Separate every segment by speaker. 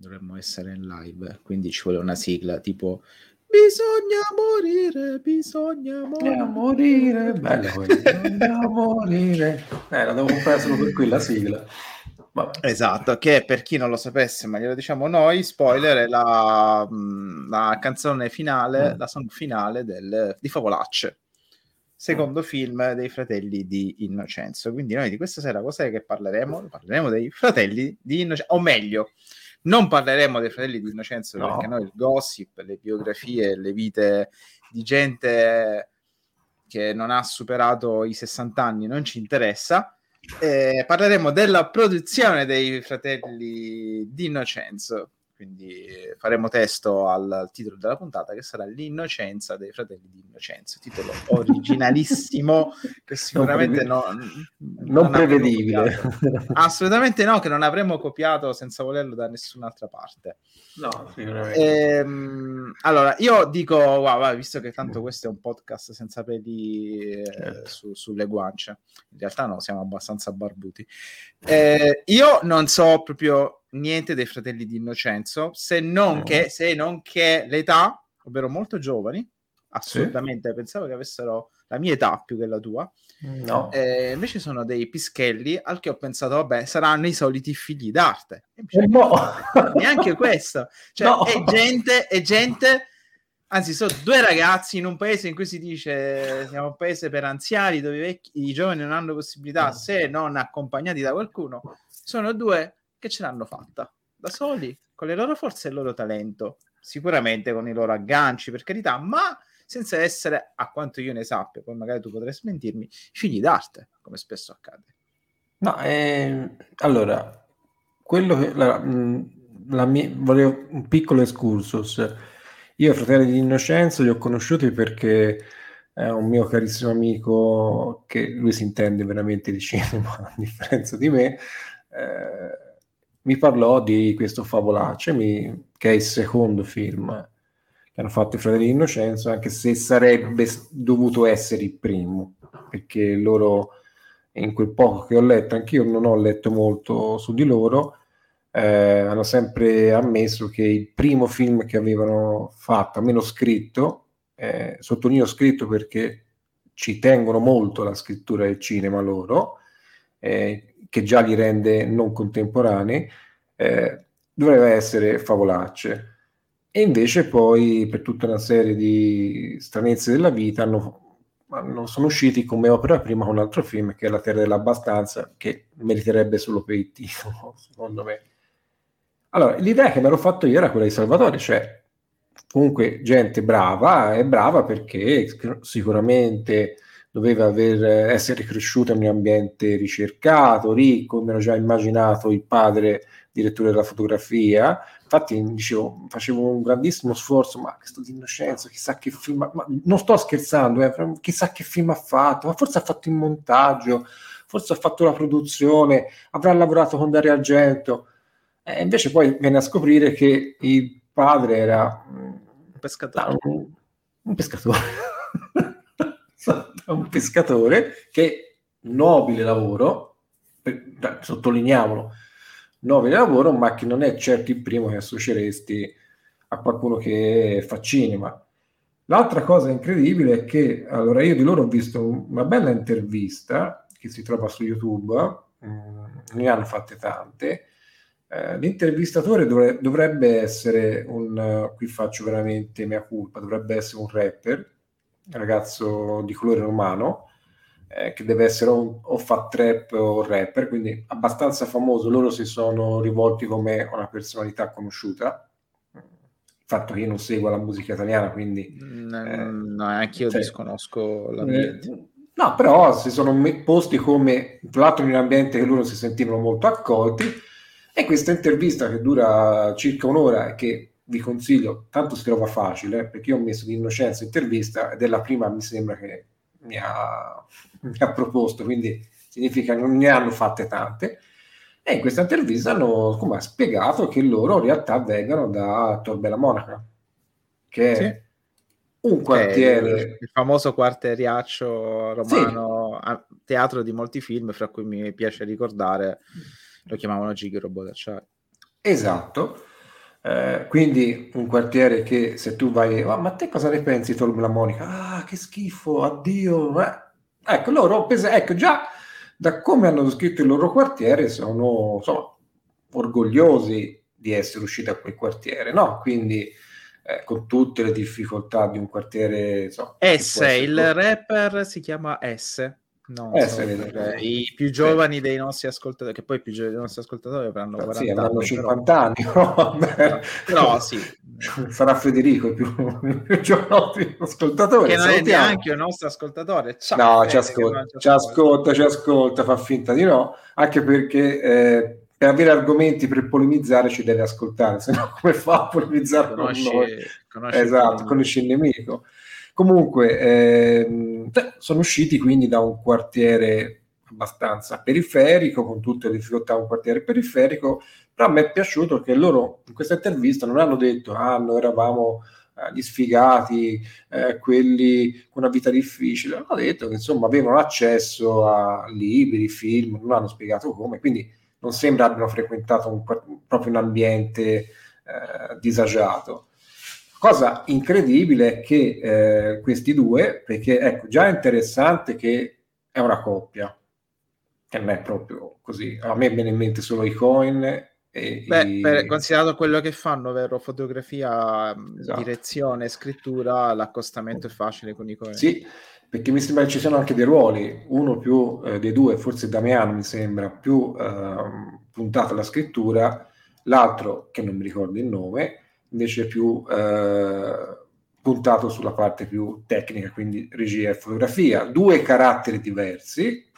Speaker 1: dovremmo essere in live, quindi ci vuole una sigla tipo Bisogna morire, bisogna morire.
Speaker 2: morire, bella bisogna morire. Eh, la devo comprare solo per qui la sigla.
Speaker 1: Vabbè. Esatto, che per chi non lo sapesse, ma glielo diciamo noi, spoiler, è la, la canzone finale, mm. la song finale del, di Favolacce, secondo mm. film dei fratelli di Innocenzo. Quindi noi di questa sera cos'è che parleremo? Parleremo dei fratelli di Innocenzo, o meglio, non parleremo dei fratelli di Innocenzo no. perché noi il gossip, le biografie, le vite di gente che non ha superato i 60 anni non ci interessa. Eh, parleremo della produzione dei fratelli di Innocenzo quindi faremo testo al, al, titolo della puntata che sarà L'innocenza dei fratelli di Innocenzo, titolo originalissimo che sicuramente non,
Speaker 2: non, non prevedibile.
Speaker 1: Assolutamente no, che non avremmo copiato senza volerlo da nessun'altra parte.
Speaker 2: No,
Speaker 1: ehm, allora, io dico, wow, visto che tanto questo è un podcast senza peli eh, certo. su, sulle guance, in realtà no, siamo abbastanza barbuti. Eh, io non so proprio niente dei fratelli di Innocenzo, se non, no. che, se non che l'età, ovvero molto giovani, assolutamente, sì. pensavo che avessero la mia età più che la tua. No. Eh, invece sono dei pischelli al che ho pensato, vabbè, saranno i soliti figli d'arte.
Speaker 2: Eh no.
Speaker 1: Neanche questo. Cioè, no. è gente, è gente, anzi, sono due ragazzi in un paese in cui si dice siamo un paese per anziani, dove i, vecchi, i giovani non hanno possibilità, se non accompagnati da qualcuno. Sono due che ce l'hanno fatta da soli, con le loro forze e il loro talento, sicuramente con i loro agganci, per carità, ma senza essere, a quanto io ne sappia, poi magari tu potrai smentirmi, figli d'arte, come spesso accade.
Speaker 2: No, eh, allora, quello che la, la mia, volevo un piccolo excursus. Io, fratelli di Innocenzo, li ho conosciuti perché è un mio carissimo amico che lui si intende veramente di cinema, a differenza di me. Eh, mi parlò di questo Favolacce, mi, che è il secondo film che hanno fatto i Fratelli di Innocenzo, anche se sarebbe dovuto essere il primo, perché loro, in quel poco che ho letto, anch'io non ho letto molto su di loro, eh, hanno sempre ammesso che il primo film che avevano fatto, almeno scritto, eh, sottolineo scritto perché ci tengono molto la scrittura del cinema loro, eh, che già li rende non contemporanei, eh, dovrebbe essere favolacce. E invece poi per tutta una serie di stranezze della vita hanno, hanno, sono usciti come opera prima con un altro film che è La Terra dell'Abbastanza, che meriterebbe solo per il titolo, secondo me. Allora, l'idea che mi ero fatto io era quella di Salvatore, cioè comunque gente brava, è brava perché sicuramente doveva aver, essere cresciuta in un ambiente ricercato, ricco, come ero già immaginato il padre direttore della fotografia. Infatti, dicevo, facevo un grandissimo sforzo, ma questo di innocenza, chissà che film, ma non sto scherzando, eh, chissà che film ha fatto, ma forse ha fatto il montaggio, forse ha fatto la produzione, avrà lavorato con Dario Argento. E invece poi venne a scoprire che il padre era
Speaker 1: un pescatore. Un,
Speaker 2: un pescatore. un pescatore che nobile lavoro, per, sottolineiamolo, nobile lavoro, ma che non è certo il primo che associeresti a qualcuno che fa cinema. L'altra cosa incredibile è che, allora io di loro ho visto una bella intervista che si trova su YouTube, mm, ne hanno fatte tante, eh, l'intervistatore dovre- dovrebbe essere un, uh, qui faccio veramente mia colpa, dovrebbe essere un rapper, ragazzo di colore romano, eh, che deve essere o, o fa trap o rapper, quindi abbastanza famoso. Loro si sono rivolti come una personalità conosciuta. Il fatto che io non segua la musica italiana, quindi...
Speaker 1: Mm, eh, no, anche io cioè, disconosco l'ambiente.
Speaker 2: Eh, no, però si sono posti come, tra l'altro in un ambiente che loro si sentivano molto accolti, e questa intervista che dura circa un'ora e che vi consiglio, tanto si trova facile, perché io ho messo di innocenza intervista ed è la prima, mi sembra, che mi ha, mi ha proposto, quindi significa che non ne hanno fatte tante. E in questa intervista hanno come, spiegato che loro in realtà vengono da Torbella Monaca, che sì. è un quartiere.
Speaker 1: Il, il, famoso quartieriaccio romano, sì. teatro di molti film, fra cui mi piace ricordare, lo chiamavano Gigero Bodacciari.
Speaker 2: Esatto. Eh, quindi un quartiere che se tu vai, oh, ma te cosa ne pensi, Tolm la Monica? Ah, che schifo, addio. Eh. Ecco, loro, ecco, già da come hanno scritto il loro quartiere sono insomma, orgogliosi di essere usciti a quel quartiere, no? Quindi eh, con tutte le difficoltà di un quartiere... Insomma,
Speaker 1: S, il rapper si chiama S. No, eh, so, i più giovani eh. dei nostri ascoltatori, che poi i più giovani dei nostri ascoltatori avranno 40
Speaker 2: sì, anni, 50 però... anni, no?
Speaker 1: però sì.
Speaker 2: Sarà Federico il più, più giovane ascoltatore.
Speaker 1: Che non è neanche un nostro ascoltatore.
Speaker 2: Ciao, no, ci ascolta, ci ascolta, ci ascolta, fa finta di no, anche perché eh, per avere argomenti per polemizzare ci deve ascoltare, se no come fa a polemizzare conosci, con noi? Conosci esatto, conosci il nemico. Comunque, ehm, sono usciti quindi da un quartiere abbastanza periferico, con tutte le difficoltà un quartiere periferico, però a me è piaciuto che loro in questa intervista non hanno detto, ah, noi eravamo eh, gli sfigati, eh, quelli con una vita difficile, hanno detto che insomma avevano accesso a libri, film, non hanno spiegato come, quindi non sembra abbiano frequentato un, proprio un ambiente eh, disagiato. Cosa incredibile è che eh, questi due, perché ecco, già è interessante che è una coppia, che non è proprio così. A me viene in mente solo i coin. E
Speaker 1: Beh, i... per, considerato quello che fanno, vero? Fotografia, esatto. direzione, scrittura, l'accostamento è facile con i coin.
Speaker 2: Sì, perché mi sembra che ci siano anche dei ruoli, uno più eh, dei due, forse Damiano mi sembra, più eh, puntato alla scrittura, l'altro, che non mi ricordo il nome, invece più eh, puntato sulla parte più tecnica, quindi regia e fotografia. Due caratteri diversi,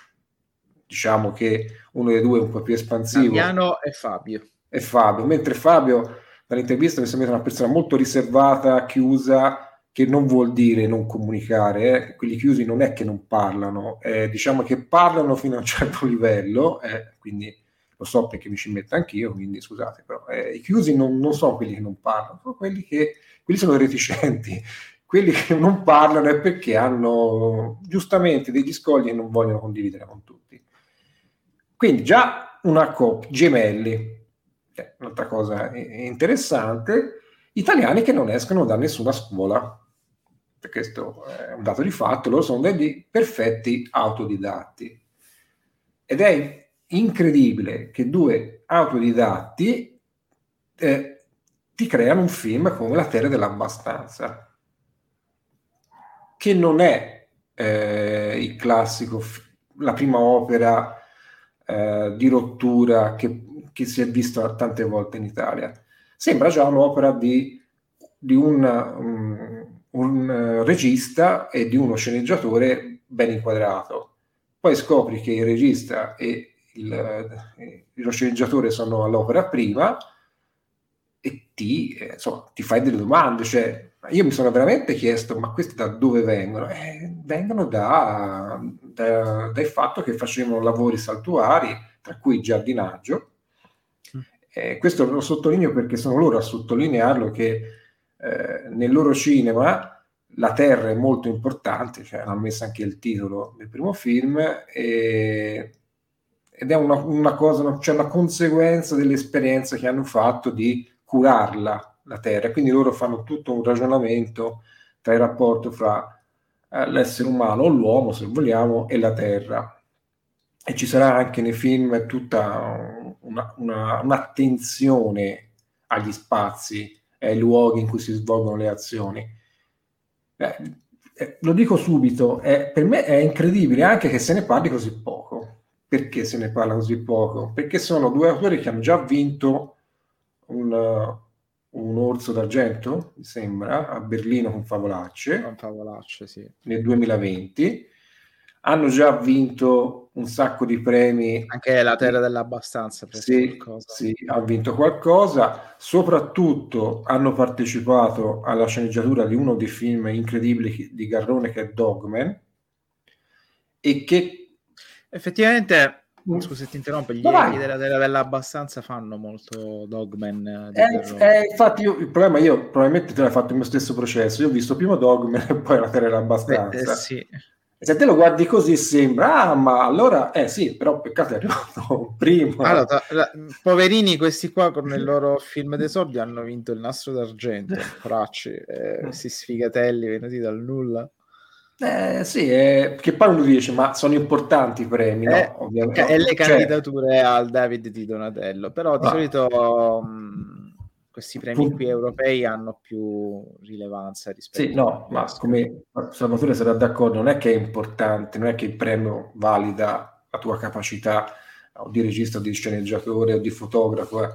Speaker 2: diciamo che uno dei due è un po' più espansivo.
Speaker 1: Damiano e Fabio.
Speaker 2: E Fabio, mentre Fabio dall'intervista mi sembra una persona molto riservata, chiusa, che non vuol dire non comunicare, eh. quelli chiusi non è che non parlano, eh, diciamo che parlano fino a un certo livello, eh, quindi lo so perché mi ci metto anch'io, quindi scusate, però eh, i chiusi non, non, sono quelli che non parlano, sono quelli che quelli sono reticenti, quelli che non parlano è perché hanno giustamente degli scogli e non vogliono condividere con tutti. Quindi già una coppia, gemelli, un'altra cosa interessante, italiani che non escono da nessuna scuola questo è un dato di fatto, loro sono degli perfetti autodidatti. Ed è incredibile che due autodidatti eh, ti creano un film come La Terra dell'Abbastanza, che non è eh, il classico, la prima opera eh, di rottura che, che, si è vista tante volte in Italia. Sembra già un'opera di, di un, um, un uh, regista e di uno sceneggiatore ben inquadrato. Poi scopri che il regista e il, eh, lo sceneggiatore sono all'opera prima e ti, eh, insomma, ti fai delle domande. Cioè, io mi sono veramente chiesto, ma questi da dove vengono? Eh, vengono da, da, dal fatto che facevano lavori saltuari, tra cui giardinaggio. Mm. Eh, questo lo sottolineo perché sono loro a sottolinearlo che eh, nel loro cinema la terra è molto importante, cioè hanno messo anche il titolo del primo film, e, ed è una, una cosa, cioè una conseguenza dell'esperienza che hanno fatto di curarla, la terra. Quindi loro fanno tutto un ragionamento tra il rapporto fra eh, l'essere umano o l'uomo, se vogliamo, e la terra. E ci sarà anche nei film tutta una, una, un'attenzione agli spazi ai luoghi in cui si svolgono le azioni. Eh, eh, lo dico subito, eh, per me è incredibile anche che se ne parli così poco. Perché se ne parla così poco? Perché sono due autori che hanno già vinto un, un orso d'argento, mi sembra, a Berlino con Favolacce,
Speaker 1: con Favolacce sì.
Speaker 2: nel 2020 hanno già vinto un sacco di premi.
Speaker 1: Anche la Terra dell'Abbastanza.
Speaker 2: Sì, sì, ha vinto qualcosa. Soprattutto hanno partecipato alla sceneggiatura di uno dei film incredibili di Garrone che è Dogman. E che...
Speaker 1: Effettivamente, mm. scusa se ti interrompo, gli echi della Terra dell'Abbastanza fanno molto Dogman.
Speaker 2: Eh, eh, infatti io, il problema io probabilmente te l'hai fatto il mio stesso processo. Io ho visto prima Dogman e poi la Terra dell'Abbastanza.
Speaker 1: Eh, sì
Speaker 2: se te lo guardi così sembra, ah, ma allora, eh sì, però peccato è arrivato prima.
Speaker 1: Allora, la, poverini, questi qua con il loro film d'esordio hanno vinto il nastro d'argento, Fracci, eh, questi sfigatelli venuti dal nulla.
Speaker 2: Eh, sì, eh, che poi uno dice, ma sono importanti i premi, no?
Speaker 1: Eh, ovviamente. E le cioè candidature cioè... al David di Donatello, però di ah. solito... Mh, questi premi qui europei hanno più rilevanza rispetto
Speaker 2: sì, no, ma come Salvatore sarà d'accordo, non è che è importante, non è che il premio valida la tua capacità o di regista, o di sceneggiatore o di fotografo, eh.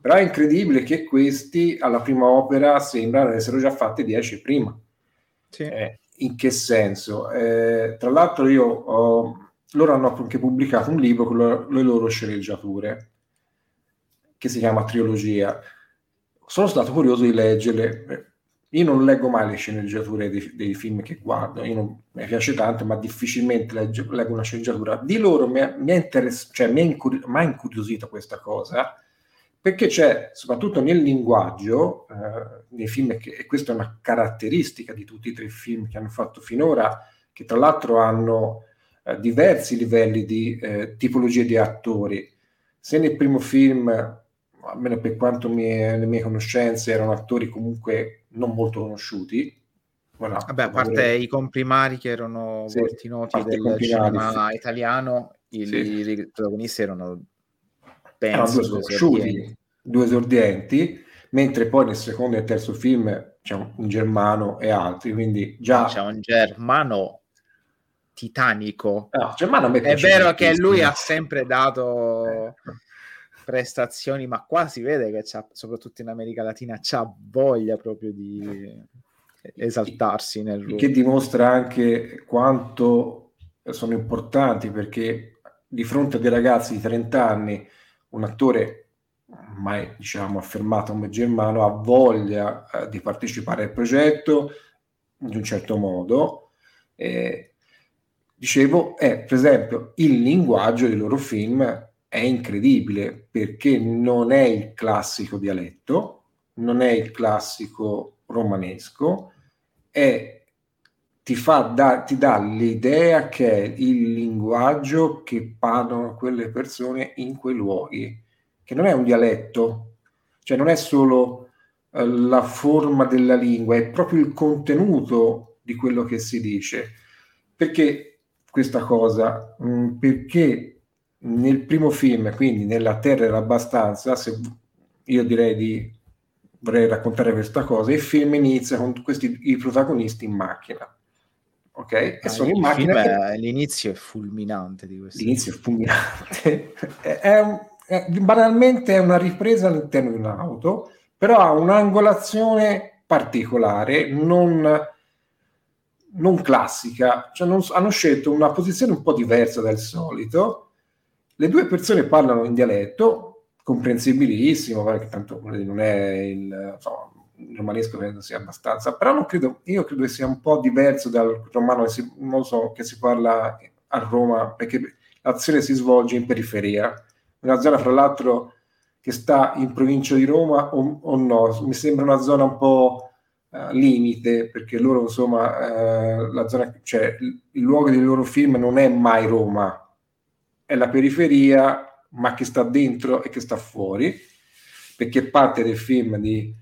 Speaker 2: però è incredibile che questi alla prima opera sembrano essere già fatti dieci prima. Sì. Eh, in che senso? Eh, tra l'altro io ho, loro hanno anche pubblicato un libro con le loro sceneggiature che si chiama Trilogia sono stato curioso di leggerle. Io non leggo mai le sceneggiature dei, dei film che guardo, non, mi piace tanto, ma difficilmente leggo, leggo una sceneggiatura. Di loro mi, mi, interess- cioè, mi, incur- mi ha incuriosito questa cosa, perché c'è, soprattutto nel linguaggio, eh, nei film, che, e questa è una caratteristica di tutti i tre film che hanno fatto finora, che tra l'altro hanno eh, diversi livelli di eh, tipologie di attori. Se nel primo film almeno per quanto mie, le mie conoscenze, erano attori comunque non molto conosciuti.
Speaker 1: Voilà, Vabbè, a parte vorrei... i comprimari che erano sì, molti noti del cinema sì. italiano, i, sì. i, protagonisti erano,
Speaker 2: penso, erano due sconosciuti, due esordienti, mentre poi nel secondo e terzo film c'è un, un germano e altri, quindi già...
Speaker 1: C'è un germano titanico.
Speaker 2: No, germano
Speaker 1: è vero che lui ha sempre dato... Eh prestazioni, ma qua si vede che c'ha, soprattutto in America Latina c'ha voglia proprio di esaltarsi nel ruolo.
Speaker 2: Che dimostra anche quanto sono importanti perché di fronte a dei ragazzi di 30 anni un attore mai diciamo affermato come Germano ha voglia eh, di partecipare al progetto in un certo modo. Eh, dicevo è per esempio il linguaggio dei loro film è incredibile perché non è il classico dialetto, non è il classico romanesco, è, ti, fa da, ti dà l'idea che è il linguaggio che parlano quelle persone in quei luoghi, che non è un dialetto, cioè non è solo eh, la forma della lingua, è proprio il contenuto di quello che si dice. Perché questa cosa? Mm, perché nel primo film, quindi nella Terra era abbastanza, se io direi di vorrei raccontare questa cosa, il film inizia con questi i protagonisti in macchina. Ok? E
Speaker 1: ah, sono in macchina. Che... L'inizio è fulminante di questo.
Speaker 2: L'inizio è fulminante. è, è, è, banalmente è una ripresa all'interno di un'auto, però ha un'angolazione particolare, non, non classica. Cioè non, hanno scelto una posizione un po' diversa dal solito le due persone parlano in dialetto, comprensibilissimo, perché tanto non è il, insomma, il romanesco credo sia abbastanza, però non credo, io credo che sia un po' diverso dal romano che si, non so, che si parla a Roma, perché l'azione si svolge in periferia, una zona fra l'altro che sta in provincia di Roma o, o no, mi sembra una zona un po' uh, limite, perché loro insomma, uh, la zona, cioè, il luogo dei loro film non è mai Roma, è la periferia, ma che sta dentro e che sta fuori, perché parte del film di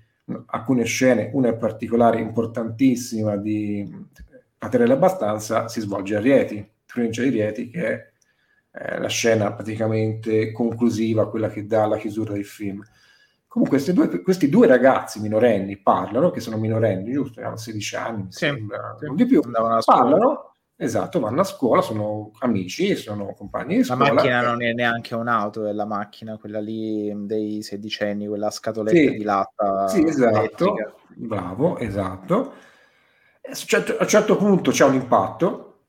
Speaker 2: alcune scene, una in particolare importantissima di Paterella Abbastanza, si svolge a Rieti, provincia di Rieti, che è eh, la scena praticamente conclusiva, quella che dà la chiusura del film. Comunque due, questi due ragazzi minorenni parlano, che sono minorenni, giusto? Hanno 16 anni, sì, sembra, sì. non di più, parlano Esatto, vanno a scuola, sono amici, sono compagni di scuola.
Speaker 1: La macchina non è neanche un'auto, è la macchina, quella lì dei sedicenni, quella scatoletta sì, di latta.
Speaker 2: Sì, esatto, elettrica. bravo, esatto. A un certo punto c'è un impatto,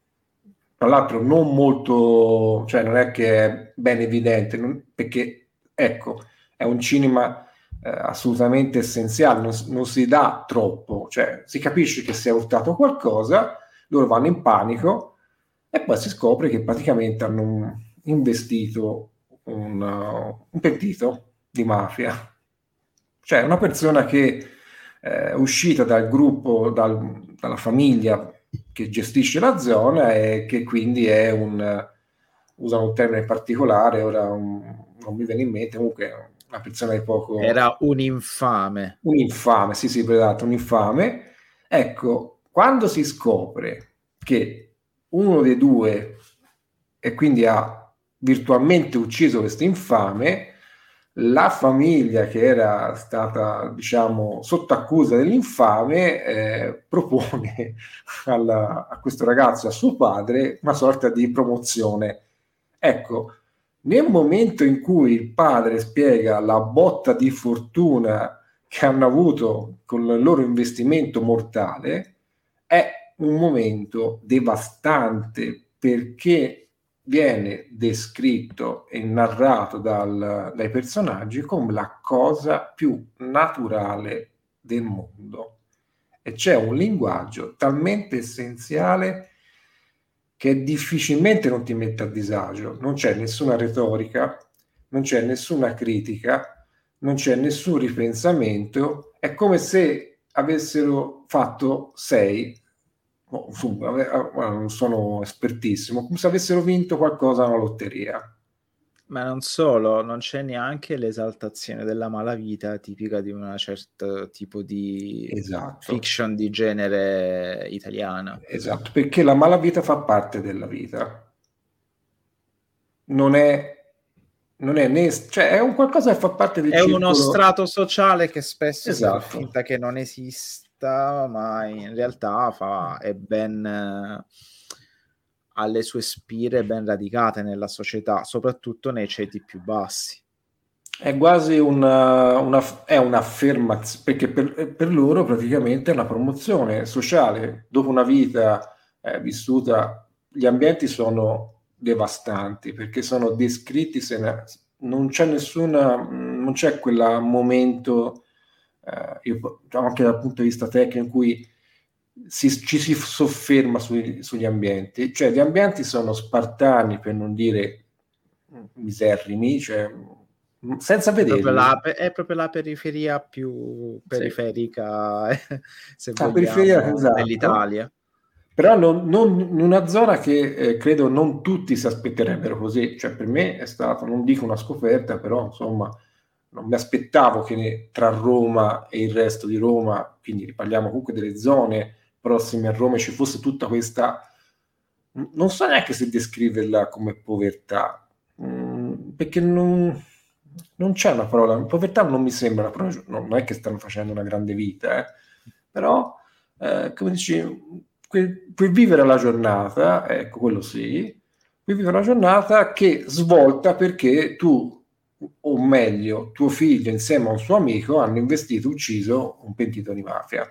Speaker 2: tra l'altro non molto, cioè non è che è ben evidente, non, perché ecco, è un cinema eh, assolutamente essenziale, non, non si dà troppo, cioè si capisce che si è urtato qualcosa loro vanno in panico e poi si scopre che praticamente hanno investito un, uh, un pentito di mafia, cioè una persona che eh, è uscita dal gruppo, dal, dalla famiglia che gestisce la zona e che quindi è un, usa un termine particolare, ora un, non mi viene in mente, comunque una persona di poco...
Speaker 1: Era un infame.
Speaker 2: Un infame, sì sì, esatto, un infame. Ecco, quando si scopre che uno dei due e quindi ha virtualmente ucciso questo infame, la famiglia che era stata diciamo sotto accusa dell'infame eh, propone alla, a questo ragazzo, a suo padre, una sorta di promozione. Ecco, nel momento in cui il padre spiega la botta di fortuna che hanno avuto con il loro investimento mortale, è un momento devastante perché viene descritto e narrato dal, dai personaggi come la cosa più naturale del mondo. E c'è un linguaggio talmente essenziale che difficilmente non ti mette a disagio. Non c'è nessuna retorica, non c'è nessuna critica, non c'è nessun ripensamento. È come se avessero fatto sei non sono espertissimo, come se avessero vinto qualcosa alla lotteria.
Speaker 1: Ma non solo, non c'è neanche l'esaltazione della malavita tipica di un certo tipo di esatto. fiction di genere italiana.
Speaker 2: Esatto, perché la malavita fa parte della vita. Non è non è né, cioè è un qualcosa che fa parte del
Speaker 1: è circolo... uno strato sociale che spesso esatto. fa finta che non esiste questa, ma in realtà fa, è ben eh, alle sue spire ben radicate nella società, soprattutto nei ceti più bassi.
Speaker 2: È quasi una, una, è un'affermazione, perché per, per, loro praticamente è una promozione sociale. Dopo una vita eh, vissuta, gli ambienti sono devastanti perché sono descritti, se ne, non c'è nessuna, non c'è quel momento eh, io, diciamo anche dal punto di vista tecnico in cui si, ci si sofferma sui, sugli ambienti, cioè gli ambienti sono spartani per non dire miserrimi, cioè senza vedere.
Speaker 1: È proprio la periferia più periferica sì.
Speaker 2: se la periferia, esatto. dell'Italia. Però non, non, in una zona che eh, credo non tutti si aspetterebbero così, cioè per me è stata, non dico una scoperta, però insomma non mi aspettavo che tra Roma e il resto di Roma, quindi parliamo comunque delle zone prossime a Roma, ci fosse tutta questa, non so neanche se descriverla come povertà, mm, perché non, non, c'è una parola, povertà non mi sembra non è che stanno facendo una grande vita, eh, però eh, come dici, puoi vivere la giornata, ecco quello sì, puoi vivere la giornata che svolta perché tu o meglio, tuo figlio insieme a un suo amico hanno investito, ucciso un pentito di mafia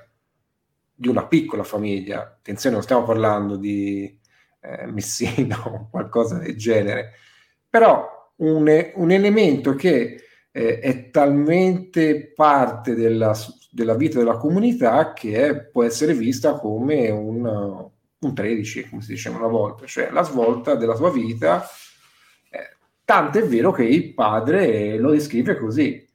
Speaker 2: di una piccola famiglia. Attenzione, non stiamo parlando di eh, Messina o qualcosa del genere, però un, un elemento che eh, è talmente parte della, della, vita della comunità che è, può essere vista come un, un 13, come si diceva una volta, cioè la svolta della tua vita Tanto è vero che il padre lo descrive così.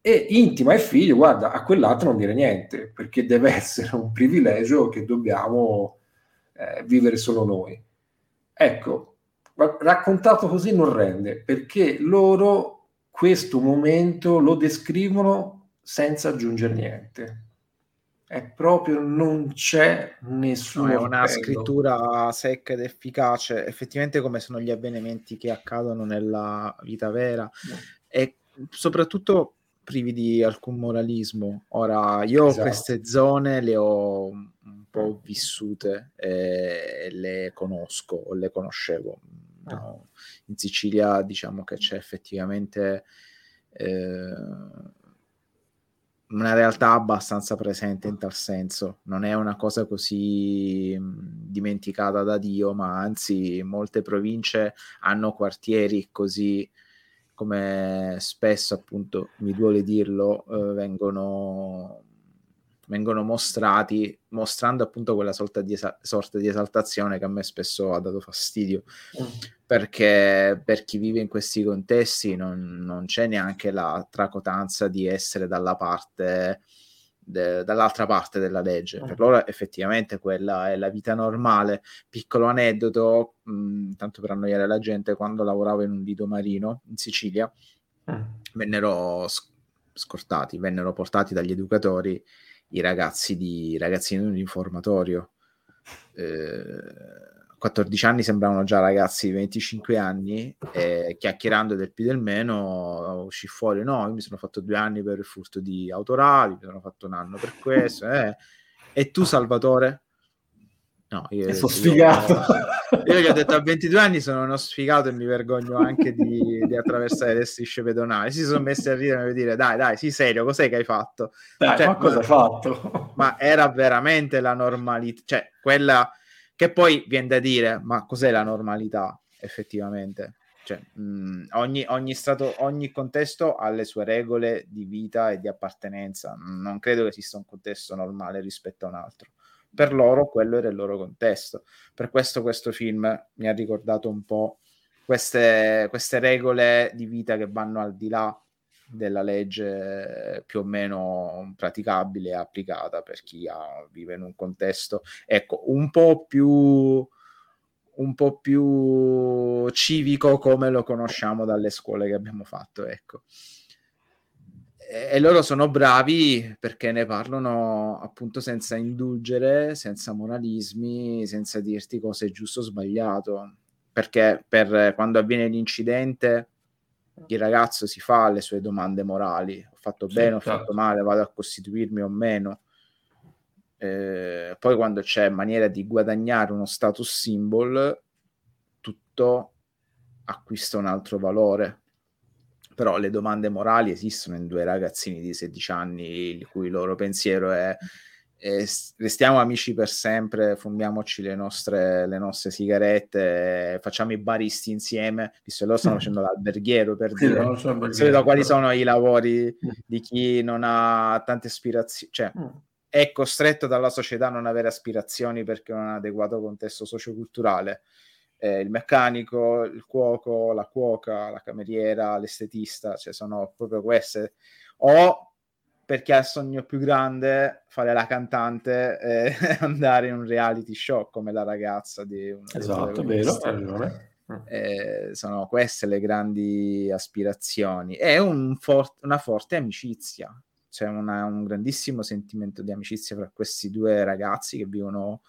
Speaker 2: E intima il figlio, guarda, a quell'altro non dire niente, perché deve essere un privilegio che dobbiamo eh, vivere solo noi. Ecco, raccontato così non rende, perché loro questo momento lo descrivono senza aggiungere niente è proprio non c'è nessuno.
Speaker 1: No, è una scrittura secca ed efficace, effettivamente come sono gli avvenimenti che accadono nella vita vera no. e soprattutto privi di alcun moralismo. Ora, io esatto. queste zone le ho un po' vissute e le conosco o le conoscevo. Ah. No, in Sicilia diciamo che c'è effettivamente... Eh, una realtà abbastanza presente in tal senso, non è una cosa così dimenticata da Dio, ma anzi molte province hanno quartieri così come spesso appunto mi duole dirlo eh, vengono vengono mostrati, mostrando appunto quella sorta di, esa- sorta di esaltazione che a me spesso ha dato fastidio, mm. perché per chi vive in questi contesti non, non, c'è neanche la tracotanza di essere dalla parte de- dall'altra parte della legge. Per loro effettivamente quella è la vita normale. Piccolo aneddoto, mh, tanto per annoiare la gente, quando lavoravo in un lido marino in Sicilia, mm. vennero sc- scortati, vennero portati dagli educatori i ragazzi di ragazzini di un informatorio. Eh, 14 anni sembravano già ragazzi di 25 anni e chiacchierando del più del meno uscì fuori no, io mi sono fatto due anni per il furto di autorali, mi sono fatto un anno per questo eh. e tu Salvatore?
Speaker 2: No, io, sono sfigato.
Speaker 1: Io, io gli ho detto a 22 anni sono uno sfigato e mi vergogno anche di, di attraversare le strisce pedonali. Si sono messi a ridere a dire dai, dai, sì, serio, cos'è che hai fatto?
Speaker 2: Dai, cioè, ma cosa hai fatto?
Speaker 1: Ma era veramente la normalità, cioè quella che poi viene da dire, ma cos'è la normalità effettivamente? Cioè, mh, ogni, ogni, stato, ogni contesto ha le sue regole di vita e di appartenenza. Non credo che esista un contesto normale rispetto a un altro. Per loro quello era il loro contesto. Per questo questo film mi ha ricordato un po' queste, queste regole di vita che vanno al di là della legge più o meno praticabile e applicata per chi ha, vive in un contesto ecco un po' più un po' più civico come lo conosciamo dalle scuole che abbiamo fatto ecco e loro sono bravi perché ne parlano appunto senza indulgere, senza moralismi, senza dirti cosa è giusto o sbagliato. Perché per quando avviene l'incidente, il ragazzo si fa le sue domande morali, ho fatto sì, bene, ho certo. fatto male, vado a costituirmi o meno. Eh, poi quando c'è maniera di guadagnare uno status symbol, tutto acquista un altro valore. Però le domande morali esistono in due ragazzini di 16 anni il cui loro pensiero è restiamo amici per sempre, fumiamoci le nostre, le nostre sigarette, facciamo i baristi insieme, visto che loro stanno facendo l'alberghiero per sì, dire so solito, quali sono i lavori mm. di chi non ha tante aspirazioni, cioè mm. è costretto dalla società a non avere aspirazioni perché non ha un adeguato contesto socioculturale. Eh, il meccanico, il cuoco, la cuoca, la cameriera, l'estetista, cioè sono proprio queste. O perché ha il sogno più grande fare la cantante e andare in un reality show come la ragazza di una
Speaker 2: esatto, vero,
Speaker 1: eh, sono queste le grandi aspirazioni. E un for- una forte amicizia. C'è una, un grandissimo sentimento di amicizia fra questi due ragazzi che vivono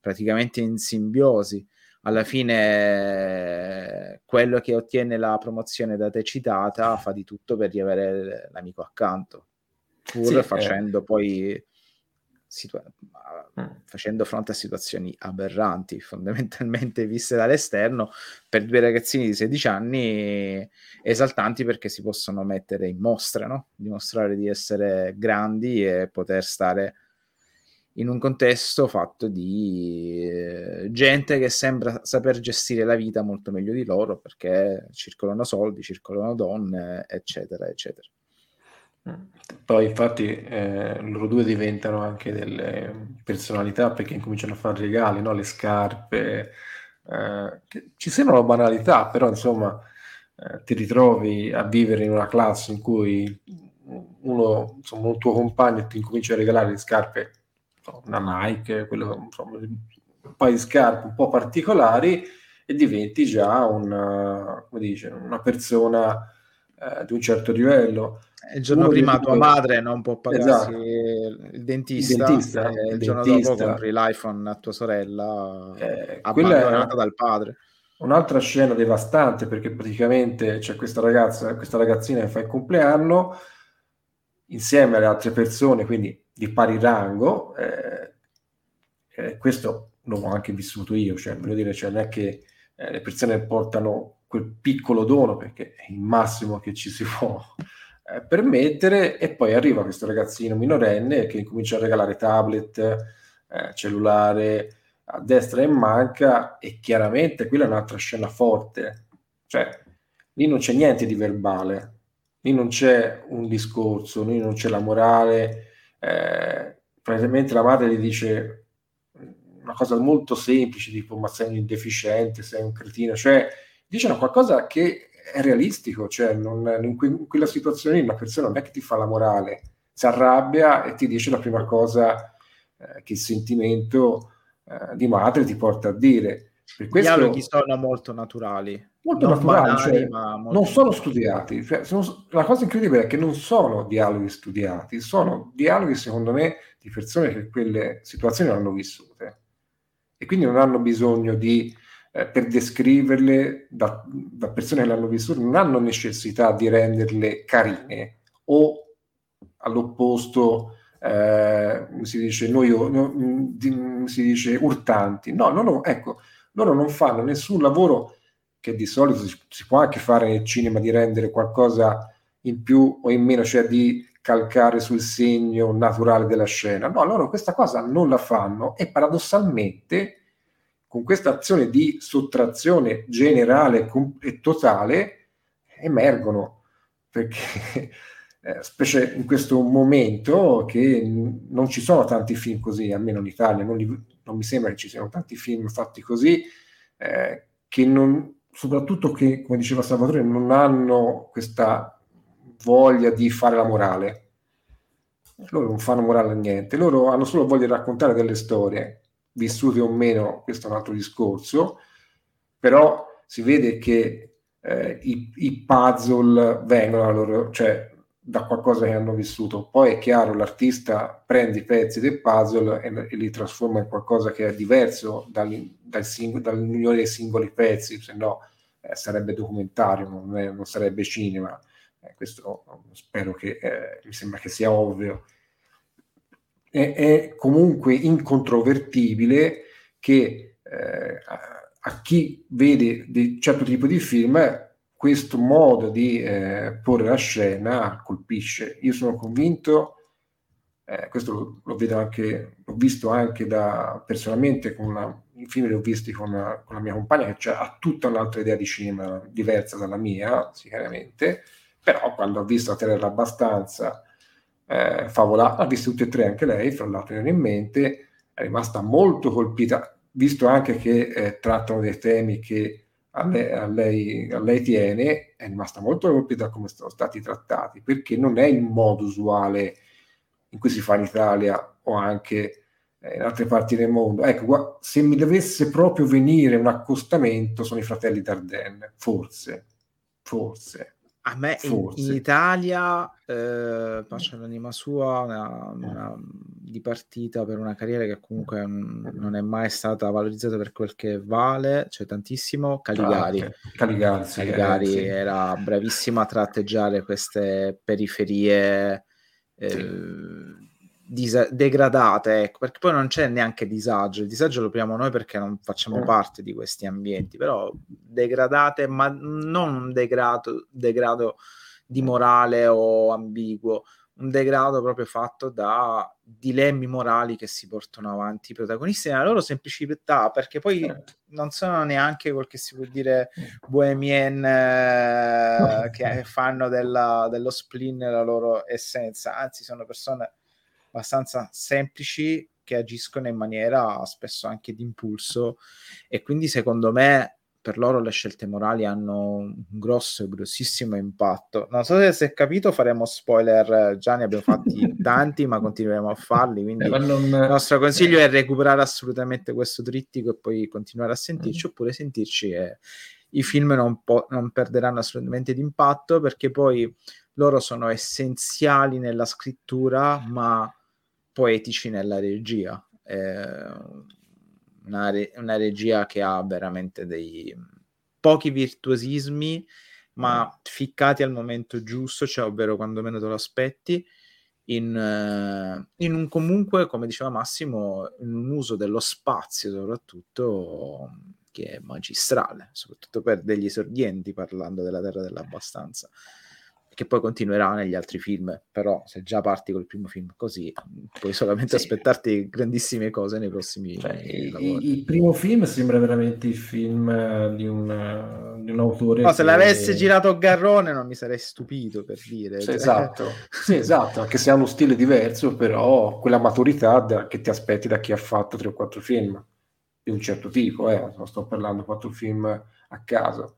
Speaker 1: praticamente in simbiosi alla fine quello che ottiene la promozione da te citata fa di tutto per riavere l'amico accanto pur sì, facendo eh. poi situa- mm. facendo fronte a situazioni aberranti fondamentalmente viste dall'esterno per due ragazzini di 16 anni esaltanti perché si possono mettere in mostra no? dimostrare di essere grandi e poter stare in un contesto fatto di eh, gente che sembra saper gestire la vita molto meglio di loro perché circolano soldi, circolano donne, eccetera, eccetera.
Speaker 2: Poi infatti eh, loro due diventano anche delle personalità perché incominciano a fare regali, no? le scarpe, eh, ci sembrano banalità, però insomma eh, ti ritrovi a vivere in una classe in cui uno, insomma, un tuo compagno ti incomincia a regalare le scarpe, una Nike, quello, insomma, un paio di scarpe un po' particolari e diventi già una, dice, una persona eh, di un certo livello
Speaker 1: il giorno prima tua madre non può pagarsi esatto. il dentista, il, dentista, il, il giorno dentista. dopo compri l'iPhone a tua sorella eh, abbandonata dal padre.
Speaker 2: Un'altra scena devastante perché praticamente c'è questa ragazza, questa ragazzina che fa il compleanno insieme alle altre persone, quindi di pari rango. Eh, eh, questo l'ho anche vissuto io, cioè voglio dire, cioè, non è che eh, le persone portano quel piccolo dono perché è il massimo che ci si può eh, permettere e poi arriva questo ragazzino minorenne che comincia a regalare tablet, eh, cellulare a destra e manca e chiaramente quella è un'altra scena forte, cioè lì non c'è niente di verbale, lì non c'è un discorso, lì non c'è la morale, eh, praticamente la madre gli dice una cosa molto semplice tipo ma sei un deficiente, sei un cretino, cioè dicono qualcosa che è realistico, cioè non, in, que- in, quella situazione una persona non è che ti fa la morale, si arrabbia e ti dice la prima cosa eh, che il sentimento eh, di madre ti porta a dire.
Speaker 1: Per questo, I dialoghi sono molto naturali.
Speaker 2: Molto non naturali, banali, cioè, molto non sono studiati. Cioè, sono, la cosa incredibile è che non sono dialoghi studiati, sono dialoghi, secondo me, di persone che quelle situazioni hanno vissute e quindi non hanno bisogno di, eh, per descriverle da, da persone che le hanno vissute, non hanno necessità di renderle carine o all'opposto eh, si dice noi, no, si dice urtanti. No, loro, ecco, loro non fanno nessun lavoro che di solito si, può anche fare nel cinema di rendere qualcosa in più o in meno, cioè di calcare sul segno naturale della scena. No, loro questa cosa non la fanno e paradossalmente con questa azione di sottrazione generale e totale emergono perché eh, specie in questo momento che non ci sono tanti film così, almeno in Italia, non, li, non mi sembra che ci siano tanti film fatti così, eh, che non, soprattutto che, come diceva Salvatore, non hanno questa voglia di fare la morale. Loro non fanno morale a niente, loro hanno solo voglia di raccontare delle storie, vissute o meno, questo è un altro discorso, però si vede che eh, i, i, puzzle vengono loro, cioè da qualcosa che hanno vissuto. Poi è chiaro, l'artista prende i pezzi del puzzle e, e li trasforma in qualcosa che è diverso dal, dal sing- dall'unione dei singoli pezzi, se no eh, sarebbe documentario, non, è, non sarebbe cinema. Eh, questo spero che eh, mi sembra che sia ovvio. È, è comunque incontrovertibile che eh, a, a, chi vede un certo tipo di film questo modo di eh, porre la scena colpisce. Io sono convinto, eh, questo lo, lo, vedo anche, l'ho visto anche da, personalmente con una, i film li ho visti con, una, con la mia compagna che ha tutta un'altra idea di cinema diversa dalla mia, sicuramente, però quando ha visto la Terra abbastanza eh, favolata, ha visto tutte e tre anche lei, fra l'altro in mente, è rimasta molto colpita, visto anche che eh, trattano dei temi che a lei, a, lei, a lei, tiene, è rimasta molto colpita come sono stati trattati, perché non è il modo usuale in cui si fa in Italia o anche eh, in altre parti del mondo. Ecco, se mi dovesse proprio venire un accostamento, sono i fratelli Dardenne, forse, forse.
Speaker 1: A me in, in, Italia, eh, faccio l'anima sua, una, una, di partita per una carriera che comunque non è mai stata valorizzata per quel che vale, cioè tantissimo, Caligari. Ah,
Speaker 2: Caligari,
Speaker 1: sì, Caligari eh, sì. era bravissimo a tratteggiare queste periferie eh, sì disa- degradate, ecco, perché poi non c'è neanche disagio, il disagio lo proviamo noi perché non facciamo mm. parte di questi ambienti, però degradate, ma non un degrado, degrado di morale o ambiguo, un degrado proprio fatto da dilemmi morali che si portano avanti i protagonisti nella loro semplicità, perché poi certo. non sono neanche quel che si può dire mm. bohemien eh, che fanno della, dello spleen la loro essenza, anzi sono persone abbastanza semplici che agiscono in maniera spesso anche di impulso e quindi secondo me per loro le scelte morali hanno un grosso e grossissimo impatto. Non so se si è capito, faremo spoiler, già ne abbiamo fatti tanti, ma continueremo a farli, quindi eh, non... il nostro consiglio è recuperare assolutamente questo trittico e poi continuare a sentirci, mm. oppure sentirci e i film non, po- non perderanno assolutamente di impatto perché poi loro sono essenziali nella scrittura, ma poetici nella regia. Eh, una, re- una, regia che ha veramente dei pochi virtuosismi, ma mm. ficcati al momento giusto, cioè ovvero quando meno te lo aspetti. In, uh, in, un comunque, come diceva Massimo, in un uso dello spazio soprattutto che è magistrale, soprattutto per degli esordienti parlando della terra dell'abbastanza che poi continuerà negli altri film, però se già parti col primo film così, puoi solamente sì. aspettarti grandissime cose nei prossimi cioè,
Speaker 2: lavori. Il, primo film sembra veramente il film eh, di un, di un autore.
Speaker 1: No, che... se l'avesse girato Garrone non mi sarei stupito per dire.
Speaker 2: Sì, cioè. Esatto, sì, esatto, anche se ha uno stile diverso, però quella maturità da, che ti aspetti da chi ha fatto tre o quattro film di un certo tipo, eh, sto parlando quattro film a caso.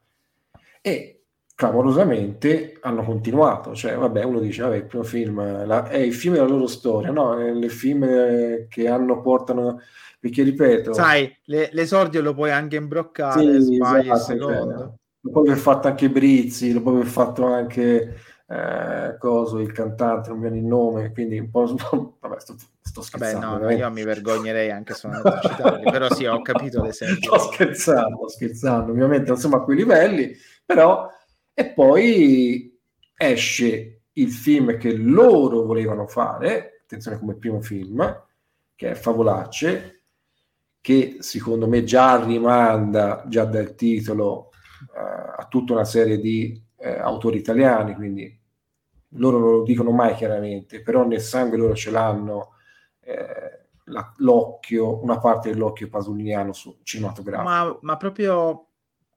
Speaker 2: E clamorosamente hanno continuato. Cioè, vabbè, uno dice, vabbè, il primo film la, è il film della loro storia, no? È il film che hanno, portano... Perché, ripeto...
Speaker 1: Sai, le, l'esordio lo puoi anche imbroccare, sì, sbagli esatto, il secondo.
Speaker 2: Lo puoi aver fatto anche Brizzi, lo puoi aver fatto anche... Eh, coso, il cantante, non viene il nome, quindi un po'... Vabbè, sto, sto scherzando.
Speaker 1: Vabbè, no, io mi vergognerei anche solamente a citarli, però sì, ho capito l'esempio.
Speaker 2: Sto scherzando, sto scherzando, ovviamente, insomma, a quei livelli, però e poi esce il film che loro volevano fare, attenzione come primo film, che è Favolacce, che secondo me già rimanda, già dal titolo, uh, a tutta una serie di uh, autori italiani, quindi loro non lo dicono mai chiaramente, però nel sangue loro ce l'hanno eh, la, l'occhio, una parte dell'occhio pasoliniano cinematografico.
Speaker 1: Ma, ma proprio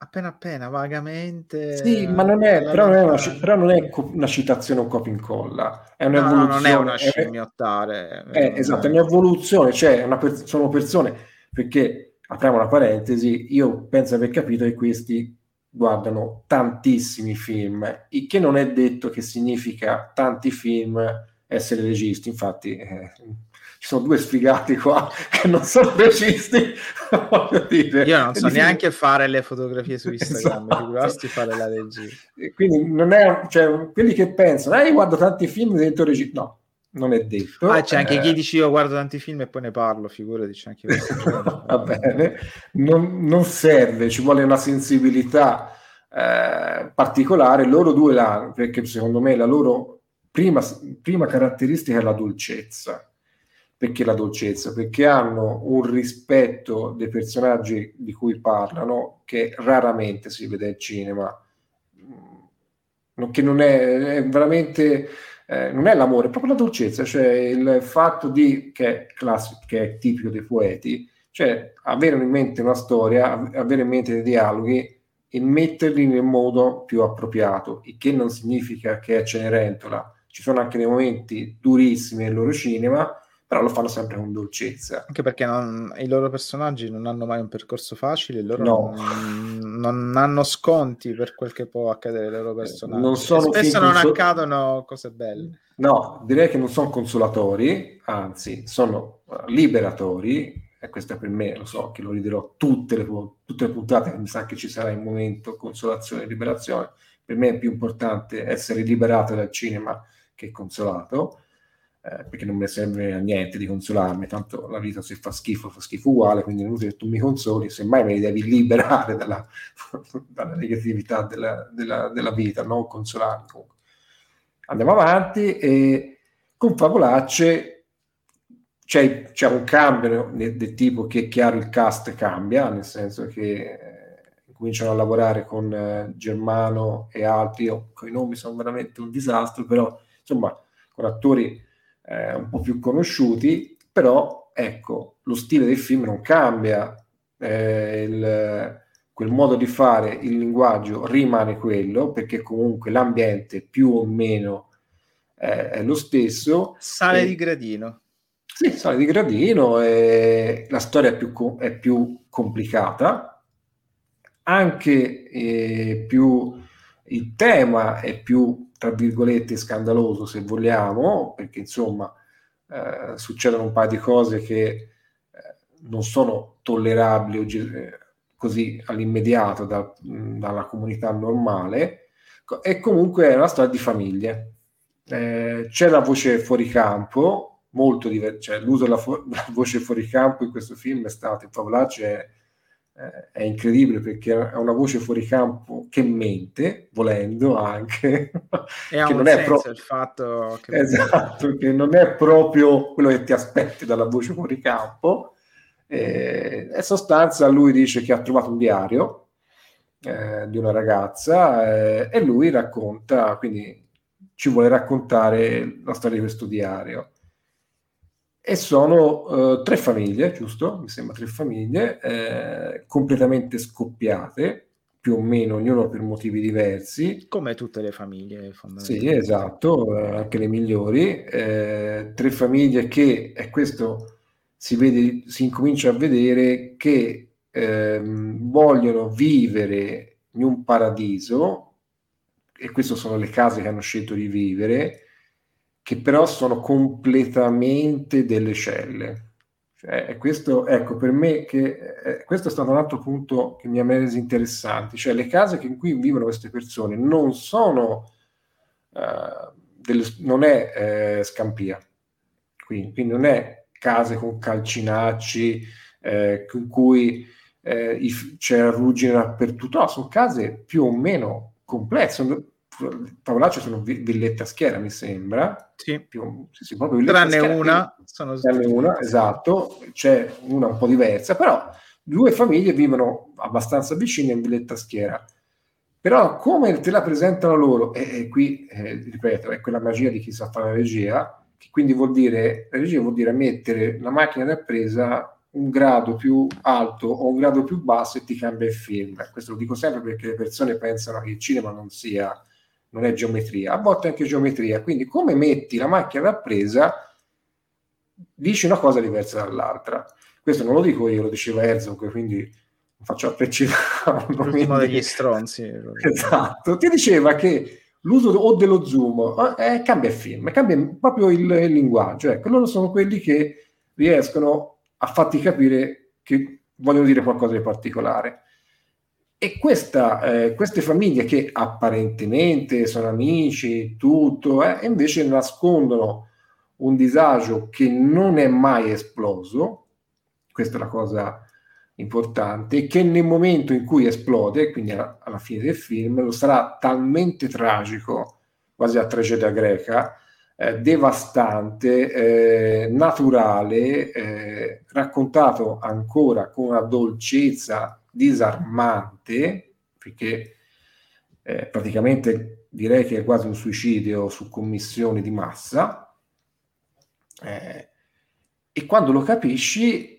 Speaker 1: appena appena, vagamente.
Speaker 2: Sì, ma non è, però non è, una, però non è una citazione un copia incolla, è un'evoluzione. No, non
Speaker 1: è una scimmiottare.
Speaker 2: È, è, esatto, è un'evoluzione, cioè una per, sono persone, perché apriamo una parentesi, io penso di aver capito che questi guardano tantissimi film, il che non è detto che significa tanti film essere registi, infatti... Eh, ci sono due sfigati qua che non sono registi.
Speaker 1: dire. Io non so neanche fare le fotografie su Instagram, esatto. fare la regia.
Speaker 2: Quindi non è, cioè, quelli che pensano, eh, guardo tanti film divento regista. No, non è detto.
Speaker 1: Ah, c'è anche eh... chi dice io guardo tanti film e poi ne parlo, figurati, c'è anche
Speaker 2: Va bene, non, non, serve, ci vuole una sensibilità eh, particolare, loro due l'hanno, perché secondo me la loro prima, prima caratteristica è la dolcezza perché la dolcezza? Perché hanno un rispetto dei personaggi di cui parlano che raramente si vede al cinema, mm, che non è, è veramente eh, non è l'amore, è proprio la dolcezza, cioè il fatto di che è, classico, che è tipico dei poeti, cioè avere in mente una storia, avere in mente dei dialoghi e metterli nel modo più appropriato, il che non significa che è Cenerentola. Ci sono anche dei momenti durissimi nel loro cinema, però lo fanno sempre con dolcezza.
Speaker 1: Anche perché non, i loro personaggi non hanno mai un percorso facile, loro no. non, non, hanno sconti per quel che può accadere ai loro personaggi. Non spesso non consol- accadono cose belle.
Speaker 2: No, direi che non sono consolatori, anzi, sono liberatori, e questo è per me, lo so che lo ridirò tutte le, tutte le puntate, mi sa che ci sarà in momento consolazione e liberazione. Per me è più importante essere liberato dal cinema che consolato eh, perché non mi serve a niente di consolarmi, tanto la vita se fa schifo fa schifo uguale, quindi non che tu mi consoli, semmai me li devi liberare dalla, dalla negatività della, della, della, vita, non consolarmi. Comunque. Andiamo avanti e con Favolacce c'è, c'è un cambio del, tipo che è chiaro il cast cambia, nel senso che eh, cominciano a lavorare con eh, Germano e altri, con i nomi sono veramente un disastro, però insomma con attori eh, un po' più conosciuti, però ecco, lo stile del film non cambia, eh, il, quel modo di fare, il linguaggio rimane quello, perché comunque l'ambiente più o meno eh, è lo stesso.
Speaker 1: Sale e, di gradino.
Speaker 2: Sì, sale di gradino, e la storia è più, è più complicata, anche eh, più il tema è più tra virgolette scandaloso se vogliamo, perché insomma eh, succedono un paio di cose che eh, non sono tollerabili eh, così all'immediato da, dalla comunità normale, e comunque è una storia di famiglie. Eh, c'è la voce fuori campo, molto diversa, cioè l'uso della, fo- della, voce fuori campo in questo film è stato, in Favolacci è eh, è incredibile perché è una voce fuori campo che mente, volendo anche.
Speaker 1: E ha non è proprio il fatto
Speaker 2: che... Esatto, che non è proprio quello che ti aspetti dalla voce fuori campo. Eh, in sostanza lui dice che ha trovato un diario eh, di una ragazza eh, e lui racconta, quindi ci vuole raccontare la storia di questo diario e sono eh, tre famiglie, giusto? Mi sembra tre famiglie, eh, completamente scoppiate, più o meno ognuno per motivi diversi.
Speaker 1: Come tutte le famiglie,
Speaker 2: fondamentalmente. Sì, esatto, eh, anche le migliori. Eh, tre famiglie che, e questo si, vede, si incomincia a vedere, che ehm, vogliono vivere in un paradiso e queste sono le case che hanno scelto di vivere, che però sono completamente delle celle. Cioè, questo, ecco, per me, che, eh, questo è stato un altro punto che mi ha reso interessante, cioè le case in cui vivono queste persone non sono, uh, delle, non è eh, Scampia, quindi, quindi, non è case con calcinacci, eh, in cui eh, c'è ruggine dappertutto, no, sono case più o meno complesse, tavolaccio sono villette a schiera, mi sembra.
Speaker 1: Sì.
Speaker 2: Più,
Speaker 1: sì, sì proprio Tranne una, sono
Speaker 2: tranne una, esatto, c'è una un po' diversa, però due famiglie vivono abbastanza vicine in villetta a schiera. Però come te la presentano loro, e, e qui, eh, ripeto, è quella magia di chi sa fare la regia, che quindi vuol dire, la regia vuol dire mettere la macchina da presa un grado più alto o un grado più basso e ti cambia il film. Questo lo dico sempre perché le persone pensano che il cinema non sia non è geometria, a volte anche geometria. Quindi come metti la macchina da presa, dici una cosa diversa dall'altra. Questo non lo dico io, lo diceva Herzog, quindi faccio a precisare.
Speaker 1: L'ultimo degli stronzi.
Speaker 2: Esatto, ti diceva che l'uso o dello zoom eh, cambia il film, cambia proprio il, il linguaggio. Ecco, loro sono quelli che riescono a farti capire che vogliono dire qualcosa di particolare. E questa, eh, queste famiglie che apparentemente sono amici, tutto, eh, invece nascondono un disagio che non è mai esploso, questa è la cosa importante, che nel momento in cui esplode, quindi alla, fine del film, lo sarà talmente tragico, quasi a tragedia greca, eh, devastante, eh, naturale, eh, raccontato ancora con una dolcezza disarmante, perché eh, praticamente direi che è quasi un suicidio su commissione di massa, eh, e quando lo capisci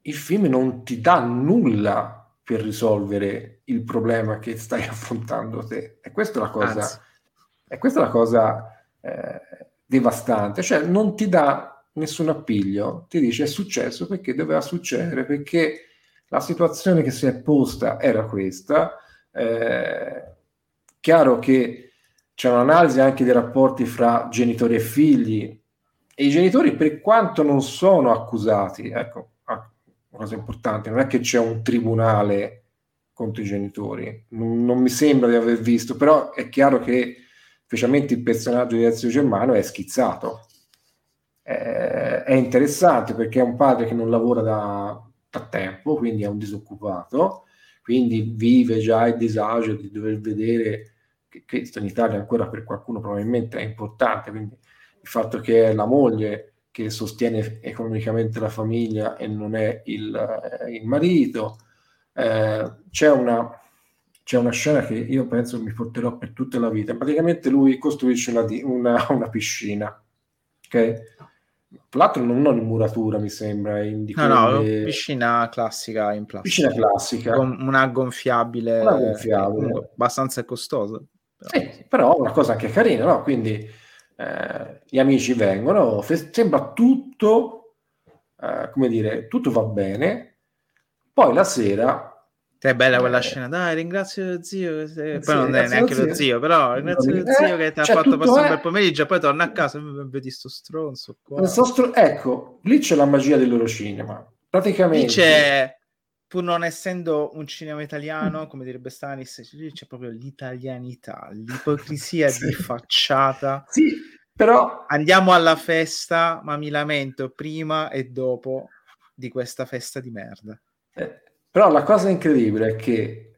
Speaker 2: il film non ti dà nulla per risolvere il problema che stai affrontando te. E questa è la cosa, è questa la cosa eh, devastante, cioè non ti dà nessun appiglio, ti dice è successo perché doveva succedere, perché la situazione che si è posta era questa. Eh, chiaro che c'è un'analisi anche dei rapporti fra genitori e figli e i genitori, per quanto non sono accusati, ecco, ah, una cosa importante, non è che c'è un tribunale contro i genitori, non, non mi sembra di aver visto, però è chiaro che specialmente il personaggio di Ezio Germano è schizzato. Eh, è interessante perché è un padre che non lavora da a tempo, quindi è un disoccupato, quindi vive già il disagio di dover vedere che questo in Italia ancora per qualcuno probabilmente è importante, quindi il fatto che è la moglie che sostiene economicamente la famiglia e non è il, eh, il marito. Eh, c'è, una, c'è, una, scena che io penso mi porterò per tutta la vita. Praticamente lui costruisce una, una, una piscina, ok? Tra l'altro non, non in muratura, mi sembra. In
Speaker 1: no, no, piscina classica in plastica.
Speaker 2: Piscina classica.
Speaker 1: Con una gonfiabile.
Speaker 2: Una gonfiabile.
Speaker 1: abbastanza costosa.
Speaker 2: Però. Sì, però una cosa anche carina, no? Quindi eh, gli amici vengono, fe- sembra tutto, eh, come dire, tutto va bene. Poi la sera
Speaker 1: è bella quella eh, scena, dai, ringrazio lo zio. Poi sì, non è neanche lo zio, però ringrazio lo zio che ti ha fatto passare un bel pomeriggio. Poi torna a casa e vedi sto stronzo.
Speaker 2: Stro... Ecco, lì c'è la magia del loro cinema. Praticamente.
Speaker 1: Lì c'è, pur non essendo un cinema italiano, come direbbe Stanis, lì c'è proprio l'italianità, l'ipocrisia sì. di facciata.
Speaker 2: Sì, però.
Speaker 1: Andiamo alla festa, ma mi lamento prima e dopo di questa festa di merda.
Speaker 2: Eh però la cosa incredibile è che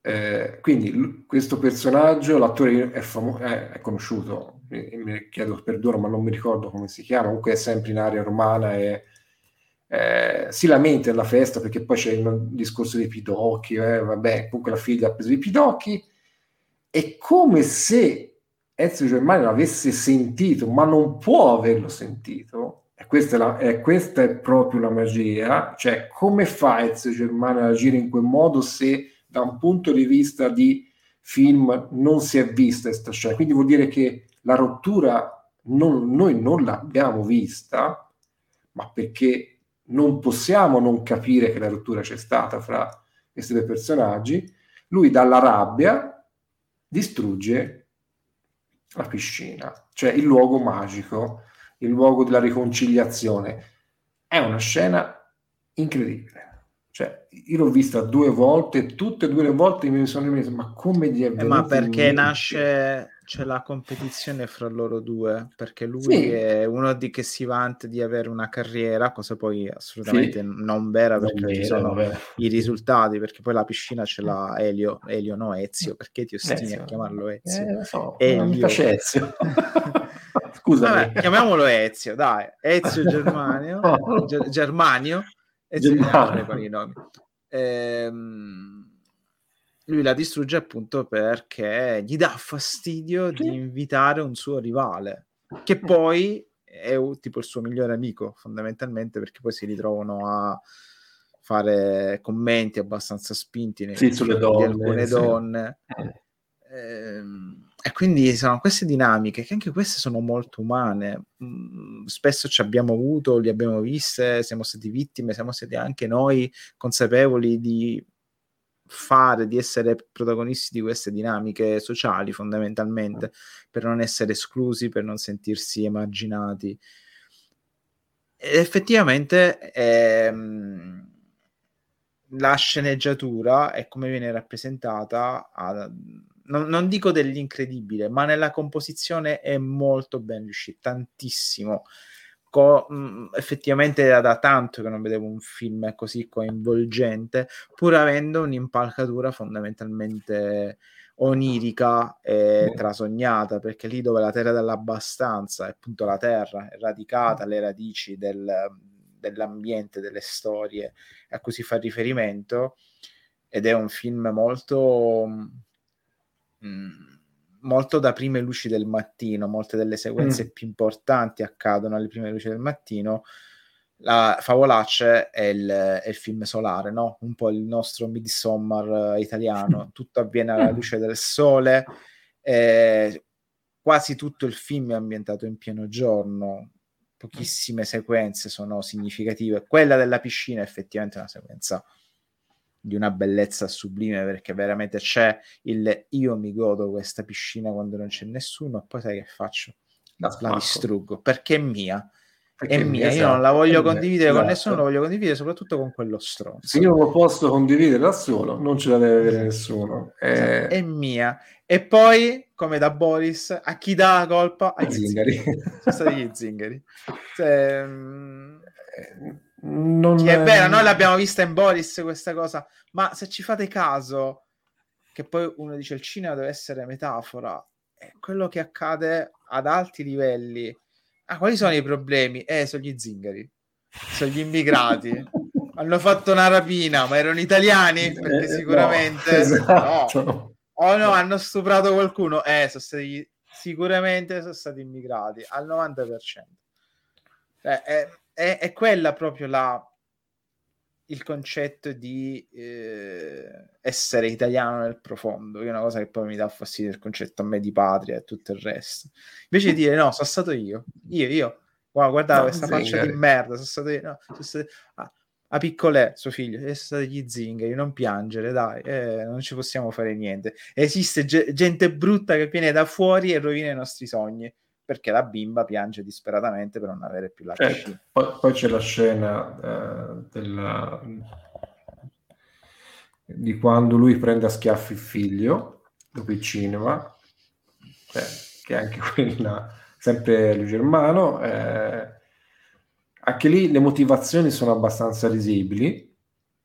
Speaker 2: eh, quindi l- questo personaggio, l'attore è, famo- è, è conosciuto, mi, mi, chiedo perdono ma non mi ricordo come si chiama, comunque è sempre in area romana e eh, si lamenta alla festa perché poi c'è il discorso dei pidocchi, eh, vabbè, comunque la figlia ha preso i pidocchi, è come se Ezio Germano avesse sentito, ma non può averlo sentito, questa è, la, è, questa è proprio la magia, cioè come fa Ezio Germano ad agire in quel modo se da un punto di vista di film non si è vista questa scena, quindi vuol dire che la rottura non, noi non l'abbiamo vista, ma perché non possiamo non capire che la rottura c'è stata fra questi due personaggi, lui dalla rabbia distrugge la piscina, cioè il luogo magico, il luogo della riconciliazione. È una scena incredibile. Cioè, io l'ho vista due volte, tutte e due le volte mi sono rimasto, ma come gli è venuto?
Speaker 1: Eh, ma perché nasce, c'è la competizione fra loro due, perché lui sì. è uno di che si vanta di avere una carriera, cosa poi assolutamente sì. non vera perché non ci sono vera. i risultati, perché poi la piscina ce l'ha Elio, Elio no Ezio, perché ti ostini Ezio. a chiamarlo Ezio?
Speaker 2: Eh, so, Elio. Ezio.
Speaker 1: Scusa, chiamiamolo Ezio, dai, Ezio Germanio, Germanio e con i nomi. Ehm, lui la distrugge appunto perché gli dà fastidio sì. di invitare un suo rivale, che poi è tipo il suo migliore amico, fondamentalmente, perché poi si ritrovano a fare commenti abbastanza spinti nei
Speaker 2: sì, sulle donne,
Speaker 1: di alcune sì. donne. Eh. Ehm, e quindi sono queste dinamiche che anche queste sono molto umane. Mm, spesso ci abbiamo avuto, li abbiamo viste, siamo stati vittime, siamo stati anche noi consapevoli di fare, di essere protagonisti di queste dinamiche sociali fondamentalmente, per non essere esclusi, per non sentirsi emarginati. Ed effettivamente ehm, la sceneggiatura e come viene rappresentata ha non, non, dico dell'incredibile, ma nella composizione è molto ben riuscita, tantissimo. Co- mh, mm, effettivamente era da tanto che non vedevo un film così coinvolgente, pur avendo un'impalcatura fondamentalmente onirica e mm. trasognata, perché lì dove la terra dell'abbastanza è appunto la terra, è radicata, le radici del, dell'ambiente, delle storie a cui si fa riferimento, ed è un film molto Mm, molto da prime luci del mattino, molte delle sequenze mm. più importanti accadono alle prime luci del mattino. La Favolacce è il, è il film solare, no? un po' il nostro Midsommar italiano, tutto avviene alla luce del sole, eh, quasi tutto il film è ambientato in pieno giorno, pochissime sequenze sono significative. Quella della piscina è effettivamente una sequenza di una bellezza sublime perché veramente c'è il io mi godo questa piscina quando non c'è nessuno e poi sai che faccio? La, la distruggo perché è mia perché è mia, esatto, io non la voglio condividere esatto. con nessuno, la voglio condividere soprattutto con quello stronzo.
Speaker 2: Se io lo posso condividere da solo, non ce la deve avere nessuno.
Speaker 1: È... Esatto, è mia. E poi, come da Boris, a chi dà la colpa?
Speaker 2: Ai zingari.
Speaker 1: Sono stati gli zingari. Cioè, mh... Eh, non sì, è vero, noi l'abbiamo vista in Boris questa cosa, ma se ci fate caso, che poi uno dice il cinema deve essere metafora, è quello che accade ad alti livelli. Ah, quali sono i problemi? Eh, sono gli zingari, sono gli immigrati. Hanno fatto una rapina, ma erano italiani? Perché eh, sicuramente... No, esatto. no. Oh no, hanno stuprato qualcuno? Eh, sono stati... sicuramente sono stati immigrati, al 90%. Eh, è, è, è quella proprio la, il concetto di eh, essere italiano nel profondo, che è una cosa che poi mi dà fastidio il concetto a me di patria e tutto il resto. Invece di dire no, sono stato io, io, io, wow, guarda no, questa zingari. faccia di merda, sono stato io, no, sono stato... Ah, a Piccolè, suo figlio, sono stati gli zingari, non piangere, dai, eh, non ci possiamo fare niente. Esiste ge- gente brutta che viene da fuori e rovina i nostri sogni perché la bimba piange disperatamente per non avere più la
Speaker 2: certo. poi, poi, c'è la scena eh, della, di quando lui prende a schiaffi il figlio dopo il cinema, eh, che è anche quella, sempre lui germano. Eh, anche lì le motivazioni sono abbastanza risibili.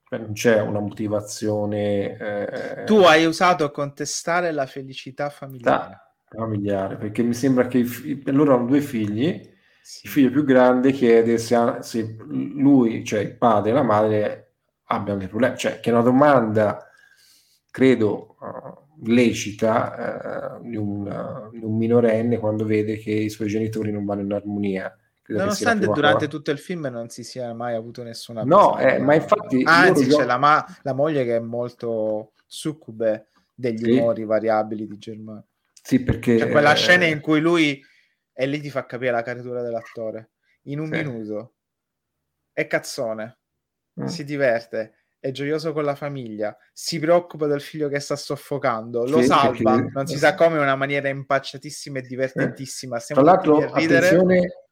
Speaker 2: Non c'è una motivazione. Eh,
Speaker 1: tu hai usato a contestare la felicità familiare. Da
Speaker 2: familiare, perché mi sembra che i, per loro hanno due figli, sì. il figlio più grande chiede se, ha, se, lui, cioè il padre e la madre, abbiano dei problemi, cioè che è una domanda, credo, uh, lecita uh, di, un, uh, di, un, minorenne quando vede che i suoi genitori non vanno in armonia.
Speaker 1: Nonostante durante qua. tutto il film non si sia mai avuto nessuna...
Speaker 2: No, eh, ma infatti...
Speaker 1: Anzi, c'è la, ma- la, moglie che è molto succube degli sì. umori variabili di Germania.
Speaker 2: Sì, perché...
Speaker 1: Cioè, quella scena in cui lui... E lì ti fa capire la caricatura dell'attore. In un sì. minuto. È cazzone. Mm. Si diverte. è gioioso con la famiglia, si preoccupa del figlio che sta soffocando, lo sì, salva, perché... non si sa come, in una maniera impacciatissima e divertentissima.
Speaker 2: Stiamo Tra l'altro, attenzione,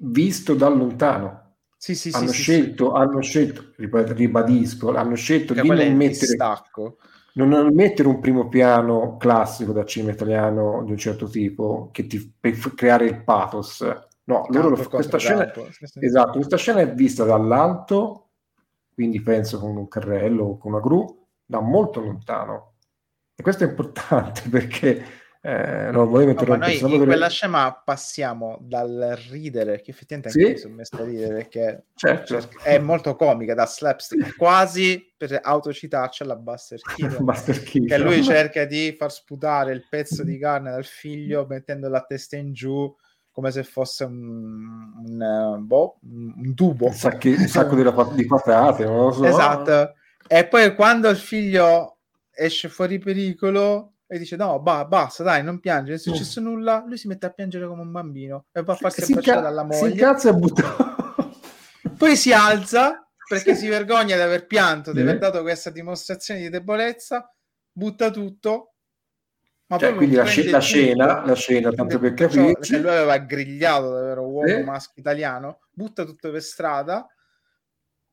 Speaker 2: visto da lontano. Sì, sì, hanno, sì, scelto, hanno scelto, ribadisco, hanno scelto che di non mettere, non mettere un primo piano classico da cinema italiano di un certo tipo che ti, per creare il pathos. No, loro, questa, scena, esatto, questa scena è vista dall'alto quindi penso con un carrello o con una gru, da molto lontano. E questo è importante perché eh, non volevo.
Speaker 1: No, noi in quella scema passiamo dal ridere, che effettivamente anche sì? mi sono messo a ridere, perché certo. è molto comica, da slapstick, quasi per autocitarci alla Buster Keaton, Buster Keaton, che lui cerca di far sputare il pezzo di carne dal figlio mettendo la testa in giù come se fosse un, un, eh, boh, un tubo. Un,
Speaker 2: sacchi, un sacco di, di patate, non lo so.
Speaker 1: Esatto. E poi quando il figlio esce fuori pericolo e dice no, ba, basta, dai, non piange, non è successo mm. nulla, lui si mette a piangere come un bambino e va a farsi
Speaker 2: si abbracciare ca- dalla moglie. Si incazza e butta...
Speaker 1: poi si alza perché si vergogna di aver pianto, di aver dato questa dimostrazione di debolezza, butta tutto,
Speaker 2: ma cioè, quindi la, sc- la scena, la scena, tanto per capirci...
Speaker 1: lui aveva grigliato davvero uomo eh? maschio italiano, butta tutto per strada,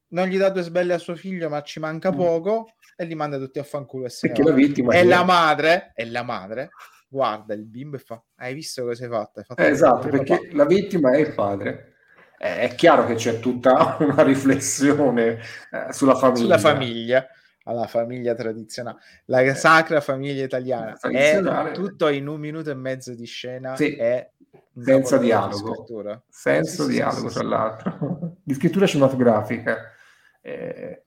Speaker 1: non gli dà due sbelle a suo figlio, ma ci manca mm. poco, e li manda tutti a fanculo e
Speaker 2: Perché la vittima
Speaker 1: è la madre, è la madre, guarda il bimbo e fa, hai visto cosa hai fatto? Hai fatto
Speaker 2: eh, esatto, perché papà. la vittima è il padre. Eh, è chiaro che c'è tutta una riflessione eh, sulla famiglia.
Speaker 1: Sulla famiglia alla famiglia tradizionale, la eh, sacra famiglia italiana. È tutto in un minuto e mezzo di scena
Speaker 2: sì,
Speaker 1: è
Speaker 2: senza dialogo, senza sì, dialogo sì, tra l'altro, di scrittura cinematografica. Eh,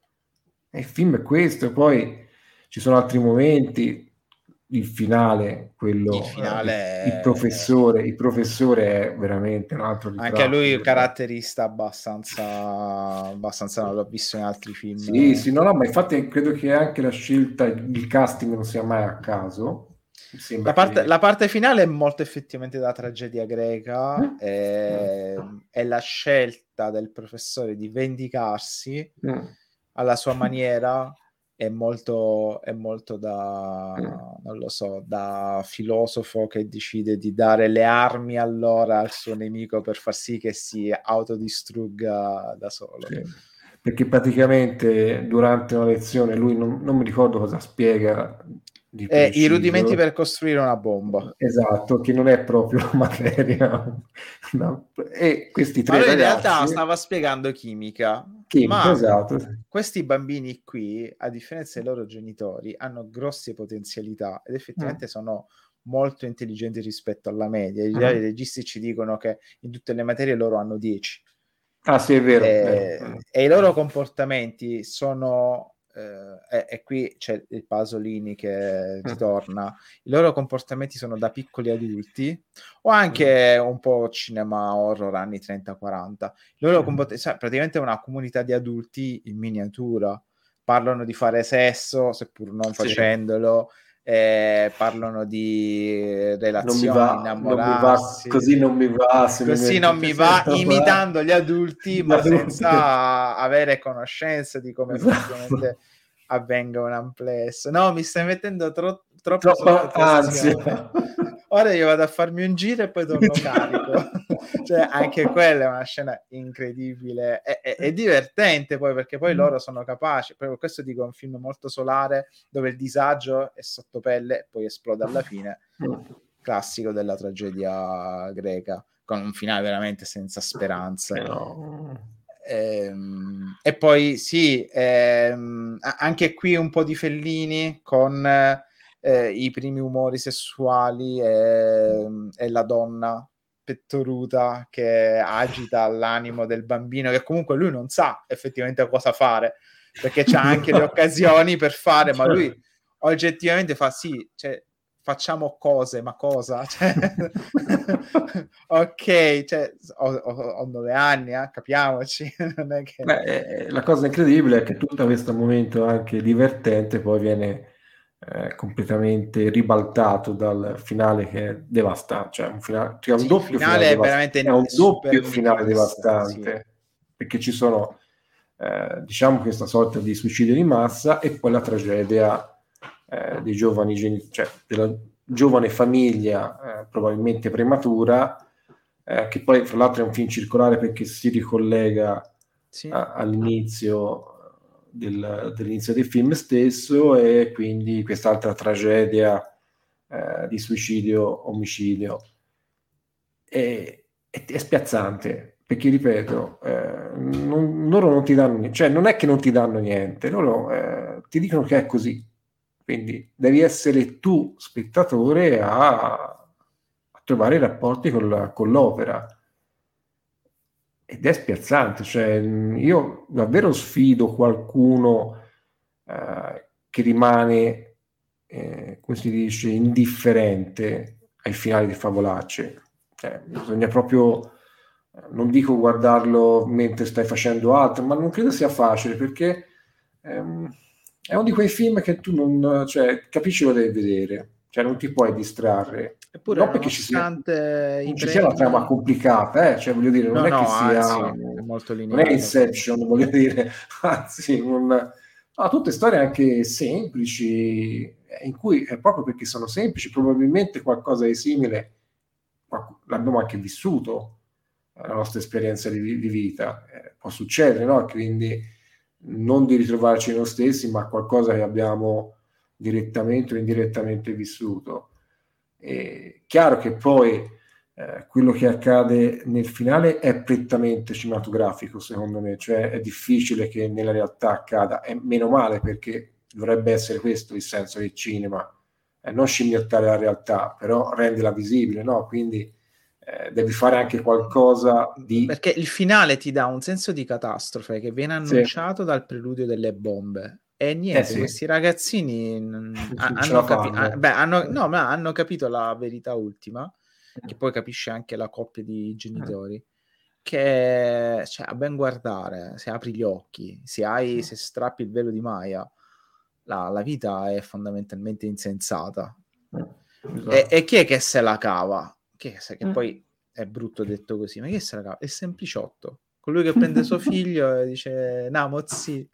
Speaker 2: il film è questo, poi ci sono altri momenti, il finale, quello il, finale il, il professore, il professore è veramente un altro
Speaker 1: ritratto. Anche lui è caratterista abbastanza, abbastanza l'ho visto in altri film.
Speaker 2: Sì, sì, no, no, ma infatti credo che anche la scelta, il casting non sia mai a caso.
Speaker 1: La parte, la parte, finale è molto effettivamente da tragedia greca, eh? è, mm. è, la scelta del professore di vendicarsi mm. alla sua maniera è molto, è molto da, mm. non lo so, da filosofo che decide di dare le armi allora al suo nemico per far sì che si autodistrugga da solo. Sì.
Speaker 2: Perché praticamente durante una lezione lui non, non mi ricordo cosa spiega
Speaker 1: eh, I rudimenti per costruire una bomba.
Speaker 2: Esatto, che non è proprio materia. no. E questi tre ma
Speaker 1: ragazzi...
Speaker 2: in
Speaker 1: realtà stava spiegando chimica.
Speaker 2: Chimica, ma esatto.
Speaker 1: Questi bambini qui, a differenza dei loro genitori, hanno grosse potenzialità ed effettivamente mm. sono molto intelligenti rispetto alla media. I, mm. registi ci dicono che in tutte le materie loro hanno 10.
Speaker 2: Ah sì, è vero.
Speaker 1: E, vero. e i loro comportamenti sono eh, e, qui c'è il Pasolini che ritorna. I loro comportamenti sono da piccoli adulti o anche mm. un po' cinema horror anni 30-40. I loro mm. comport- cioè, praticamente è una comunità di adulti in miniatura. Parlano di fare sesso, seppur non sì. facendolo. Eh, parlano di relazioni non va, innamorarsi.
Speaker 2: non va, così non mi va
Speaker 1: così non mi va imitando gli adulti ma senza avere conoscenza di come effettivamente avvenga un amplesso no mi stai mettendo tro- troppo
Speaker 2: troppa ansia.
Speaker 1: Ora io vado a farmi un giro e poi torno carico. Cioè, anche quella è una scena incredibile e, e, e, divertente poi perché poi loro sono capaci. Proprio questo dico: è un film molto solare dove il disagio è sotto pelle e poi esplode alla fine. Classico della tragedia greca, con un finale veramente senza speranza. No. Ehm, e poi sì, ehm, anche qui un po' di Fellini con eh, i primi umori sessuali e, e, la donna pettoruta che agita l'animo del bambino, che comunque lui non sa effettivamente cosa fare, perché c'ha anche le occasioni per fare, ma lui certo. oggettivamente fa sì, cioè, facciamo cose, ma cosa? Cioè, ok, cioè, ho, ho, ho, nove anni, eh, capiamoci. che...
Speaker 2: Beh, eh, la cosa incredibile è che tutto questo momento anche divertente poi viene eh, completamente ribaltato dal finale che è devastante, cioè un, finale, cioè un sì, doppio finale, finale è, veramente è un doppio finale devastante, sì. perché ci sono eh, diciamo questa sorta di suicidio di massa e poi la tragedia eh, dei giovani genitori, cioè della giovane famiglia eh, probabilmente prematura, eh, che poi fra l'altro è un film circolare perché si ricollega sì. a, all'inizio del, dell'inizio del film stesso e quindi quest'altra tragedia eh, di suicidio-omicidio. E, è, è spiazzante perché ripeto, eh, non, loro non ti danno, cioè non è che non ti danno niente, loro eh, ti dicono che è così. Quindi devi essere tu, spettatore, a, a trovare i rapporti con, con, l'opera. Ed è spiazzante, cioè io davvero sfido qualcuno eh, che rimane, eh, come si dice, indifferente ai finali di Favolacce. Cioè, bisogna proprio non dico guardarlo mentre stai facendo altro, ma non credo sia facile perché ehm, è uno di quei film che tu non cioè, capisci lo devi vedere, cioè non ti puoi distrarre.
Speaker 1: Eppure non perché ci sia, non
Speaker 2: ci sia una trama complicata, eh? cioè, voglio dire, non no, è no, che sia
Speaker 1: anzi, è molto
Speaker 2: lineare. Non è Inception, voglio dire, anzi, non, no, tutte storie anche semplici, eh, in cui è proprio perché sono semplici, probabilmente qualcosa di simile l'abbiamo anche vissuto la nostra esperienza di, di vita. Eh, può succedere, no? Quindi non di ritrovarci noi stessi, ma qualcosa che abbiamo direttamente o indirettamente vissuto. È chiaro che poi eh, quello che accade nel finale è prettamente cinematografico, secondo me, cioè è difficile che nella realtà accada, è meno male perché dovrebbe essere questo il senso del cinema, eh, non scimmiottare la realtà, però renderla visibile, no? Quindi eh, devi fare anche qualcosa di...
Speaker 1: Perché il finale ti dà un senso di catastrofe che viene annunciato sì. dal preludio delle bombe. E niente, eh sì. questi ragazzini hanno, capi- beh, hanno, no, ma hanno capito la verità ultima, che poi capisce anche la coppia di genitori, che cioè, a ben guardare, se apri gli occhi, se, hai, se strappi il velo di Maya, la, la vita è fondamentalmente insensata. Esatto. E, e chi è che se la cava? che, che mm. poi è brutto detto così, ma che sarà? È sempliciotto. Colui che prende suo figlio e dice, no, mozzi,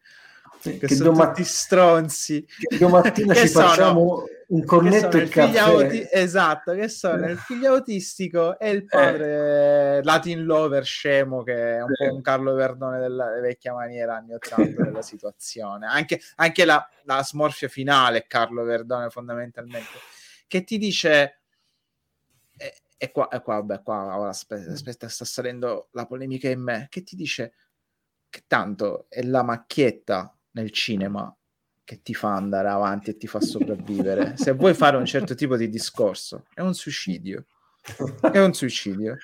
Speaker 2: che, che sono domani, stronzi. Che domattina che ci sono, facciamo un cornetto e caffè.
Speaker 1: Auti- esatto, che sono il figlio autistico e il eh. padre eh. Latin lover scemo che è un eh. po' un Carlo Verdone della vecchia maniera anni 80 della situazione. Anche, anche la, la smorfia finale Carlo Verdone fondamentalmente, che ti dice e qua, e qua, vabbè, qua ora aspetta, aspetta, sta salendo la polemica in me, che ti dice che tanto è la macchietta nel cinema che ti fa andare avanti e ti fa sopravvivere. Se vuoi fare un certo tipo di discorso, è un suicidio. È un suicidio.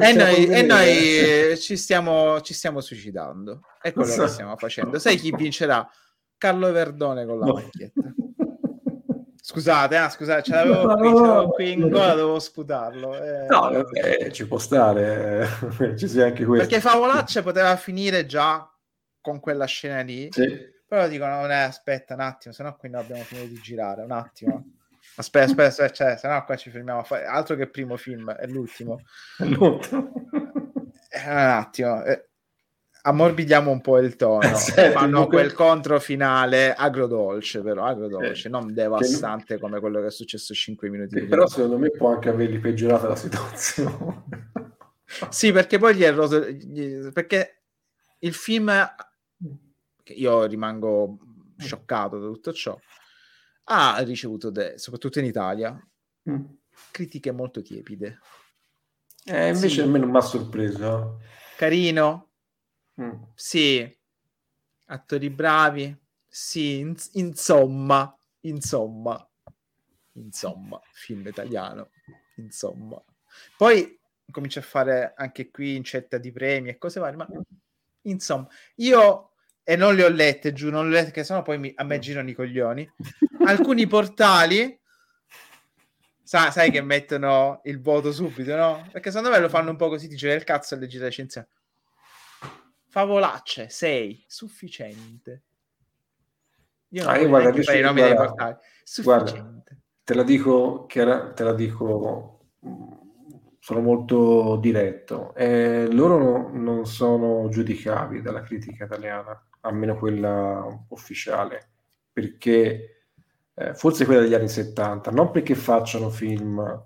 Speaker 1: E noi, e noi ci, stiamo, ci, stiamo, suicidando. È quello so. che stiamo facendo. Sai chi vincerà? Carlo Verdone con la no. macchietta. Scusate, ah, scusate, ce l'avevo no, qui, no, qui in gola, dovevo sputarlo.
Speaker 2: Eh. No, vabbè, ci può stare, eh. ci sia anche questo.
Speaker 1: Perché Favolaccia poteva finire già con quella scena lì, sì. però dicono, no, aspetta un attimo, se no qui non abbiamo finito di girare, un attimo. Aspetta, aspetta, aspetta, cioè, se no qua ci fermiamo a fare altro che il primo film, è l'ultimo. L'ultimo. Eh, un attimo, eh, ammorbidiamo un po' il tono. Senti, fanno comunque... quel contro finale agrodolce, però agrodolce, eh, non devastante che... come quello che è successo 5 minuti
Speaker 2: prima. Però secondo me può anche avergli peggiorato la situazione.
Speaker 1: sì, perché poi gli è roto... perché il film io rimango scioccato da tutto ciò ha ricevuto, de... soprattutto in Italia, mm. critiche molto tiepide.
Speaker 2: Eh, invece sì. a me non mi ha sorpreso.
Speaker 1: Carino, Mm. Sì, attori bravi. Sì, in- insomma, insomma, insomma, film italiano, insomma. Poi comincia a fare anche qui incetta di premi e cose varie, ma insomma, io e non le ho lette giù, non le ho lette che sennò poi mi, a me girano i coglioni. Alcuni portali sa, sai che mettono il voto subito, no? Perché secondo me lo fanno un po' così, dice il cazzo e legge la scienza Favolacce 6, sufficiente.
Speaker 2: Io non ah, io guarda, i nomi dei portali. Sufficiente. Guarda, te la dico, chiara, te la dico mm, sono molto diretto. Eh, loro no, non sono giudicabili dalla critica italiana, almeno quella ufficiale, perché eh, forse quella degli anni 70, non perché facciano film,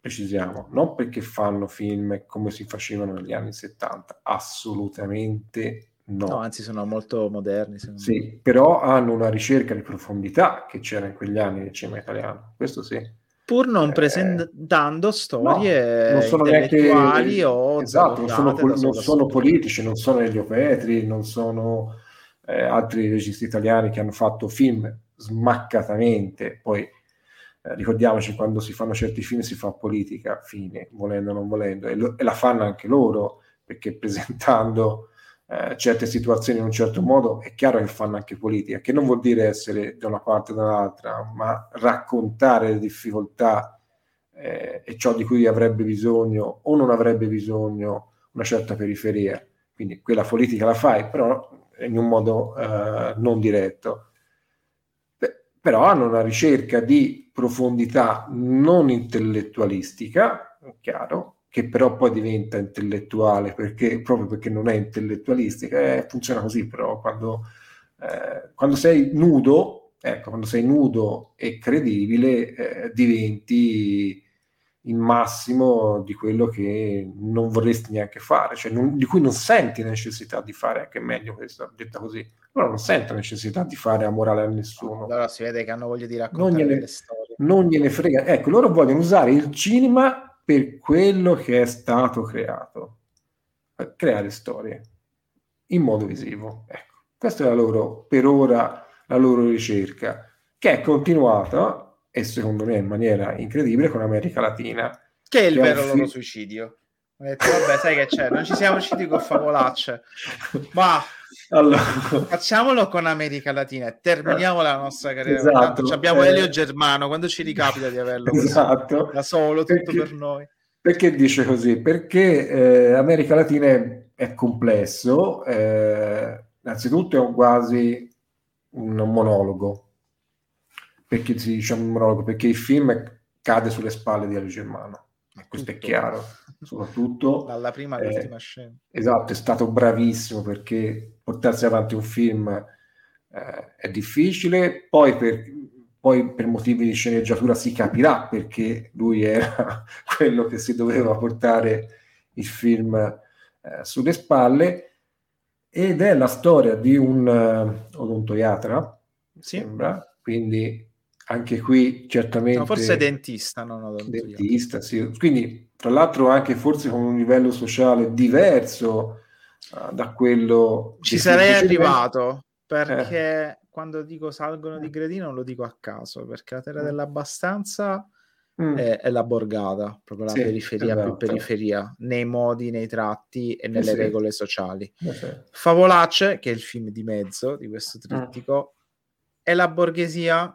Speaker 2: precisiamo, non perché fanno film come si facevano negli anni 70, assolutamente no. No,
Speaker 1: anzi sono molto moderni.
Speaker 2: Sì, me. però hanno una ricerca di profondità che c'era in quegli anni nel cinema italiano, questo sì
Speaker 1: pur non eh, presentando storie no, non sono intellettuali neanche, o
Speaker 2: esatto, non sono, non sono politici, non sono Elio Petri, non sono eh, altri registi italiani che hanno fatto film smaccatamente, poi eh, ricordiamoci quando si fanno certi film si fa politica, fine, volendo o non volendo, e, lo, e la fanno anche loro, perché presentando eh, certe situazioni in un certo modo, è chiaro che fanno anche politica, che non vuol dire essere da una parte o dall'altra, ma raccontare le difficoltà eh, e ciò di cui avrebbe bisogno o non avrebbe bisogno una certa periferia. Quindi quella politica la fai, però in un modo eh, non diretto. Beh, però hanno una ricerca di profondità non intellettualistica, chiaro, che però poi diventa intellettuale perché, proprio perché non è intellettualistica, eh, funziona così però quando, eh, quando, sei nudo, ecco, quando sei nudo e credibile eh, diventi il massimo di quello che non vorresti neanche fare, cioè non, di cui non senti necessità di fare, anche meglio questo, detta così, però non sento necessità di fare amorale a nessuno.
Speaker 1: Allora si vede che hanno voglia di raccontare non gliene, le storie.
Speaker 2: Non gliene frega, ecco, loro vogliono usare il cinema per quello che è stato creato, creare storie in modo visivo. Ecco, questa è la loro, per ora, la loro ricerca, che è continuata, e secondo me in maniera incredibile, con America Latina.
Speaker 1: Che è il vero fi- loro suicidio. Ho detto, vabbè, sai che c'è, non ci siamo usciti con favolacce, ma allora. facciamolo con America Latina e terminiamo la nostra carriera. Esatto. Abbiamo eh... Elio Germano, quando ci ricapita di averlo esatto. da solo, tutto perché, per noi.
Speaker 2: Perché dice così? Perché eh, America Latina è, è complesso, eh, innanzitutto è un quasi un monologo, perché si dice un monologo? Perché il film cade sulle spalle di Elio Germano questo è chiaro, soprattutto
Speaker 1: dalla prima all'ultima eh, scena.
Speaker 2: Esatto, è stato bravissimo perché portarsi avanti un film eh, è difficile, poi per, poi per motivi di sceneggiatura si capirà perché lui era quello che si doveva portare il film eh, sulle spalle ed è la storia di un uh, odontoiatra, sì. sembra, quindi anche qui certamente... No,
Speaker 1: forse dentista, no, no,
Speaker 2: dentista, sì. Quindi, tra l'altro, anche forse con un livello sociale diverso uh, da quello...
Speaker 1: Ci sarei arrivato, perché eh. quando dico salgono di gradino lo dico a caso, perché la terra mm. dell'abbastanza mm. è, è, la borgata, proprio la sì, periferia esatto. più periferia, nei modi, nei tratti e nelle sì. regole sociali. Eh, Favolacce, che è il film di mezzo di questo mm. trittico, mm. è la borghesia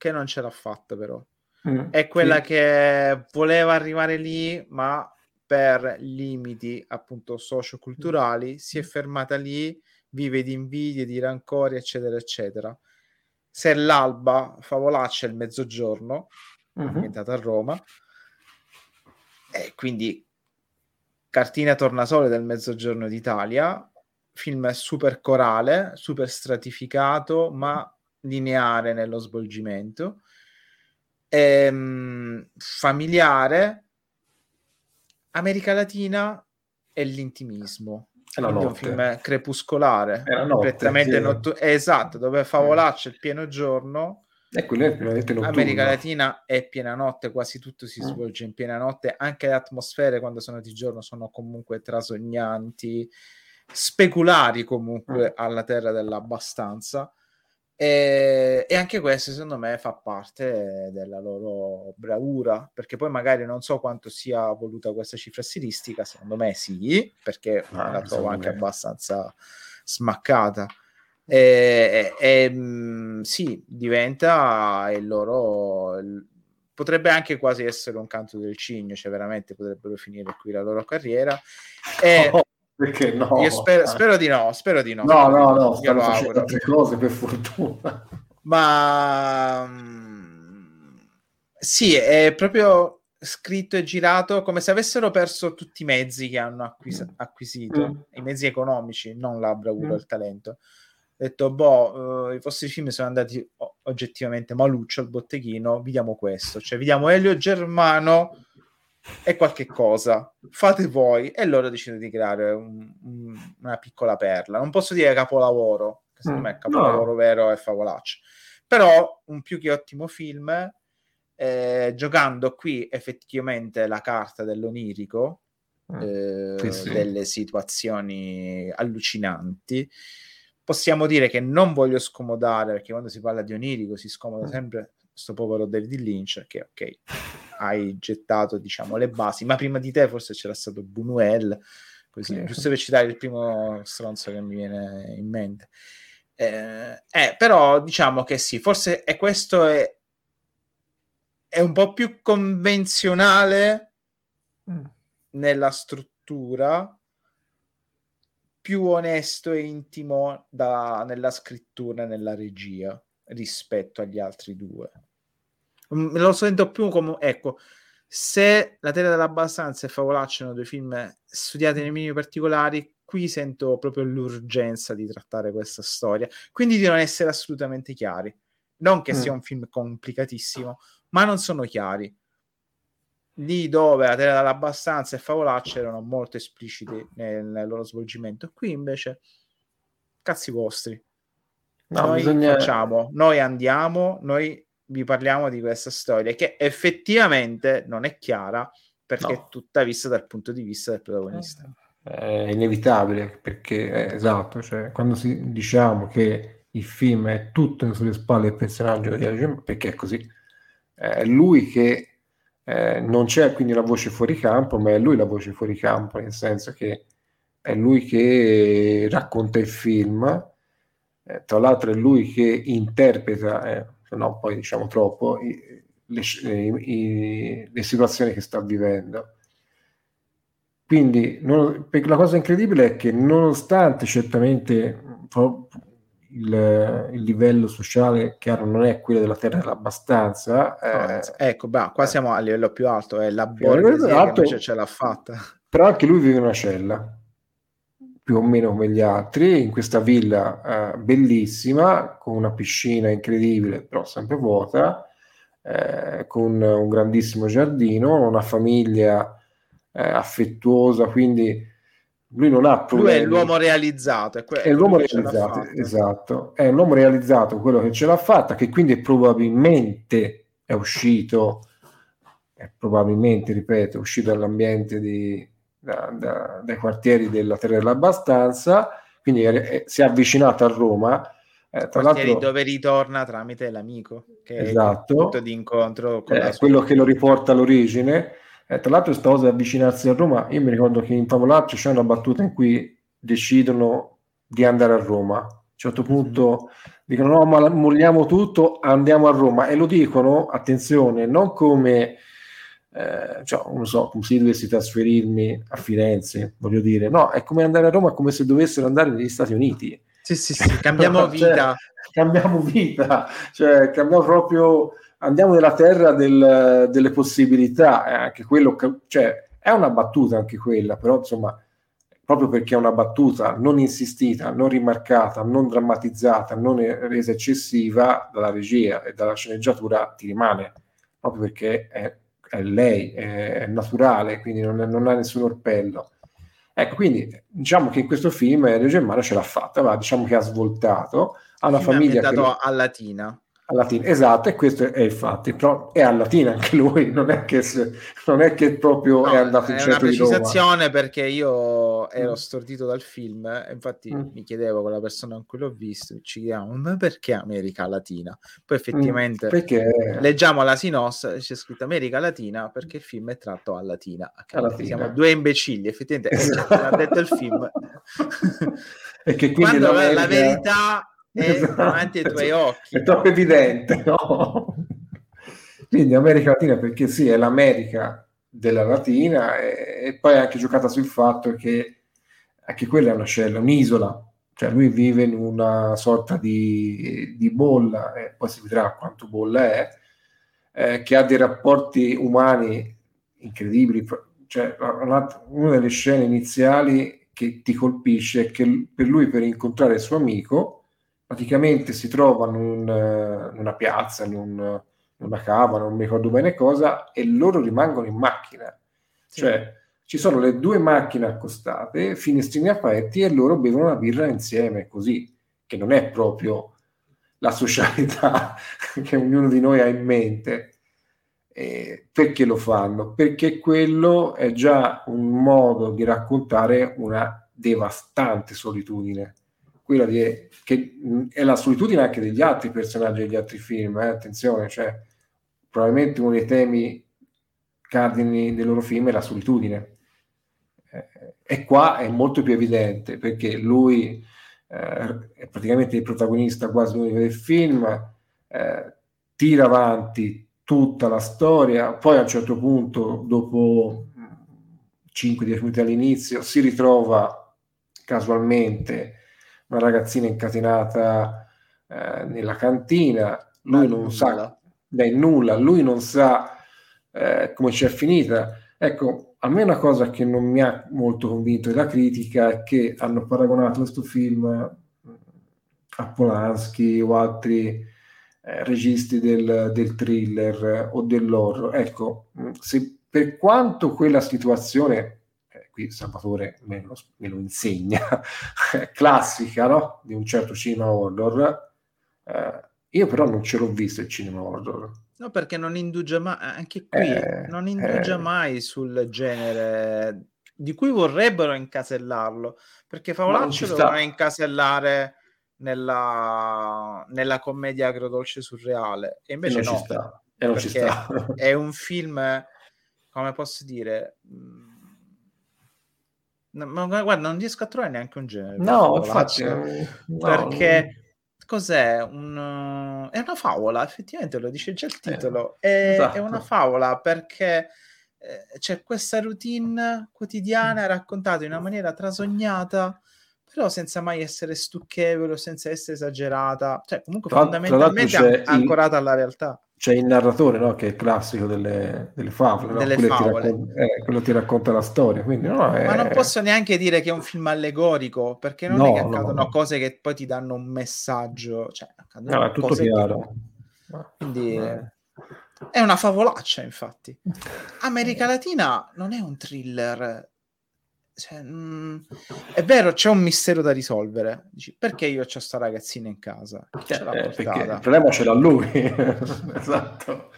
Speaker 1: che non ce l'ha fatta però. Mm, è quella sì. che voleva arrivare lì, ma per limiti appunto socioculturali si è fermata lì, vive di invidie, di rancori, eccetera, eccetera. Se l'alba, favolaccia il mezzogiorno, mm-hmm. ambientata a Roma, e quindi cartina tornasole del mezzogiorno d'Italia, film super corale, super stratificato, ma lineare nello svolgimento, ehm, familiare, America Latina e l'intimismo. È un film crepuscolare, sì. notturno, esatto, dove favolaccia il pieno giorno.
Speaker 2: Ecco,
Speaker 1: America Latina è piena notte, quasi tutto si mm. svolge in piena notte, anche le atmosfere quando sono di giorno sono comunque trasognanti, speculari comunque mm. alla terra dell'abbastanza. E, e, anche questo secondo me fa parte della loro bravura perché poi magari non so quanto sia voluta questa cifra stilistica secondo me sì perché ah, la trovo anche me. abbastanza smaccata e, e mh, mm, sì diventa il loro il, potrebbe anche quasi essere un canto del cigno cioè veramente potrebbero finire qui la loro carriera e, oh
Speaker 2: perché no?
Speaker 1: Io spero, spero, di no, spero di no.
Speaker 2: No, no, no, stanno facendo altre cose per fortuna.
Speaker 1: Ma mm, sì, è proprio scritto e girato come se avessero perso tutti i mezzi che hanno acquis- acquisito, mm. i mezzi economici, non la bravura mm. il talento. Ho detto, boh, uh, i vostri film sono andati oggettivamente maluccio al botteghino, vediamo questo, cioè vediamo Elio Germano e qualche cosa, fate voi, e loro decidono di creare un, un, una piccola perla. Non posso dire capolavoro, che secondo mm. me capolavoro no. vero è Favolaccio, però un più che ottimo film eh, giocando qui effettivamente la carta dell'onirico, mm. eh, sì, sì. delle situazioni allucinanti. Possiamo dire che non voglio scomodare, perché quando si parla di onirico si scomoda mm. sempre questo povero David Lynch, che ok, hai gettato diciamo le basi, ma prima di te forse c'era stato Buñuel, così, sì. giusto per citare il primo stronzo che mi viene in mente. Eh, eh, però diciamo che sì, forse è questo è è un po' più convenzionale mm. nella struttura, più onesto e intimo da, nella scrittura e nella regia rispetto agli altri due. Mm, me lo sento più come, ecco, se La Terra dell'Abbastanza e Favolaccio sono due film studiati nei minimi particolari, qui sento proprio l'urgenza di trattare questa storia, quindi di non essere assolutamente chiari. Non che mm. sia un film complicatissimo, ma non sono chiari. Lì dove la terra dall'abbastanza e Favolaccia erano molto espliciti nel, nel, loro svolgimento, qui invece cazzi vostri. No, noi bisogna... facciamo, noi andiamo, noi vi parliamo di questa storia che effettivamente non è chiara perché no. è tutta vista dal punto di vista del protagonista.
Speaker 2: È inevitabile perché è esatto, cioè, quando si, diciamo che il film è tutto sulle spalle del personaggio di Agent, perché è così è lui che eh, non c'è quindi la voce fuori campo, ma è lui la voce fuori campo, nel senso che è lui che racconta il film, eh, tra l'altro è lui che interpreta, eh, no poi diciamo troppo, i, le, i, le, situazioni che sta vivendo. Quindi non, la cosa incredibile è che nonostante certamente il, il, livello sociale chiaro non è quello della terra abbastanza
Speaker 1: eh, ecco beh, qua siamo a livello più alto è la borghesia che ce l'ha fatta.
Speaker 2: Però anche lui vive in una cella più o meno come gli altri in questa villa eh, bellissima con una piscina incredibile però sempre vuota eh, con un grandissimo giardino una famiglia eh, affettuosa quindi lui non ha
Speaker 1: problemi. Lui è l'uomo realizzato. È,
Speaker 2: è l'uomo realizzato, esatto. È l'uomo realizzato, quello che ce l'ha fatta, che quindi probabilmente è uscito, è probabilmente, ripeto, è uscito dall'ambiente di, da, da, dai quartieri della Terra dell'Abbastanza, quindi è, si è avvicinato a Roma.
Speaker 1: Eh, tra l'altro, dove ritorna tramite l'amico, che esatto, è il punto di incontro
Speaker 2: con eh, quello che lo riporta all'origine eh, tra l'altro, questa cosa di avvicinarsi a Roma, io mi ricordo che in Favolaccio c'è una battuta in cui decidono di andare a Roma. A un certo punto mm-hmm. dicono: No, ma molliamo tutto, andiamo a Roma. E lo dicono, attenzione, non come. Eh, cioè, non so, come se dovessi trasferirmi a Firenze, voglio dire, no, è come andare a Roma, come se dovessero andare negli Stati Uniti.
Speaker 1: Sì, sì, sì, cambiamo cioè, vita.
Speaker 2: cambiamo vita, cioè cambiamo proprio andiamo nella terra del, delle possibilità, è anche quello, cioè, è una battuta anche quella, però insomma, proprio perché è una battuta non insistita, non rimarcata, non drammatizzata, non resa eccessiva dalla regia e dalla sceneggiatura ti rimane, proprio perché è, è lei, è, naturale, quindi non, non, ha nessun orpello. Ecco, quindi diciamo che in questo film Reggio Germano ce l'ha fatta, va, diciamo che ha svoltato, ha una famiglia...
Speaker 1: Che... a Latina
Speaker 2: a latina, esatto, e questo è il fatto, però è a latina anche lui, non è che, non è che proprio no, è andato in centro di Roma.
Speaker 1: È una precisazione perché io ero mm. stordito dal film, infatti mm. mi chiedevo con la persona con cui l'ho visto, ci chiediamo, ma perché America Latina? Poi mm, effettivamente mm, perché... leggiamo la sinostra, c'è scritto America Latina perché il film è tratto a Latina. A Latina. Siamo due imbecilli, effettivamente, esatto. ha detto il film. e che quindi Quando la verità è esatto. davanti ai tuoi occhi.
Speaker 2: È troppo evidente, no? Quindi America Latina perché sì, è l'America della Latina e, e poi anche giocata sul fatto che anche quella è una cella, un'isola, cioè lui vive in una sorta di, di bolla, e poi si vedrà quanto bolla è, eh, che ha dei rapporti umani incredibili. Cioè, una delle scene iniziali che ti colpisce è che per lui, per incontrare il suo amico, praticamente si trovano in, in una piazza, in, un, in, una cava, non mi ricordo bene cosa, e loro rimangono in macchina. Sì. Cioè, ci sono le due macchine accostate, finestrini aperti e loro bevono una birra insieme, così, che non è proprio la socialità che ognuno di noi ha in mente. Eh, perché lo fanno? Perché quello è già un modo di raccontare una devastante solitudine, quella di, che è la solitudine anche degli altri personaggi degli altri film, eh? attenzione, cioè probabilmente uno dei temi cardini dei loro film è la solitudine e qua è molto più evidente perché lui eh, è praticamente il protagonista quasi unico del film, eh, tira avanti tutta la storia, poi a un certo punto, dopo 5-10 minuti all'inizio, si ritrova casualmente una ragazzina incatenata eh, nella cantina, lui non nulla. sa, dai nulla, lui non sa eh, come ci è finita. Ecco, a me una cosa che non mi ha molto convinto della critica è che hanno paragonato questo film a Polanski o altri eh, registi del, del, thriller o dell'horror. Ecco, se per quanto quella situazione, eh, qui Salvatore me lo, me lo insegna, classica no? di un certo cinema horror, eh, io però non ce l'ho visto il cinema horror.
Speaker 1: No, perché non indugia mai, anche qui, eh, non indugia eh. mai sul genere di cui vorrebbero incasellarlo, perché Favolaccio lo vuole incasellare nella, nella commedia agrodolce surreale, e invece e no, sta. E non ci sta. è un film, come posso dire... Ma guarda, non riesco a trovare neanche un genere.
Speaker 2: No, infatti, no,
Speaker 1: perché cos'è? Un, è una favola, effettivamente lo dice già il eh, titolo. Eh, è, esatto. è, una favola perché eh, c'è questa routine quotidiana raccontata in una maniera trasognata, però senza mai essere stucchevole, senza essere esagerata, cioè comunque tra, fondamentalmente tra ancorata alla realtà
Speaker 2: c'è il narratore, no? che è il classico delle, delle favole, no?
Speaker 1: delle quello, favole.
Speaker 2: Ti racconta, eh, quello ti racconta la storia. Quindi, no,
Speaker 1: è... Ma non posso neanche dire che è un film allegorico, perché non è che accadono cose che poi ti danno un messaggio. Cioè,
Speaker 2: no, è tutto chiaro.
Speaker 1: Che... Quindi eh. è una favolaccia, infatti. America Latina non è un thriller cioè, mh, mm, è vero, c'è un mistero da risolvere. Dici, perché io ho sta ragazzina in casa?
Speaker 2: Cioè, eh, il problema ce l'ha lui. esatto.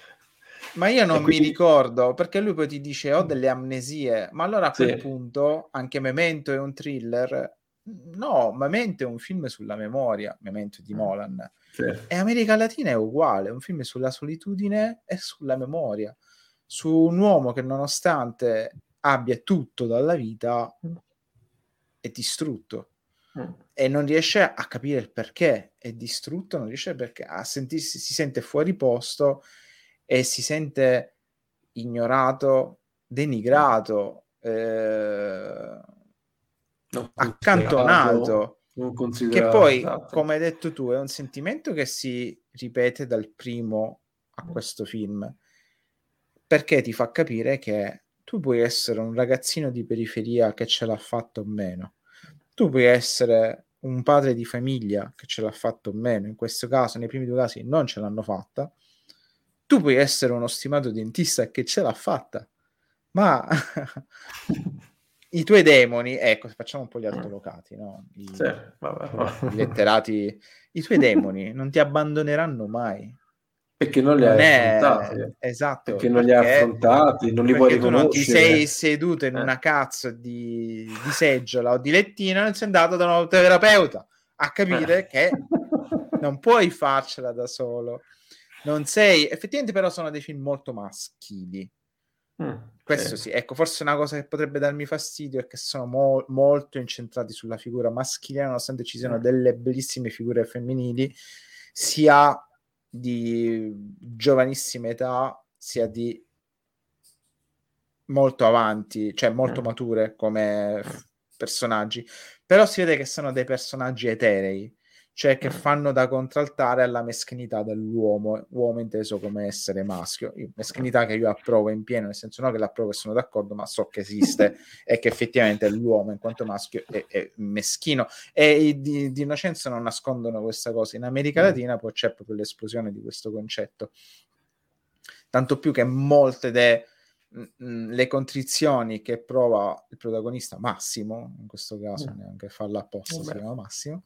Speaker 1: Ma io non quindi... mi ricordo, perché lui poi ti dice ho delle amnesie, ma allora a quel sì. punto anche Memento è un thriller? No, Memento è un film sulla memoria, Memento di Nolan. Sì. E America Latina è uguale, è un film sulla solitudine e sulla memoria, su un uomo che nonostante abbia tutto dalla vita mm. è distrutto mm. e non riesce a capire il perché è distrutto, non riesce perché a sentirsi, si sente fuori posto e si sente ignorato, denigrato, eh, accantonato. Che poi, esatto. come hai detto tu, è un sentimento che si ripete dal primo a questo film perché ti fa capire che tu puoi essere un ragazzino di periferia che ce l'ha fatto o meno, tu puoi essere un padre di famiglia che ce l'ha fatto o meno, in questo caso, nei primi due casi non ce l'hanno fatta, tu puoi essere uno stimato dentista che ce l'ha fatta, ma i tuoi demoni, ecco, facciamo un po' gli altolocati, no? I, sì, vabbè, vabbè. I letterati, i tuoi demoni non ti abbandoneranno mai,
Speaker 2: perché non li non hai è... affrontati.
Speaker 1: Esatto.
Speaker 2: Perché non li hai affrontati, non li vuoi riconoscere.
Speaker 1: Tu non ti sei seduto in eh. una cazzo di, di, seggiola o di lettino e sei andato da un terapeuta a capire eh. che non puoi farcela da solo. Non sei... Effettivamente però sono dei film molto maschili. Mm, Questo sì. sì. ecco, forse una cosa che potrebbe darmi fastidio è che sono mo- molto incentrati sulla figura maschile, nonostante ci siano mm. delle bellissime figure femminili, sia di giovanissima età sia di molto avanti, cioè molto mm. mature come personaggi, però si vede che sono dei personaggi eterei, cioè che fanno da contraltare alla meschinità dell'uomo, uomo inteso come essere maschio. Io, meschinità che io approvo in pieno, nel senso no che l'approvo e sono d'accordo, ma so che esiste e che effettivamente l'uomo in quanto maschio è, è meschino. E di, di, Innocenza non nascondono questa cosa. In America mm. Latina poi c'è proprio l'esplosione di questo concetto. Tanto più che molte delle le contrizioni che prova il protagonista Massimo, in questo caso mm. neanche farla apposta, Vabbè. si chiama Massimo,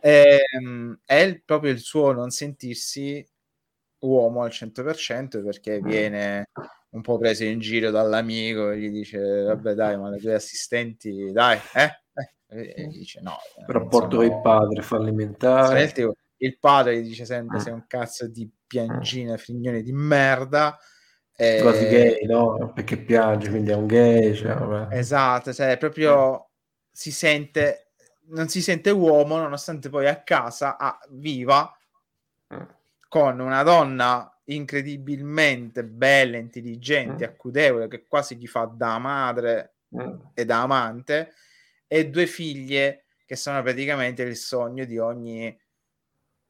Speaker 1: ehm, è il, proprio il suo non sentirsi uomo al 100% perché mm. viene un po' preso in giro dall'amico e gli dice vabbè dai ma le tue assistenti dai eh? eh e gli dice no
Speaker 2: il rapporto con il padre fallimentare
Speaker 1: il padre gli dice sempre mm. sei un cazzo di piangina frignone di merda
Speaker 2: eh, Quasi gay, no? Perché piange, quindi è un gay. Cioè,
Speaker 1: esatto, cioè proprio si sente, non si sente uomo, nonostante poi a casa ah, viva mm. con una donna incredibilmente bella, intelligente, mm. accudevole, che quasi gli fa da madre mm. e da amante, e due figlie che sono praticamente il sogno di ogni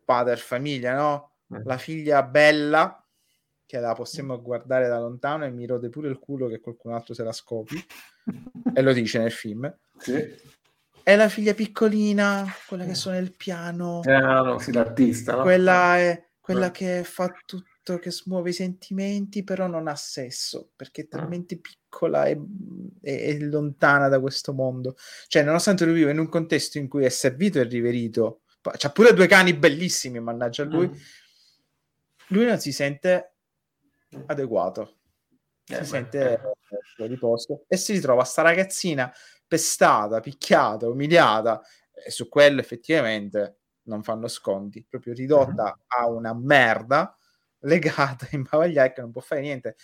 Speaker 1: padre famiglia, no? Mm. La figlia bella che la possiamo guardare da lontano e mi rode pure il culo che qualcun altro se la scopi e lo dice nel film sì. è la figlia piccolina quella che suona il piano
Speaker 2: eh, no, sì, l'artista no?
Speaker 1: quella è quella eh. che fa tutto che smuove i sentimenti però non ha sesso perché è mm. talmente piccola e, e, e lontana da questo mondo cioè nonostante lui vive in un contesto in cui è servito e riverito c'ha pure due cani bellissimi mannaggia a lui mm. lui non si sente adeguato. Si eh, sente eh. di posto e si ritrova sta ragazzina pestata, picchiata, umiliata e su quello effettivamente non fanno sconti, proprio ridotta mm-hmm. a una merda legata, imbavagliata che non può fare niente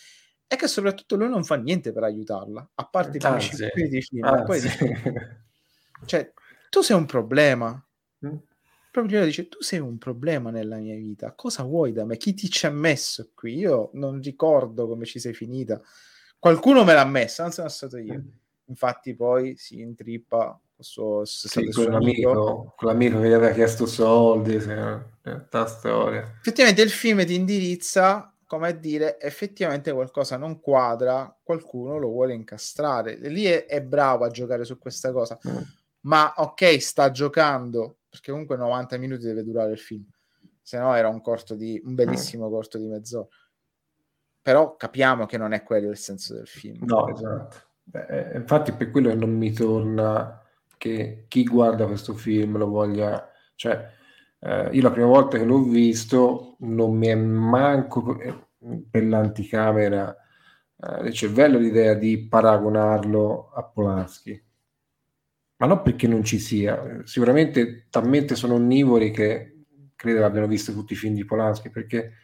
Speaker 1: e che soprattutto lui non fa niente per aiutarla, a parte i primi di film. Poi dice, cioè, tu sei un problema. Mm proprio lui dice tu sei un problema nella mia vita cosa vuoi da me? Chi ti ci ha messo qui? Io non ricordo come ci sei finita. Qualcuno me l'ha messa non sono stato io. Mm. infatti poi si intrippa suo,
Speaker 2: sì, quell'amico, quell'amico che gli aveva chiesto soldi tanta storia.
Speaker 1: Effettivamente il film ti indirizza come a dire effettivamente qualcosa non quadra qualcuno lo vuole incastrare. Lì è, è bravo a giocare su questa cosa. Mm. ma ok sta giocando perché comunque 90 minuti deve durare il film, se no era un corto di un bellissimo corto di mezz'ora. Però capiamo che non è quello il senso del film.
Speaker 2: No, esatto. Beh, infatti per quello che non mi torna che chi guarda questo film lo voglia, cioè eh, io la prima volta che l'ho visto non mi è manco eh, per l'anticamera eh, il cervello l'idea di paragonarlo a Polanski ma non perché non ci sia, sicuramente talmente sono onnivori che credo abbiano visto tutti i film di Polanski, perché,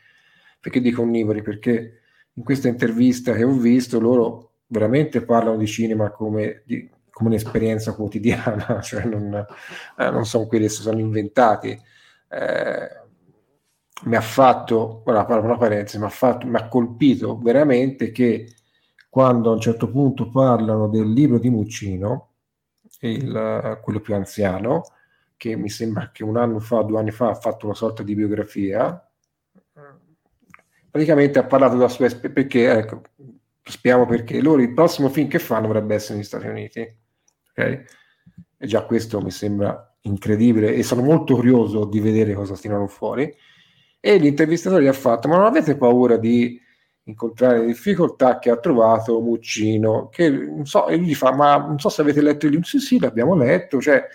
Speaker 2: perché dico onnivori? Perché in questa intervista che ho visto loro veramente parlano di cinema come, di, come un'esperienza quotidiana, cioè non, eh, non sono quelli che si sono inventati. Eh, mi ha fatto, ora parlo una parentesi, mi ha, fatto, mi ha colpito veramente che quando a un certo punto parlano del libro di Muccino, il, quello più anziano, che mi sembra che un anno fa, due anni fa, ha fatto una sorta di biografia. Praticamente ha parlato della sua esperienza, perché, ecco, spieghiamo perché. Loro il prossimo film che fanno dovrebbe essere negli Stati Uniti. Okay? E già questo mi sembra incredibile e sono molto curioso di vedere cosa tirano fuori. E l'intervistatore gli ha fatto, ma non avete paura di incontrare difficoltà che ha trovato Muccino, che non so, e gli fa, ma non so se avete letto il libro, sì sì l'abbiamo letto, cioè,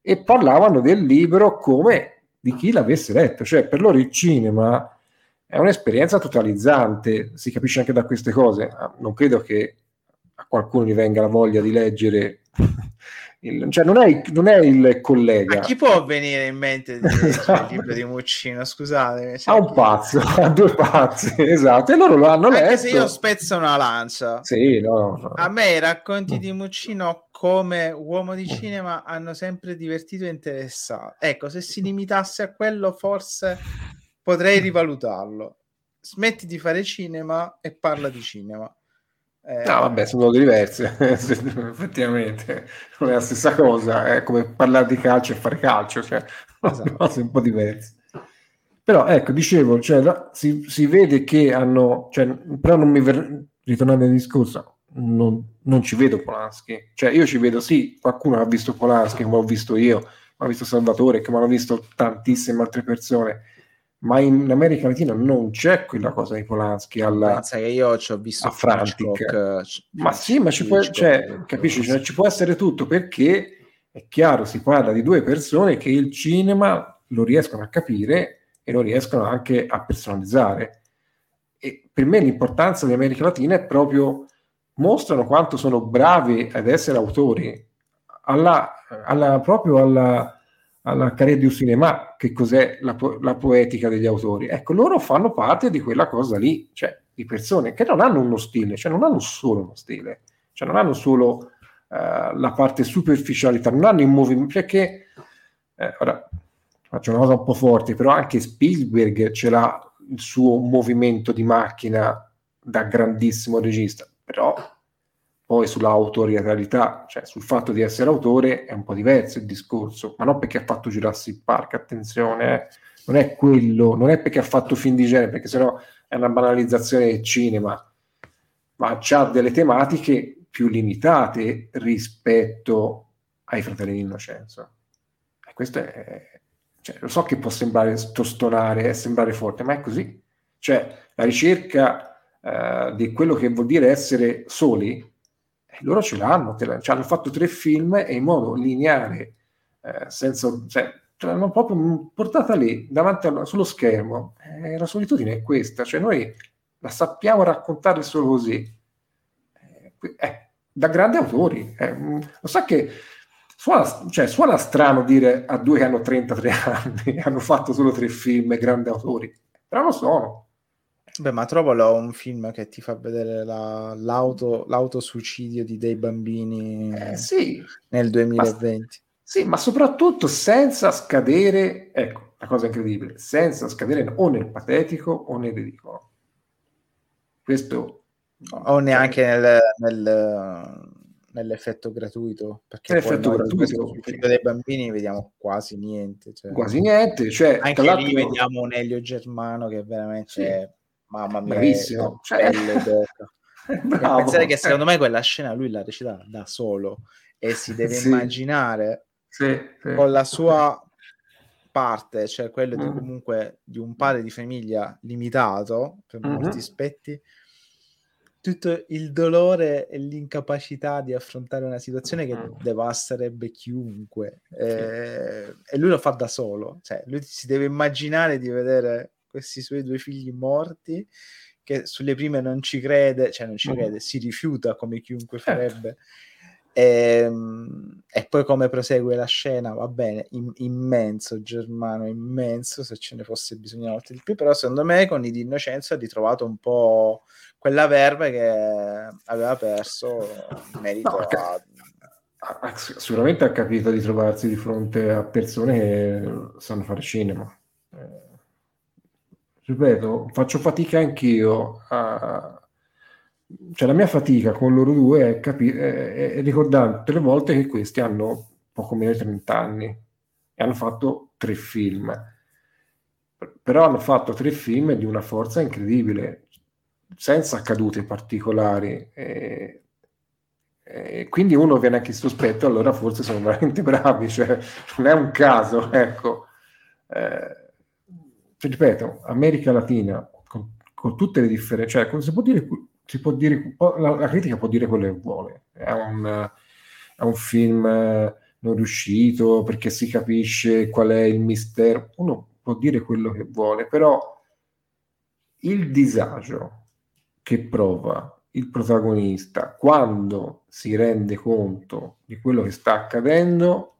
Speaker 2: e parlavano del libro come di chi l'avesse letto, cioè per loro il cinema è un'esperienza totalizzante, si capisce anche da queste cose, ah, non credo che a qualcuno gli venga la voglia di leggere il, cioè non è, non è, il collega.
Speaker 1: A chi può venire in mente di il libro di Muccino? Scusate.
Speaker 2: A un pazzo, a due pazzi, esatto. E loro lo hanno Anche letto. se
Speaker 1: io spezzo una lancia.
Speaker 2: Sì, no, no.
Speaker 1: A me i racconti di Muccino come uomo di cinema hanno sempre divertito e interessato. Ecco, se si limitasse a quello forse potrei rivalutarlo. Smetti di fare cinema e parla di cinema.
Speaker 2: Eh, no, vabbè, sono cose diverse, effettivamente. Non è la stessa cosa, è come parlare di calcio e fare calcio, cioè, esatto. cose un po' diverse. Però, ecco, dicevo, cioè, la, si, si, vede che hanno... Cioè, però non mi... Ver- ritornando al discorso, non, non, ci vedo Polanski. Cioè, io ci vedo, sì, qualcuno ha visto Polanski, come ho visto io, ma ha visto Salvatore, come hanno visto tantissime altre persone ma in America Latina non c'è quella cosa di Polanski alla
Speaker 1: Pensa che io ci ho visto a
Speaker 2: Frantic. Ma sì ma ci può, cioè, capisci? cioè, ci può essere tutto perché è chiaro si parla di due persone che il cinema lo riescono a capire e lo riescono anche a personalizzare. E per me l'importanza di America Latina è proprio mostrano quanto sono bravi ad essere autori. Alla, alla proprio alla all'Accademia di Cinema, che cos'è la, la, poetica degli autori. Ecco, loro fanno parte di quella cosa lì, cioè di persone che non hanno uno stile, cioè non hanno solo uno stile, cioè non hanno solo uh, la parte superficialità, non hanno il movimento, perché eh, ora faccio una cosa un po' forte, però anche Spielberg ce l'ha il suo movimento di macchina da grandissimo regista, però poi sull'autorialità, cioè sul fatto di essere autore, è un po' diverso il discorso, ma non perché ha fatto Jurassic Park, attenzione, eh. non è quello, non è perché ha fatto film di genere, perché sennò è una banalizzazione del cinema, ma ha delle tematiche più limitate rispetto ai fratelli di Innocenza. E questo è, cioè, lo so che può sembrare tostonare, sembrare forte, ma è così. Cioè, la ricerca uh, di quello che vuol dire essere soli loro ce l'hanno, ci hanno fatto tre film e in modo lineare, eh, senza, cioè, ce l'hanno proprio portata lì, davanti a, sullo schermo. Eh, la solitudine è questa, cioè noi la sappiamo raccontare solo così. Eh, da grandi autori. Eh, mm, lo sa che suona, cioè, suona strano dire a due che hanno 33 anni, hanno fatto solo tre film, grandi autori, però lo sono.
Speaker 1: Beh, ma trovalo un film che ti fa vedere la, l'auto, l'autosuicidio di dei bambini
Speaker 2: eh, sì.
Speaker 1: nel 2020.
Speaker 2: Ma, sì, ma soprattutto senza scadere, ecco, la cosa incredibile, senza scadere o nel patetico o nel ridicolo. Questo...
Speaker 1: O neanche nel, nel, nell'effetto gratuito, perché
Speaker 2: l'effetto gratuito
Speaker 1: dei bambini vediamo quasi niente. Cioè,
Speaker 2: quasi niente, cioè,
Speaker 1: anche lì vediamo un Elio Germano che veramente... Sì. È mamma mia,
Speaker 2: bravissimo. Cioè...
Speaker 1: Pensare che secondo me quella scena lui la recita da solo e si deve sì. immaginare
Speaker 2: sì, sì.
Speaker 1: con la sua parte, cioè quello mm. di comunque di un padre di famiglia limitato per mm-hmm. molti aspetti, tutto il dolore e l'incapacità di affrontare una situazione che mm. devasterebbe chiunque eh, e lui lo fa da solo, cioè lui si deve immaginare di vedere questi suoi due figli morti, che sulle prime non ci crede, cioè non ci mm-hmm. crede, si rifiuta come chiunque certo. farebbe. E, ehm, e, poi come prosegue la scena, va bene, in, immenso Germano, immenso, se ce ne fosse bisogno una volta di più, però secondo me con i di Innocenzo ha ritrovato un po' quella verve che aveva perso in merito no, a...
Speaker 2: Sicuramente ha capito di trovarsi di fronte a persone che sanno fare cinema. Eh ripeto, faccio fatica anch'io a... Cioè la mia fatica con loro due è, capi- è, è ricordare tutte le volte che questi hanno poco meno di 30 anni e hanno fatto tre film. Però hanno fatto tre film di una forza incredibile, senza cadute particolari. E, e quindi uno viene anche sospetto, allora forse sono veramente bravi, cioè non è un caso, ecco. Eh, cioè, ripeto, America Latina, con, con tutte le differenze, cioè, si può dire, si può dire la, la, critica può dire quello che vuole, è un, è un film eh, non riuscito perché si capisce qual è il mistero, uno può dire quello che vuole, però il disagio che prova il protagonista quando si rende conto di quello che sta accadendo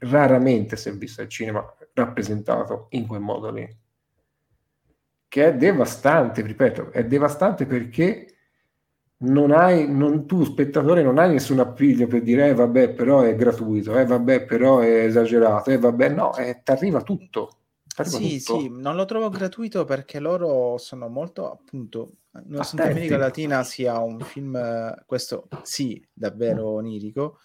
Speaker 2: raramente si è visto al cinema rappresentato in quel modo lì. Che è devastante, ripeto, è devastante perché non hai, non, tu spettatore non hai nessun appiglio per dire eh vabbè però è gratuito, eh vabbè però è esagerato, eh vabbè no, eh, ti arriva tutto.
Speaker 1: Sì, tutto. sì, non lo trovo gratuito perché loro sono molto, appunto, nonostante America Latina sia un film, questo sì, davvero onirico,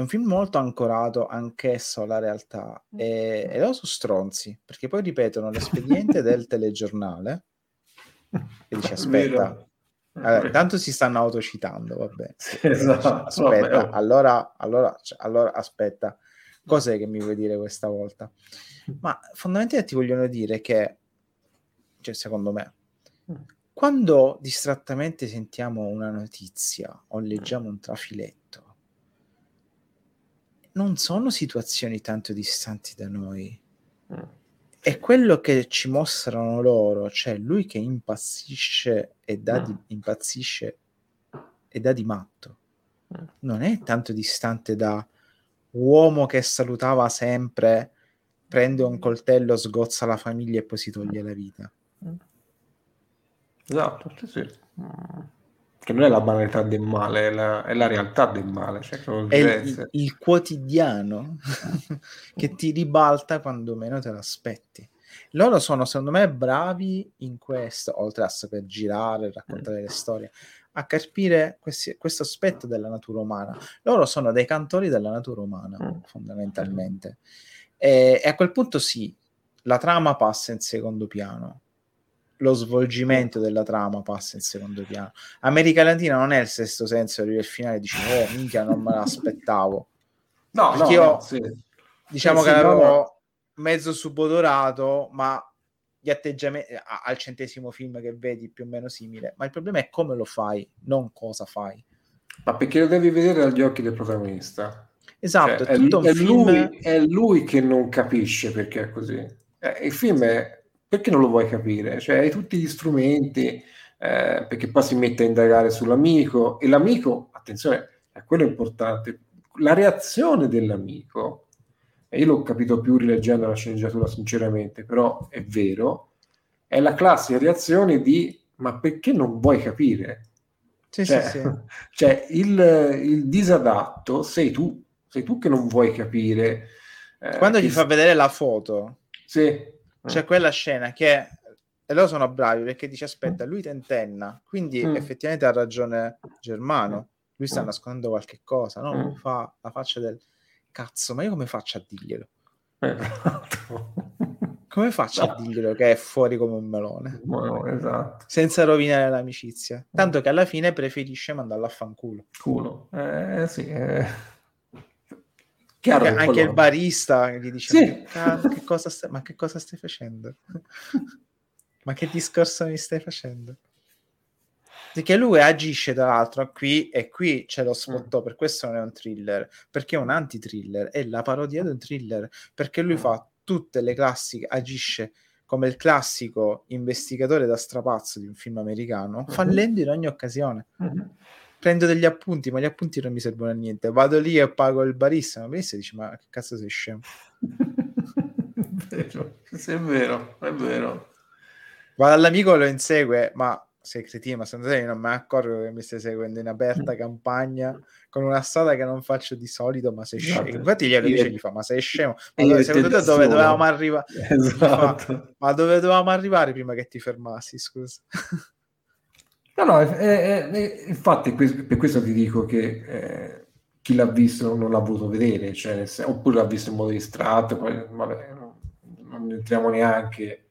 Speaker 1: è un film molto ancorato anch'esso alla realtà e, e loro sono stronzi, perché poi ripetono l'espediente del telegiornale e dice aspetta, allora, tanto si stanno autocitando, vabbè. Esatto, aspetta, vabbè. Oh. Allora, allora, cioè, allora aspetta, cos'è che mi vuoi dire questa volta? Ma fondamentalmente ti vogliono dire che, cioè, secondo me, mm. quando distrattamente sentiamo una notizia o leggiamo un trafiletto, non sono situazioni tanto distanti da noi. Mm. È quello che ci mostrano loro, cioè lui che impazzisce e dà di, impazzisce e dà di matto. Mm. Non è tanto distante da uomo che salutava sempre prende un coltello, sgozza la famiglia e poi si toglie la vita.
Speaker 2: Esatto, sì, sì. Che non è la banalità del male, è la, è la realtà del male. Cioè
Speaker 1: è il, il, quotidiano che ti ribalta quando meno te l'aspetti. Loro sono, secondo me, bravi in questo, oltre a saper girare, raccontare mm. le storie, a capire questi, questo aspetto della natura umana. Loro sono dei cantori della natura umana, mm. fondamentalmente. E, e a quel punto sì, la trama passa in secondo piano lo svolgimento della trama passa in secondo piano. America Latina non è il sesto senso, arriva il finale e dice oh minchia non me l'aspettavo. No, Perché no, io no, sì. diciamo sì, che sì, l'avevo no. mezzo subodorato, ma gli atteggiamenti al centesimo film che vedi più o meno simile, ma il problema è come lo fai, non cosa fai.
Speaker 2: Ma perché lo devi vedere agli occhi del protagonista.
Speaker 1: Esatto,
Speaker 2: cioè, è, è, film... lui, è, lui, che non capisce perché è così. Eh, il film è perché non lo vuoi capire? Cioè, hai tutti gli strumenti, eh, perché poi si mette a indagare sull'amico e l'amico, attenzione, è quello importante, la reazione dell'amico, e io l'ho capito più rileggendo la sceneggiatura sinceramente, però è vero, è la classica reazione di ma perché non vuoi capire? Sì, cioè, sì, sì. cioè il, il disadatto sei tu, sei tu che non vuoi capire.
Speaker 1: Eh, Quando gli fa vedere la foto,
Speaker 2: sì.
Speaker 1: C'è quella scena che e loro sono bravi perché dice aspetta, lui tentenna, quindi mm. effettivamente ha ragione Germano, lui sta mm. nascondendo qualche cosa, no? Mm. Fa la faccia del cazzo, ma io come faccio a dirglielo? Esatto. Come faccio a dirglielo che è fuori come un melone?
Speaker 2: No, esatto.
Speaker 1: Senza rovinare l'amicizia. Tanto che alla fine preferisce mandarlo a fanculo.
Speaker 2: Culo. Eh, sì, eh.
Speaker 1: Chiaro, anche, anche il barista gli dice: sì. che cosa stai, Ma che cosa stai facendo? ma che discorso mi stai facendo? Perché lui agisce tra l'altro qui e qui c'è lo sfottò, mm. per questo non è un thriller, perché è un anti-thriller, è la parodia di un thriller, perché lui mm. fa tutte le classiche, agisce come il classico investigatore da strapazzo di un film americano, mm-hmm. fallendo in ogni occasione. Mm-hmm prendo degli appunti, ma gli appunti non mi servono a niente. Vado lì e pago il barista, ma il barista dice, ma che cazzo sei scemo?
Speaker 2: è vero, sì, è vero, è vero.
Speaker 1: Vado all'amico lo insegue, ma sei cretino, ma secondo te non me ne accorgo che mi stai seguendo in aperta campagna con una strada che non faccio di solito, ma sei scemo. Esatto. Infatti glielo dice, gli fa, ma sei scemo? Ma dove, secondo te dove dovevamo arrivare? Esatto. ma dove dovevamo arrivare prima che ti fermassi, scusa?
Speaker 2: No, no, è, è, è, infatti per questo ti dico che eh, chi l'ha visto non l'ha voluto vedere, cioè, oppure l'ha visto in modo distratto, poi vabbè, non entriamo neanche.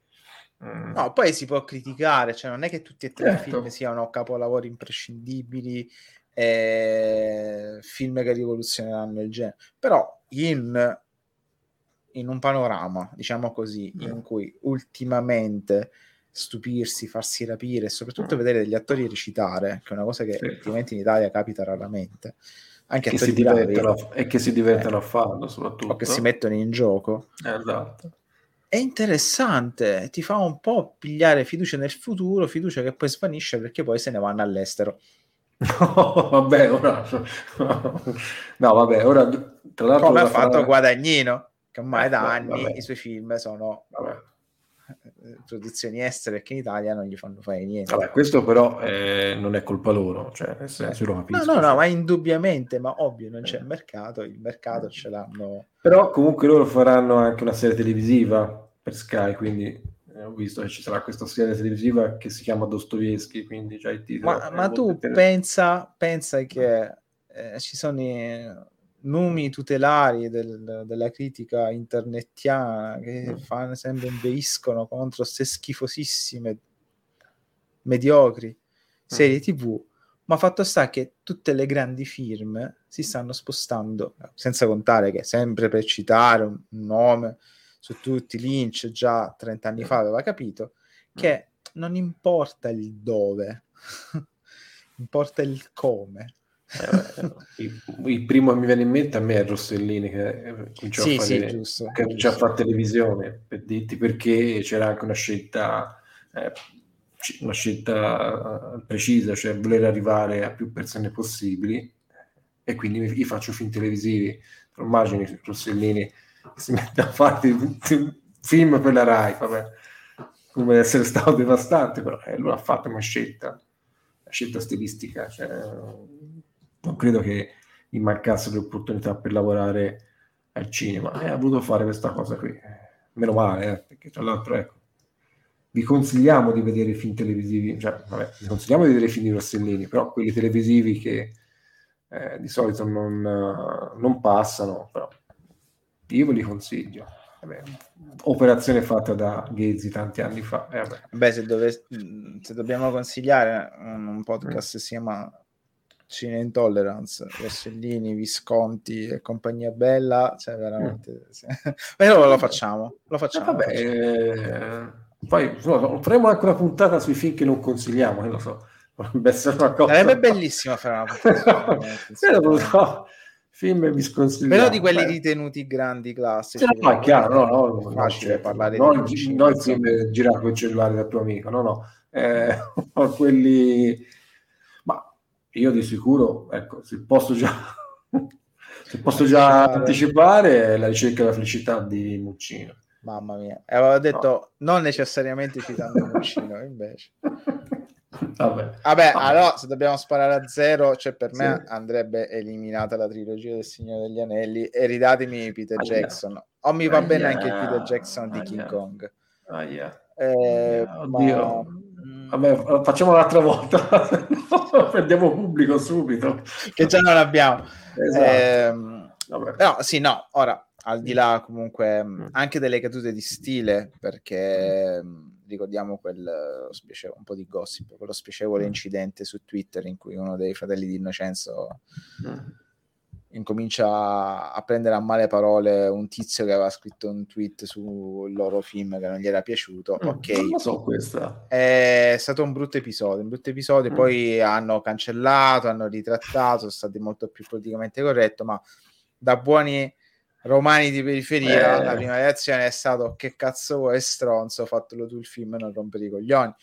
Speaker 1: Mm. No, poi si può criticare, cioè non è che tutti e tre certo. i film siano capolavori imprescindibili, eh, film che rivoluzioneranno il genere, però in, in un panorama, diciamo così, mm. in cui ultimamente stupirsi, farsi rapire e soprattutto mm. vedere degli attori recitare, che è una cosa che effettivamente in Italia capita raramente. Anche
Speaker 2: che si divertono, e che si divertono eh, a farlo soprattutto.
Speaker 1: O che si mettono in gioco.
Speaker 2: Esatto.
Speaker 1: È interessante, ti fa un po' pigliare fiducia nel futuro, fiducia che poi svanisce perché poi se ne vanno all'estero.
Speaker 2: No, vabbè, ora... no, vabbè, ora
Speaker 1: tra l'altro... Come ha fatto fare... Guadagnino, che ormai eh, da anni vabbè. i suoi film sono... Vabbè produzioni estere perché in Italia non gli fanno fare niente.
Speaker 2: Vabbè, questo però eh, non è colpa loro, cioè nel senso lo
Speaker 1: capisco. No, no, no, ma indubbiamente, ma ovvio non c'è il mercato, il mercato ce l'hanno.
Speaker 2: Però comunque loro faranno anche una serie televisiva per Sky, quindi eh, ho visto che ci sarà questa serie televisiva che si chiama Dostoevsky, quindi già il titolo.
Speaker 1: Ma, ma tu pensa, pensa che eh, ci sono i numi tutelari del, della critica internetiana che mm. fanno, sempre inveiscono contro queste schifosissime mediocri serie mm. tv ma fatto sta che tutte le grandi firme si stanno spostando senza contare che sempre per citare un nome su tutti Lynch già 30 anni fa aveva capito che non importa il dove importa il come
Speaker 2: il, il, primo che mi viene in mente a me è Rossellini che cominciò sì, a fare, sì, che giusto. a fare televisione per dirti perché c'era anche una scelta eh, una scelta eh, precisa cioè voler arrivare a più persone possibili e quindi io faccio film televisivi immagini Rossellini si mette a fare film per la Rai vabbè come essere stato devastante però eh, lui ha fatto una scelta una scelta stilistica cioè, non credo che gli mancasse l'opportunità per lavorare al cinema e ha voluto fare questa cosa qui. Meno male, eh, perché tra l'altro ecco, vi consigliamo di vedere i film televisivi, cioè, vabbè, vi consigliamo di vedere i film di Rossellini, però quelli televisivi che eh, di solito non, non, passano, però io ve li consiglio. Vabbè, operazione fatta da Ghezzi tanti anni fa. Eh,
Speaker 1: Beh, se, dove, se dobbiamo consigliare un podcast mm. si chiama Cine Intolerance, Rossellini, Visconti e compagnia bella, cioè veramente... Mm. Sì. Però lo facciamo, lo facciamo. Eh, vabbè,
Speaker 2: eh, poi no, faremo anche una puntata sui film che non consigliamo, che lo so, potrebbe essere una cosa...
Speaker 1: Sarebbe bellissimo fare una puntata.
Speaker 2: no, film mi sconsigliamo.
Speaker 1: Però di quelli ritenuti grandi, classici.
Speaker 2: Sì, no, è chiaro, no, no, facile no, parlare no, di... Noi il film girato con il cellulare del tuo amico, no, no. Eh, quelli io di sicuro, ecco, se posso già, se posso già anticipare, la ricerca della felicità di Muccino.
Speaker 1: Mamma mia, e avevo detto no. non necessariamente citando Muccino, invece. Vabbè, Vabbè no. allora se dobbiamo sparare a zero, cioè per me sì. andrebbe eliminata la trilogia del Signore degli Anelli e ridatemi Peter Aia. Jackson. O mi va Aia. bene anche il Peter Jackson di Aia. King Kong.
Speaker 2: Eh, Oddio. Ma Vabbè, facciamo un'altra volta, perdiamo pubblico subito.
Speaker 1: Che già non abbiamo. Esatto. Eh, no, sì, no, ora, al di là comunque mm. anche delle cadute di stile, perché mm, ricordiamo quel spiacevole, un po' di gossip, quello spiacevole mm. incidente su Twitter in cui uno dei fratelli di Innocenzo... Mm incomincia a prendere a male parole un tizio che aveva scritto un tweet sul loro film che non gli era piaciuto. Mm, ok,
Speaker 2: non so questa.
Speaker 1: È stato un brutto episodio. Un brutto episodio. Mm. Poi hanno cancellato, hanno ritrattato, sono stati molto più politicamente corretto, ma da buoni romani di periferia, eh. la prima reazione è stato che cazzo vuoi stronzo, fatelo tu il film e non rompere i coglioni.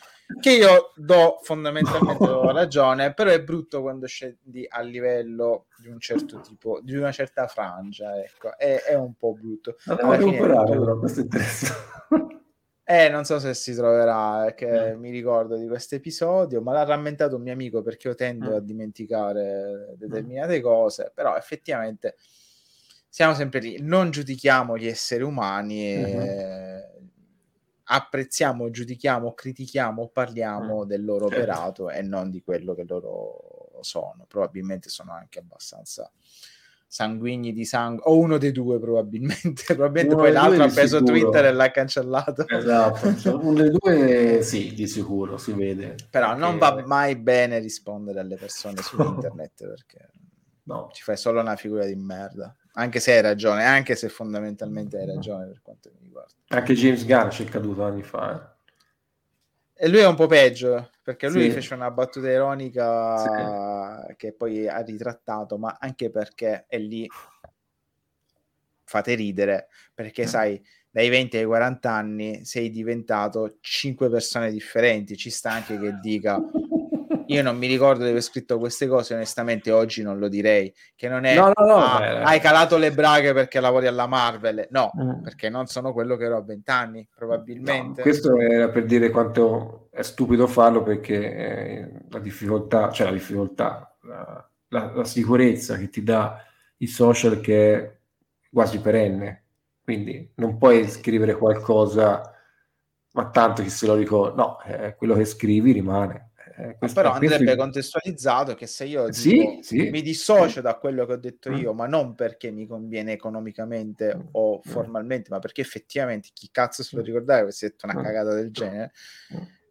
Speaker 1: Che io do fondamentalmente ragione, però è brutto quando scendi a livello di un certo tipo, di una certa frangia, ecco, è, è un po' brutto.
Speaker 2: Devo recuperare, però questo interessante.
Speaker 1: Eh, non so se si troverà, perché mm. mi ricordo di questo episodio, ma l'ha rammentato un mio amico perché io tendo mm. a dimenticare determinate mm. cose, però effettivamente siamo sempre lì, non giudichiamo gli esseri umani, uh-huh. Apprezziamo, giudichiamo, critichiamo, parliamo uh del loro certo. operato e non di quello che loro sono. Probabilmente sono anche abbastanza sanguigni di sangue, o uno dei due probabilmente, probabilmente uno poi l'altro ha preso sicuro. Twitter e l'ha cancellato.
Speaker 2: Esatto, cioè, uno dei due sì, di sicuro, si vede.
Speaker 1: Però perché... non va mai bene rispondere alle persone su internet perché no. ci fai solo una figura di merda anche se hai ragione, anche se fondamentalmente hai ragione per quanto mi riguarda.
Speaker 2: Anche James Gunn ci è caduto anni fa.
Speaker 1: Eh. E lui è un po' peggio, perché lui sì. fece una battuta ironica sì. che poi ha ritrattato, ma anche perché è lì fate ridere, perché mm. sai, dai 20 ai 40 anni sei diventato 5 persone differenti, ci sta anche che dica io non mi ricordo di aver scritto queste cose, onestamente oggi non lo direi, che non è no, no, no, ah, hai calato le braghe perché lavori alla Marvel, no, mm. perché non sono quello che ero a vent'anni, probabilmente.
Speaker 2: questo era per dire quanto è stupido farlo perché eh, la difficoltà, cioè la difficoltà, la, la, la, sicurezza che ti dà i social che è quasi perenne, quindi non puoi scrivere qualcosa, ma tanto chi se lo ricorda, no, eh, quello che scrivi rimane.
Speaker 1: Eh, però andrebbe questo... contestualizzato che se io
Speaker 2: sì,
Speaker 1: dico,
Speaker 2: sì,
Speaker 1: mi dissocio sì. da quello che ho detto io, mm. ma non perché mi conviene economicamente mm. o mm. formalmente, ma perché effettivamente chi cazzo se lo ricordava che si è detto una cagata del genere,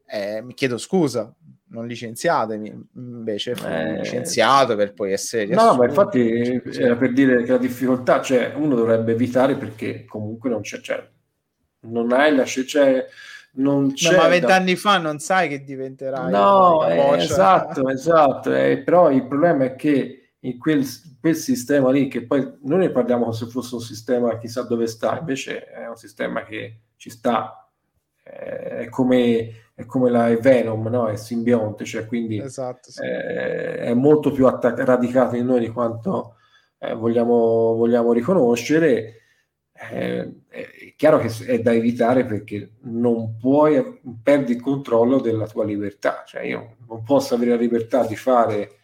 Speaker 1: eh, mi chiedo scusa, non licenziatemi, invece fu eh... licenziato per poi essere...
Speaker 2: No, ma infatti era per dire che la difficoltà, cioè uno dovrebbe evitare perché comunque non c'è, cioè, non hai la... Cioè, non c'è
Speaker 1: ma vent'anni da... fa non sai che diventerai
Speaker 2: no eh, esatto esatto eh, però il problema è che in quel, quel, sistema lì che poi noi ne parliamo come se fosse un sistema chissà dove sta invece è un sistema che ci sta eh, è come, è come la Venom no? è simbionte cioè quindi
Speaker 1: esatto, sì.
Speaker 2: Eh, è molto più attac- radicato in noi di quanto eh, vogliamo, vogliamo riconoscere eh, è chiaro che è da evitare perché non puoi perdi il controllo della tua libertà. Cioè io non posso avere la libertà di fare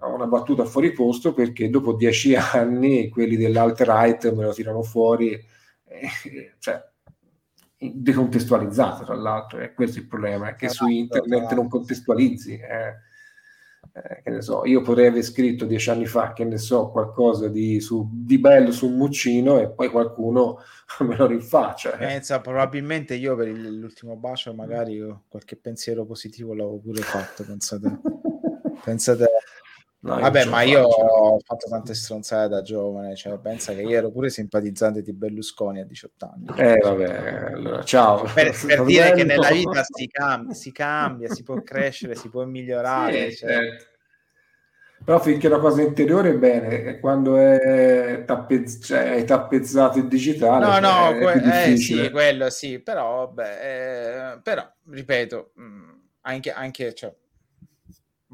Speaker 2: una battuta fuori posto perché dopo dieci anni quelli dell'alt-right me lo tirano fuori eh, cioè decontestualizzato tra l'altro e questo è il problema è che su esatto, internet non contestualizzi eh eh, che ne so, io potrei aver scritto dieci anni fa, che ne so, qualcosa di, su, di bello su un muccino e poi qualcuno me lo rinfaccia.
Speaker 1: Eh. Pensa, probabilmente io per il, l'ultimo bacio magari qualche pensiero positivo l'avevo pure fatto, pensate. pensate No, Vabbè, ma io ho fatto tante stronzate da giovane, cioè pensa che io ero pure simpatizzante di Berlusconi a 18 anni.
Speaker 2: Eh, vabbè, allora, ciao.
Speaker 1: Per, per dire che nella vita si cambia, si cambia, si può crescere, si può migliorare. Sì, cioè... certo.
Speaker 2: Però finché la cosa interiore è bene, quando è, tappez- cioè, è tappezzato in digitale.
Speaker 1: No, no, que- eh, sì, quello sì, però, beh, eh, però ripeto, mm, anche, anche cioè,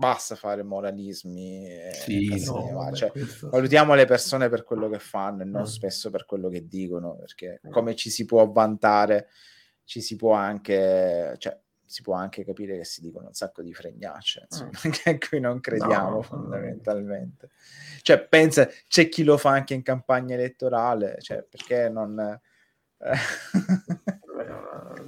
Speaker 1: basta fare moralismi.
Speaker 2: Sì, no,
Speaker 1: cioè, valutiamo le persone per quello che fanno e non mm. spesso per quello che dicono, perché mm. come ci si può vantare, ci si può anche, cioè, si può anche capire che si dicono un sacco di fregnacce, insomma, mm. che a cui non crediamo no, fondamentalmente. Cioè, pensa, c'è chi lo fa anche in campagna elettorale, cioè, perché non...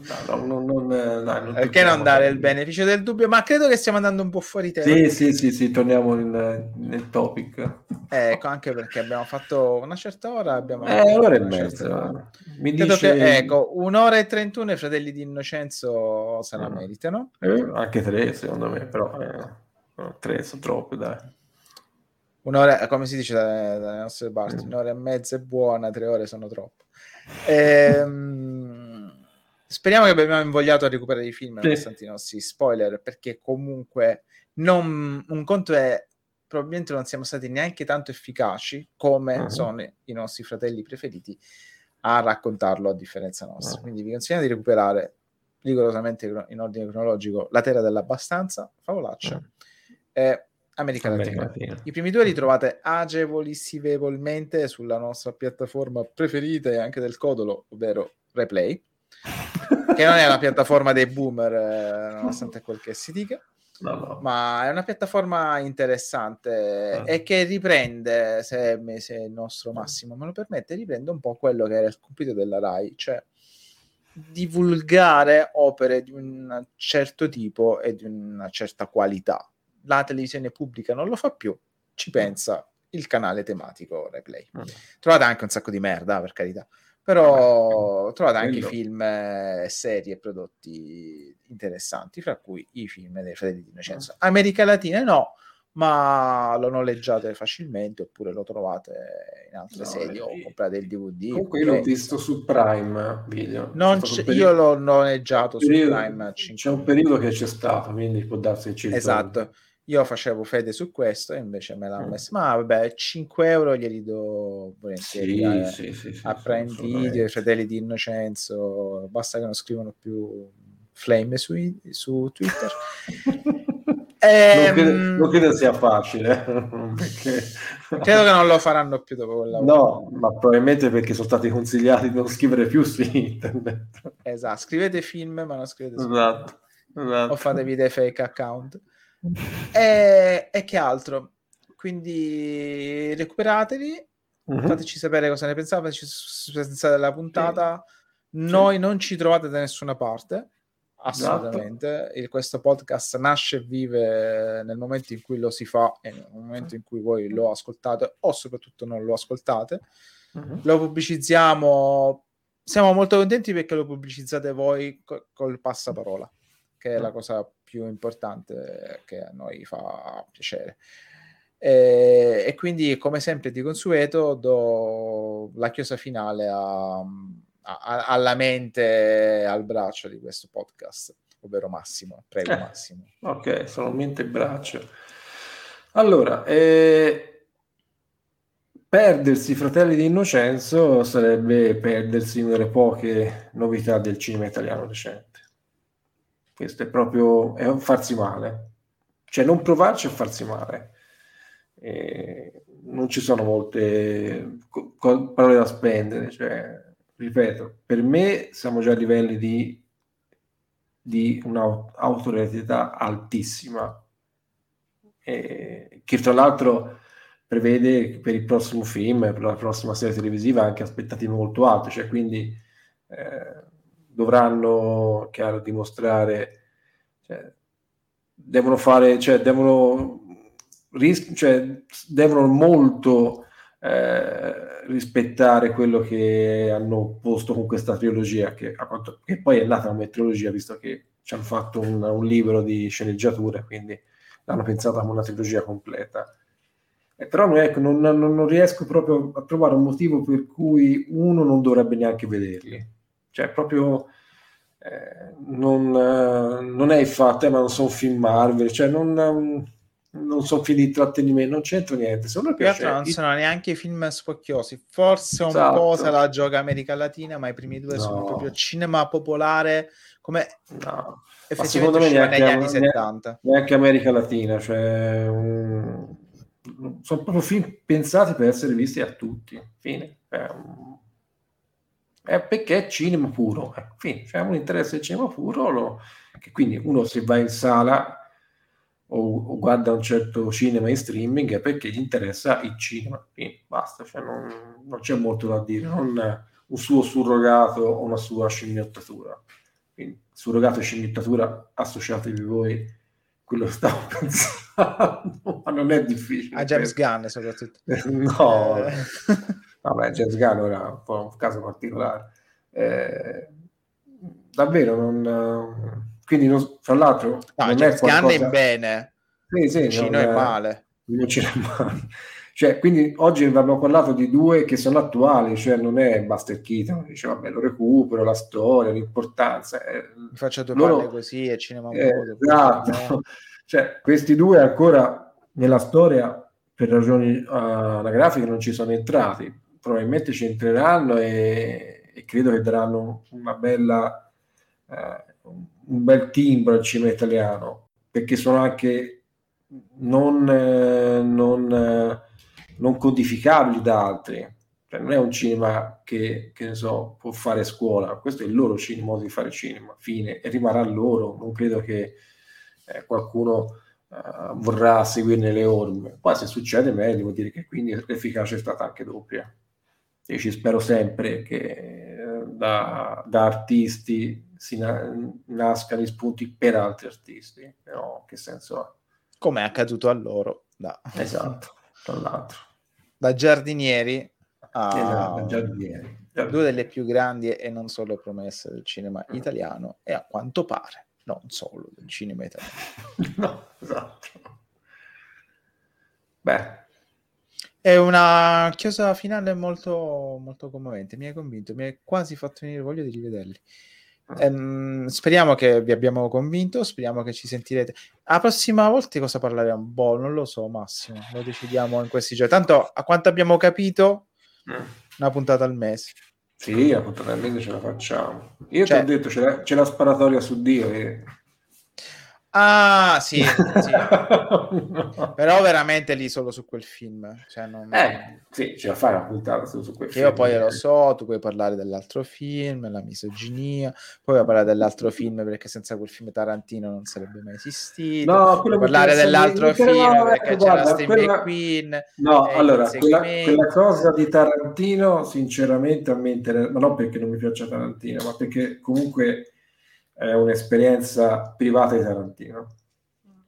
Speaker 1: Eh,
Speaker 2: no, non, non, dai, non
Speaker 1: perché non dare il beneficio del dubbio? Ma credo che stiamo andando un po' fuori tema.
Speaker 2: Sì, sì, sì, sì, torniamo nel, nel topic.
Speaker 1: ecco, anche perché abbiamo fatto una certa ora. Abbiamo
Speaker 2: eh, un'ora e mezza.
Speaker 1: Mi credo dice... che, ecco, un'ora e trentuno i fratelli di Innocenzo se la ah. meritano.
Speaker 2: Eh, anche tre, secondo me, però eh, tre sono troppi, dai.
Speaker 1: Un'ora, come si dice dalle nostre parti, mm. un'ora e mezza è buona, tre ore sono troppe. Ehm Speriamo che abbiamo invogliato a recuperare i film, sì. nonostante i nostri spoiler, perché comunque non, un conto è probabilmente non siamo stati neanche tanto efficaci come uh-huh. sono i nostri fratelli preferiti a raccontarlo a differenza nostra. Uh-huh. Quindi vi consigliamo di recuperare rigorosamente in ordine cronologico La Terra dell'Abbastanza, Favolaccia uh-huh. e America Latina. Latina. I primi due li trovate agevolissimevolmente sulla nostra piattaforma preferita e anche del codolo, ovvero Replay che non è una piattaforma dei boomer, eh, nonostante quel che si dica. No, no. Ma è una piattaforma interessante ah. e che riprende, se, se, il nostro Massimo me lo permette, riprende un po' quello che era il compito della RAI, cioè divulgare opere di un certo tipo e di una certa qualità. La televisione pubblica non lo fa più, ci pensa il canale tematico Replay. Mm. Trovate anche un sacco di merda, per carità però ah, trovate anche film e serie e prodotti interessanti, fra cui i film dei Fratelli di Innocenza. Ah. America Latina no, ma lo noleggiate facilmente oppure lo trovate in altre no, serie o comprate il DVD.
Speaker 2: Comunque io l'ho visto su Prime Video.
Speaker 1: io l'ho noleggiato periodo, su Prime.
Speaker 2: C'è un periodo che c'è stato, quindi può darsi
Speaker 1: che Esatto. Io facevo fede su questo e invece me l'ha mm. messo. Ma vabbè, 5 euro glieli do volentieri sì,
Speaker 2: eh, sì, sì,
Speaker 1: a Prime Video, i fratelli di Innocenzo. Basta che non scrivono più flame su, su Twitter.
Speaker 2: eh, non, credo, non, credo, sia facile perché...
Speaker 1: credo che non lo faranno più dopo quel lavoro
Speaker 2: no ma probabilmente perché sono stati consigliati di non scrivere più su internet
Speaker 1: esatto scrivete film ma non scrivete
Speaker 2: su esatto, esatto.
Speaker 1: o fatevi dei fake account e, e che altro? Quindi recuperateli, Uh-huh. Fateci sapere cosa ne pensate, fateci pensare della puntata. Sì. Noi sì. non ci trovate da nessuna parte, assolutamente. Esatto. Il, questo podcast nasce e vive nel momento in cui lo si fa e nel momento in cui voi lo ascoltate o soprattutto non lo ascoltate. Uh-huh. Lo pubblicizziamo. Siamo molto contenti perché lo pubblicizzate voi co- col passaparola, che è la cosa più importante che a noi fa piacere. E, e, quindi, come sempre di consueto, do la chiosa finale a, a, alla mente, al braccio di questo podcast, ovvero Massimo. Prego, eh, Massimo.
Speaker 2: Ok, sono mente e braccio. Allora, eh, perdersi Fratelli di Innocenzo sarebbe perdersi una delle poche novità del cinema italiano recente. Questo è proprio è un farsi male. Cioè, non provarci a farsi male eh, non ci sono molte co- parole da spendere. Cioè, ripeto, per me siamo già a livelli di, di un'autorealità altissima, eh, che tra l'altro prevede per il prossimo film, per la prossima serie televisiva, anche aspettative molto alte, cioè quindi eh, dovranno chiaro, dimostrare, cioè, devono fare, cioè, devono ris- cioè, devono molto eh, rispettare quello che hanno posto con questa trilogia, che, quanto, che, poi è nata come trilogia, visto che ci hanno fatto un, un libro di sceneggiature, quindi l'hanno pensata come una trilogia completa. Eh, però ecco, non, non, non, riesco proprio a trovare un motivo per cui uno non dovrebbe neanche vederli. Cioè, proprio eh, non, eh, non, è il fatto, eh, ma non sono film Marvel, cioè non non sono film di intrattenimento, non c'entra niente.
Speaker 1: Secondo me non sono neanche film spocchiosi. Forse un esatto. po' se la gioca America Latina, ma i primi due no. sono proprio cinema popolare come
Speaker 2: no. secondo me neanche, negli anni 70. Neanche America Latina, cioè um, sono proprio film pensati per essere visti a tutti. Fine. Um, è perché è cinema puro. Eh, fine. Cioè, un interesse al cinema puro, lo, che quindi uno se va in sala o, o, guarda un certo cinema in streaming è perché gli interessa il cinema. Quindi basta, cioè non, non, c'è molto da dire, non un suo surrogato o una sua scimmiottatura. Quindi surrogato e scimmiottatura associatevi voi quello che stavo pensando, ma non è difficile.
Speaker 1: A James per... Gunn soprattutto.
Speaker 2: no, eh. Vabbè, Gunn era un po' un caso particolare. Eh, davvero non quindi, non, fra l'altro,
Speaker 1: no, non è qualcosa... È bene,
Speaker 2: sì, sì,
Speaker 1: Cino è male.
Speaker 2: Non c'è male. Cioè, quindi oggi abbiamo parlato di due che sono attuali, cioè non è Buster Keaton, dice vabbè lo recupero, la storia, l'importanza. Eh,
Speaker 1: Mi faccio due loro... così e cinema un
Speaker 2: eh, Esatto. Cioè, questi due ancora nella storia per ragioni uh, anagrafiche non ci sono entrati, probabilmente ci entreranno e, e credo che daranno una bella uh, un bel timbro al cinema italiano, perché sono anche non, eh, non, eh, non codificabili da altri. Cioè, non è un cinema che, che ne so, può fare scuola, questo è il loro cinema, modo di fare cinema, fine, e rimarrà loro. Non credo che eh, qualcuno uh, vorrà seguirne le orme. Poi se succede meglio, vuol dire che quindi l'efficacia è stata anche doppia. Io ci spero sempre che eh, da, da artisti si na- nascano gli spunti per altri artisti, però che senso ha?
Speaker 1: Come è accaduto a loro, da...
Speaker 2: esatto, tra l'altro.
Speaker 1: Da giardinieri a
Speaker 2: esatto, giardinieri.
Speaker 1: giardinieri. due delle più grandi e non solo promesse del cinema italiano e a quanto pare non solo del cinema italiano.
Speaker 2: no, esatto. Beh,
Speaker 1: è una chiosa finale molto, molto commovente. Mi hai convinto, mi hai quasi fatto venire voglia di rivederli. Ehm, speriamo che vi abbiamo convinto, speriamo che ci sentirete. La prossima volta cosa parleremo? Boh, non lo so, Massimo, lo decidiamo in questi giorni. Tanto, a quanto abbiamo capito, mm. una puntata al mese.
Speaker 2: Sì, la puntata al mese ce la facciamo. Io cioè, ti ho detto, c'è la, c'è la sparatoria su Dio. E...
Speaker 1: Ah, sì, sì. no. però veramente lì solo su quel film. Cioè non...
Speaker 2: Eh, sì, c'è da fare una puntata solo su quel
Speaker 1: che film. Io poi lo so, tu puoi parlare dell'altro film, la misoginia, poi puoi parlare dell'altro film perché senza quel film Tarantino non sarebbe mai esistito. No, puoi parlare dell'altro film no, perché ecco, c'era Steve quella... McQueen.
Speaker 2: No, allora, quella, quella, cosa di Tarantino, sinceramente, a me interessa, ma non perché non mi piace Tarantino, ma perché comunque è un'esperienza privata di Tarantino.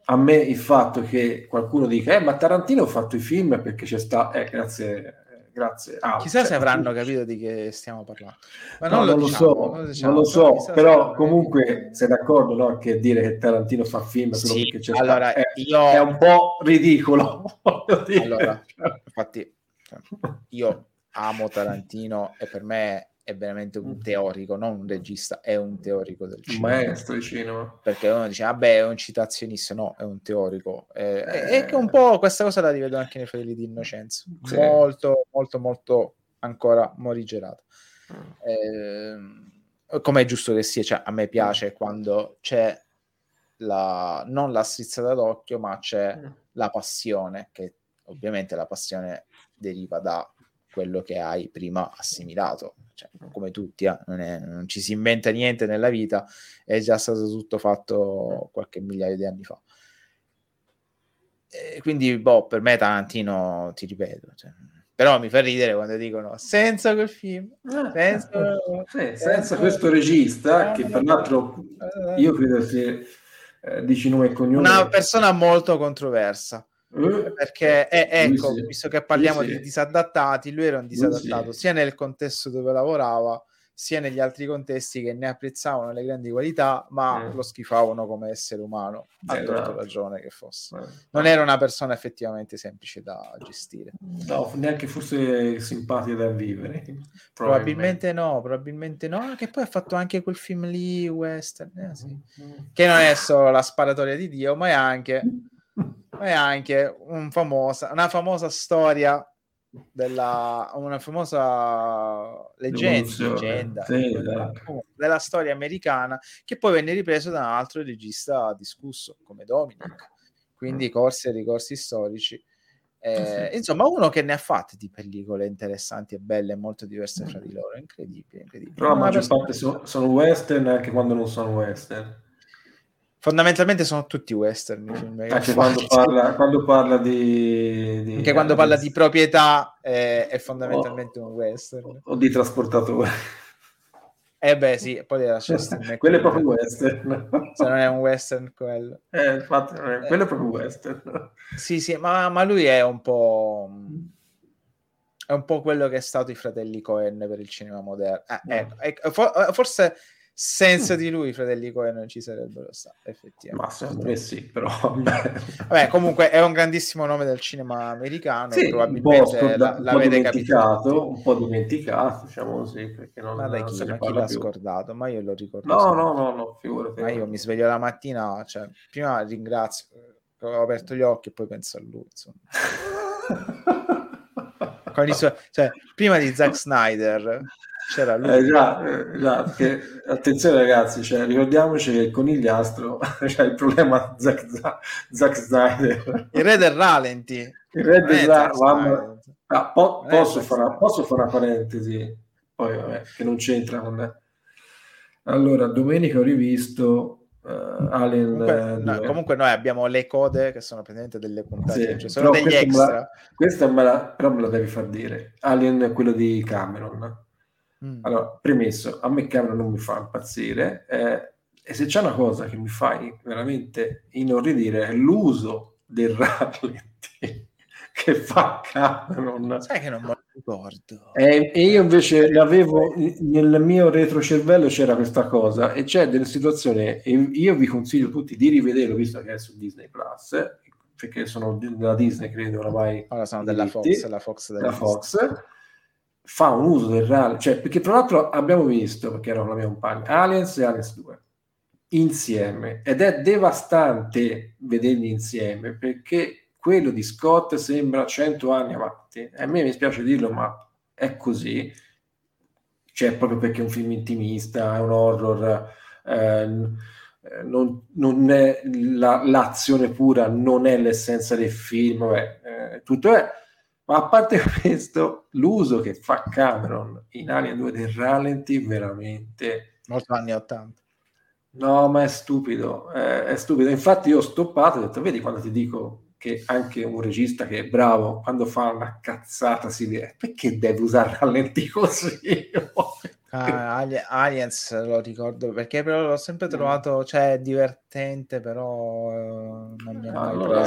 Speaker 2: A me il fatto che qualcuno dica, eh, ma Tarantino ha fatto i film perché c'è sta, eh, grazie, grazie.
Speaker 1: Ah, Chissà cioè, se avranno capito di che stiamo parlando.
Speaker 2: Ma non, no, lo, non, diciamo, lo, so, non, diciamo, non lo so, però comunque sei d'accordo no, che dire che Tarantino fa film solo
Speaker 1: sì,
Speaker 2: perché c'è
Speaker 1: allora,
Speaker 2: sta, è,
Speaker 1: io...
Speaker 2: è un po' ridicolo.
Speaker 1: Allora, infatti, io amo Tarantino e per me è veramente un mm. teorico, non un regista, è un teorico del cinema.
Speaker 2: Maestro di cinema.
Speaker 1: Perché uno dice, vabbè, è un citazionista, no, è un teorico. E eh, che un po' questa cosa la rivedo anche nei Fratelli di Innocenza. Sì. Molto, molto, molto ancora morigerato. Mm. Eh, come è giusto che sia, cioè, a me piace quando c'è la, non la strizzata d'occhio, ma c'è mm. la passione, che ovviamente la passione deriva da quello che hai prima assimilato cioè, come tutti, eh, non, è, non, ci si inventa niente nella vita, è già stato tutto fatto qualche migliaio di anni fa. E quindi, boh, per me Tarantino, ti ripeto, cioè, però mi fa ridere quando dicono senza quel film,
Speaker 2: ah, senza, senza, senza questo regista, che tra l'altro io credo sia, eh, dici nome e cognome.
Speaker 1: Una persona molto controversa eh, perché eh, ecco, sì. visto che parliamo sì. di disadattati, lui era un disadattato sì. sia nel contesto dove lavorava, sia negli altri contesti che ne apprezzavano le grandi qualità, ma mm. lo schifavano come essere umano. Eh, torto ragione che fosse. Eh. Non era una persona effettivamente semplice da gestire.
Speaker 2: No, neanche forse simpatica da vivere.
Speaker 1: Probabilmente, probabilmente no, probabilmente no. Che poi ha fatto anche quel film lì, western, eh, sì. mm. che non è solo la sparatoria di Dio, ma è anche è anche un famosa, una famosa storia della una famosa leggenda, leggenda sì, della, della, storia americana che poi venne ripreso da un altro regista discusso come Dominic. Quindi corsi e ricorsi storici. Eh, sì. insomma uno che ne ha fatte di pellicole interessanti e belle e molto diverse fra di loro. Incredibile, incredibile.
Speaker 2: però la maggior parte sono, sono western anche quando non sono western
Speaker 1: Fondamentalmente sono tutti western.
Speaker 2: Anche quando parla, quando parla di,
Speaker 1: di, Anche quando parla di proprietà è, è fondamentalmente o, un western.
Speaker 2: O di trasportatore.
Speaker 1: Eh beh sì, poi la
Speaker 2: quello è proprio western.
Speaker 1: Se non è un western quello.
Speaker 2: Eh, infatti, eh, quello è proprio western.
Speaker 1: Sì, sì, ma, ma lui è un po'... È un po' quello che è stato i fratelli Cohen per il cinema moderno. Eh, ecco, ecco, forse senza di lui i fratelli Coen non ci sarebbero stati effettivamente.
Speaker 2: Ma secondo me sì però
Speaker 1: vabbè comunque è un grandissimo nome del cinema americano sì, probabilmente
Speaker 2: scorda- la, l'avete capito un po' dimenticato diciamo così perché non,
Speaker 1: ma da chi, ma chi l'ha più. scordato? Ma io lo ricordo
Speaker 2: no sempre. no no no figurati.
Speaker 1: Ma io mi sveglio la mattina cioè prima ringrazio ho aperto gli occhi e poi penso a lui insomma. Con i suoi, cioè, prima di Zack Snyder c'era lui.
Speaker 2: Eh, già, eh, già perché, attenzione ragazzi, cioè, ricordiamoci che il conigliastro cioè, il problema Zack, Zack Snyder.
Speaker 1: Il re del ralenti.
Speaker 2: Il re del ralenti. Ah, po- posso, fare, posso, fare, una parentesi? Poi vabbè, che non c'entra con me. Allora, domenica ho rivisto Uh, Alien
Speaker 1: comunque, no, comunque, noi abbiamo le code che sono praticamente delle puntate, sì, cioè sono degli extra.
Speaker 2: Me la, questa me la, però me la devi far dire. Alien è quello di Cameron. Mm. Allora, premesso, a me Cameron non mi fa impazzire eh, e se c'è una cosa che mi fa veramente inorridire è l'uso del rallenti che fa Cameron.
Speaker 1: Sai che non me lo ricordo.
Speaker 2: E, e io invece l'avevo nel mio retrocervello c'era questa cosa e c'è delle situazioni io vi consiglio tutti di rivederlo visto che è su Disney Plus perché sono della Disney credo oramai
Speaker 1: allora sono della Fox, la Fox,
Speaker 2: della Fox fa un uso del reale, cioè, perché tra l'altro abbiamo visto, perché era la mia compagna, Aliens e Aliens 2 insieme ed è devastante vederli insieme perché quello di Scott sembra 100 anni avanti. A me mi spiace dirlo, ma è così. Cioè, proprio perché è un film intimista, è un horror, eh, non, non è la, l'azione pura, non è l'essenza del film, vabbè, eh, tutto è. Ma a parte questo, l'uso che fa Cameron in Alien 2 del rallenti veramente...
Speaker 1: Molto anni 80.
Speaker 2: No, ma è stupido, è, è stupido. Infatti io ho stoppato e ho detto, vedi quando ti dico che anche un regista che è bravo, quando fa una cazzata si vede, perché deve usare rallenti così?
Speaker 1: Ah, Aliens lo ricordo perché però l'ho sempre mm. trovato cioè, divertente, però eh, non mi ha allora,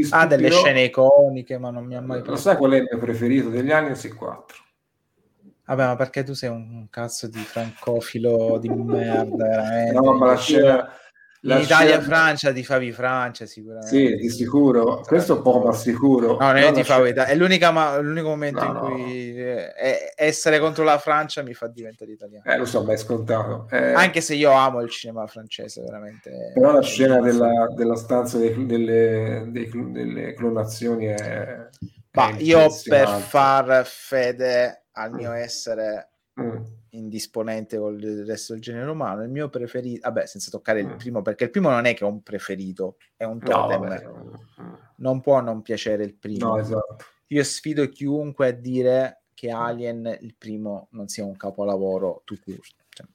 Speaker 1: preso. Ha ah, delle scene iconiche, ma non mi ha mai preso.
Speaker 2: Lo sai qual è il mio preferito degli Aliens? Il 4.
Speaker 1: Vabbè, ma perché tu sei un cazzo di francofilo di merda, veramente.
Speaker 2: No, ma la scena
Speaker 1: in Italia e Francia ti favi Francia sicuramente.
Speaker 2: Sì, di sicuro. Questo è poco ma sicuro.
Speaker 1: No, no, ti favo Italia. È l'unica, ma, l'unico momento no, in cui eh, essere contro la Francia mi fa diventare italiano.
Speaker 2: Eh, lo so, ma è scontato. Eh...
Speaker 1: Anche se io amo il cinema francese, veramente.
Speaker 2: Però la scena della, della stanza dei, delle, dei, delle clonazioni è...
Speaker 1: Ma io per far fede al mio essere... Mm indisponente con il resto del genere umano. Il mio preferito, vabbè, senza toccare il mm. primo, perché il primo non è che è un preferito, è un totem. No, non può non piacere il primo.
Speaker 2: No, esatto.
Speaker 1: Io sfido chiunque a dire che Alien, il primo, non sia un capolavoro tu cioè.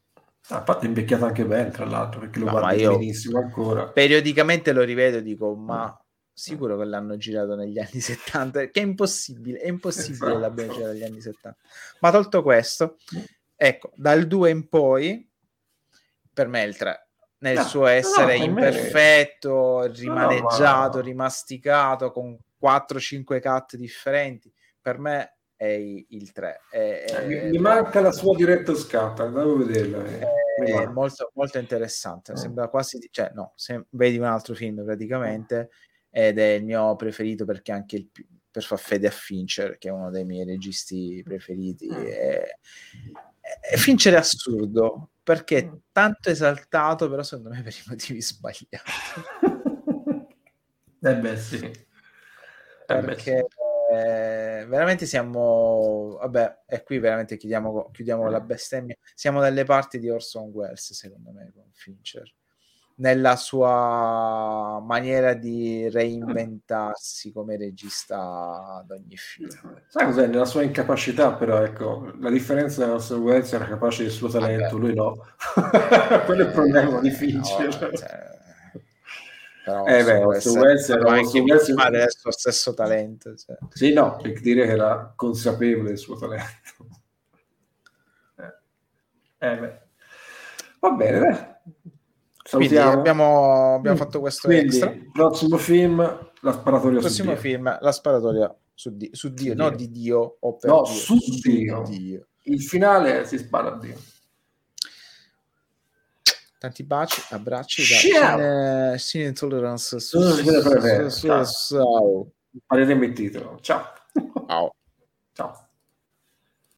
Speaker 2: Ah, infatti è invecchiato anche bene, tra l'altro, perché lo no, guardo benissimo ancora.
Speaker 1: Periodicamente lo rivedo e dico, ma mm. sicuro che l'hanno girato negli anni 70, che è impossibile, è impossibile esatto. l'abbiano girato negli anni 70. Ma tolto questo, mm. Ecco, dal 2 in poi, per me il 3, nel no, suo essere no, imperfetto, me... rimaneggiato, no, rimasticato, con 4-5 cut differenti, per me è il 3. È,
Speaker 2: è, mi, mi manca la sua diretta scatta, devo vederla.
Speaker 1: Eh. È molto, molto interessante, mm. sembra quasi, cioè no, se, vedi un altro film praticamente, ed è il mio preferito perché anche il più per far fede a Fincher, che è uno dei miei registi preferiti. È, Fincher è assurdo perché è mm. tanto esaltato, però secondo me per i motivi sbagliati.
Speaker 2: eh beh, sì. Eh
Speaker 1: perché eh, veramente siamo, vabbè, e qui veramente chiudiamo, chiudiamo mm. la bestemmia. Siamo dalle parti di Orson Welles, secondo me, con Fincher nella sua maniera di reinventarsi come regista ad ogni film.
Speaker 2: Sai cos'è? Nella sua incapacità, però, ecco, la differenza è che Russell Wells era capace del suo talento, Vabbè. lui no. Quello è il problema di Fincher. No, cioè...
Speaker 1: Però eh beh, Russell Wells era anche Wells... del suo stesso talento. Cioè.
Speaker 2: Sì, no, per dire che era consapevole del suo talento. Eh, eh beh. Va bene, beh.
Speaker 1: Salutiamo. Abbiamo, abbiamo mm. fatto questo
Speaker 2: Quindi, extra. Prossimo film, la sparatoria
Speaker 1: prossimo
Speaker 2: su
Speaker 1: film, la sparatoria su, di, su Dio, no di Dio o per
Speaker 2: no,
Speaker 1: Dio,
Speaker 2: su, Dio. Dio. Il finale si spara a Dio.
Speaker 1: Tanti baci, abbracci, da Cine Intolerance. Su, su,
Speaker 2: su, su, Pareremo il titolo. Ciao.
Speaker 1: Ciao.
Speaker 2: Ciao.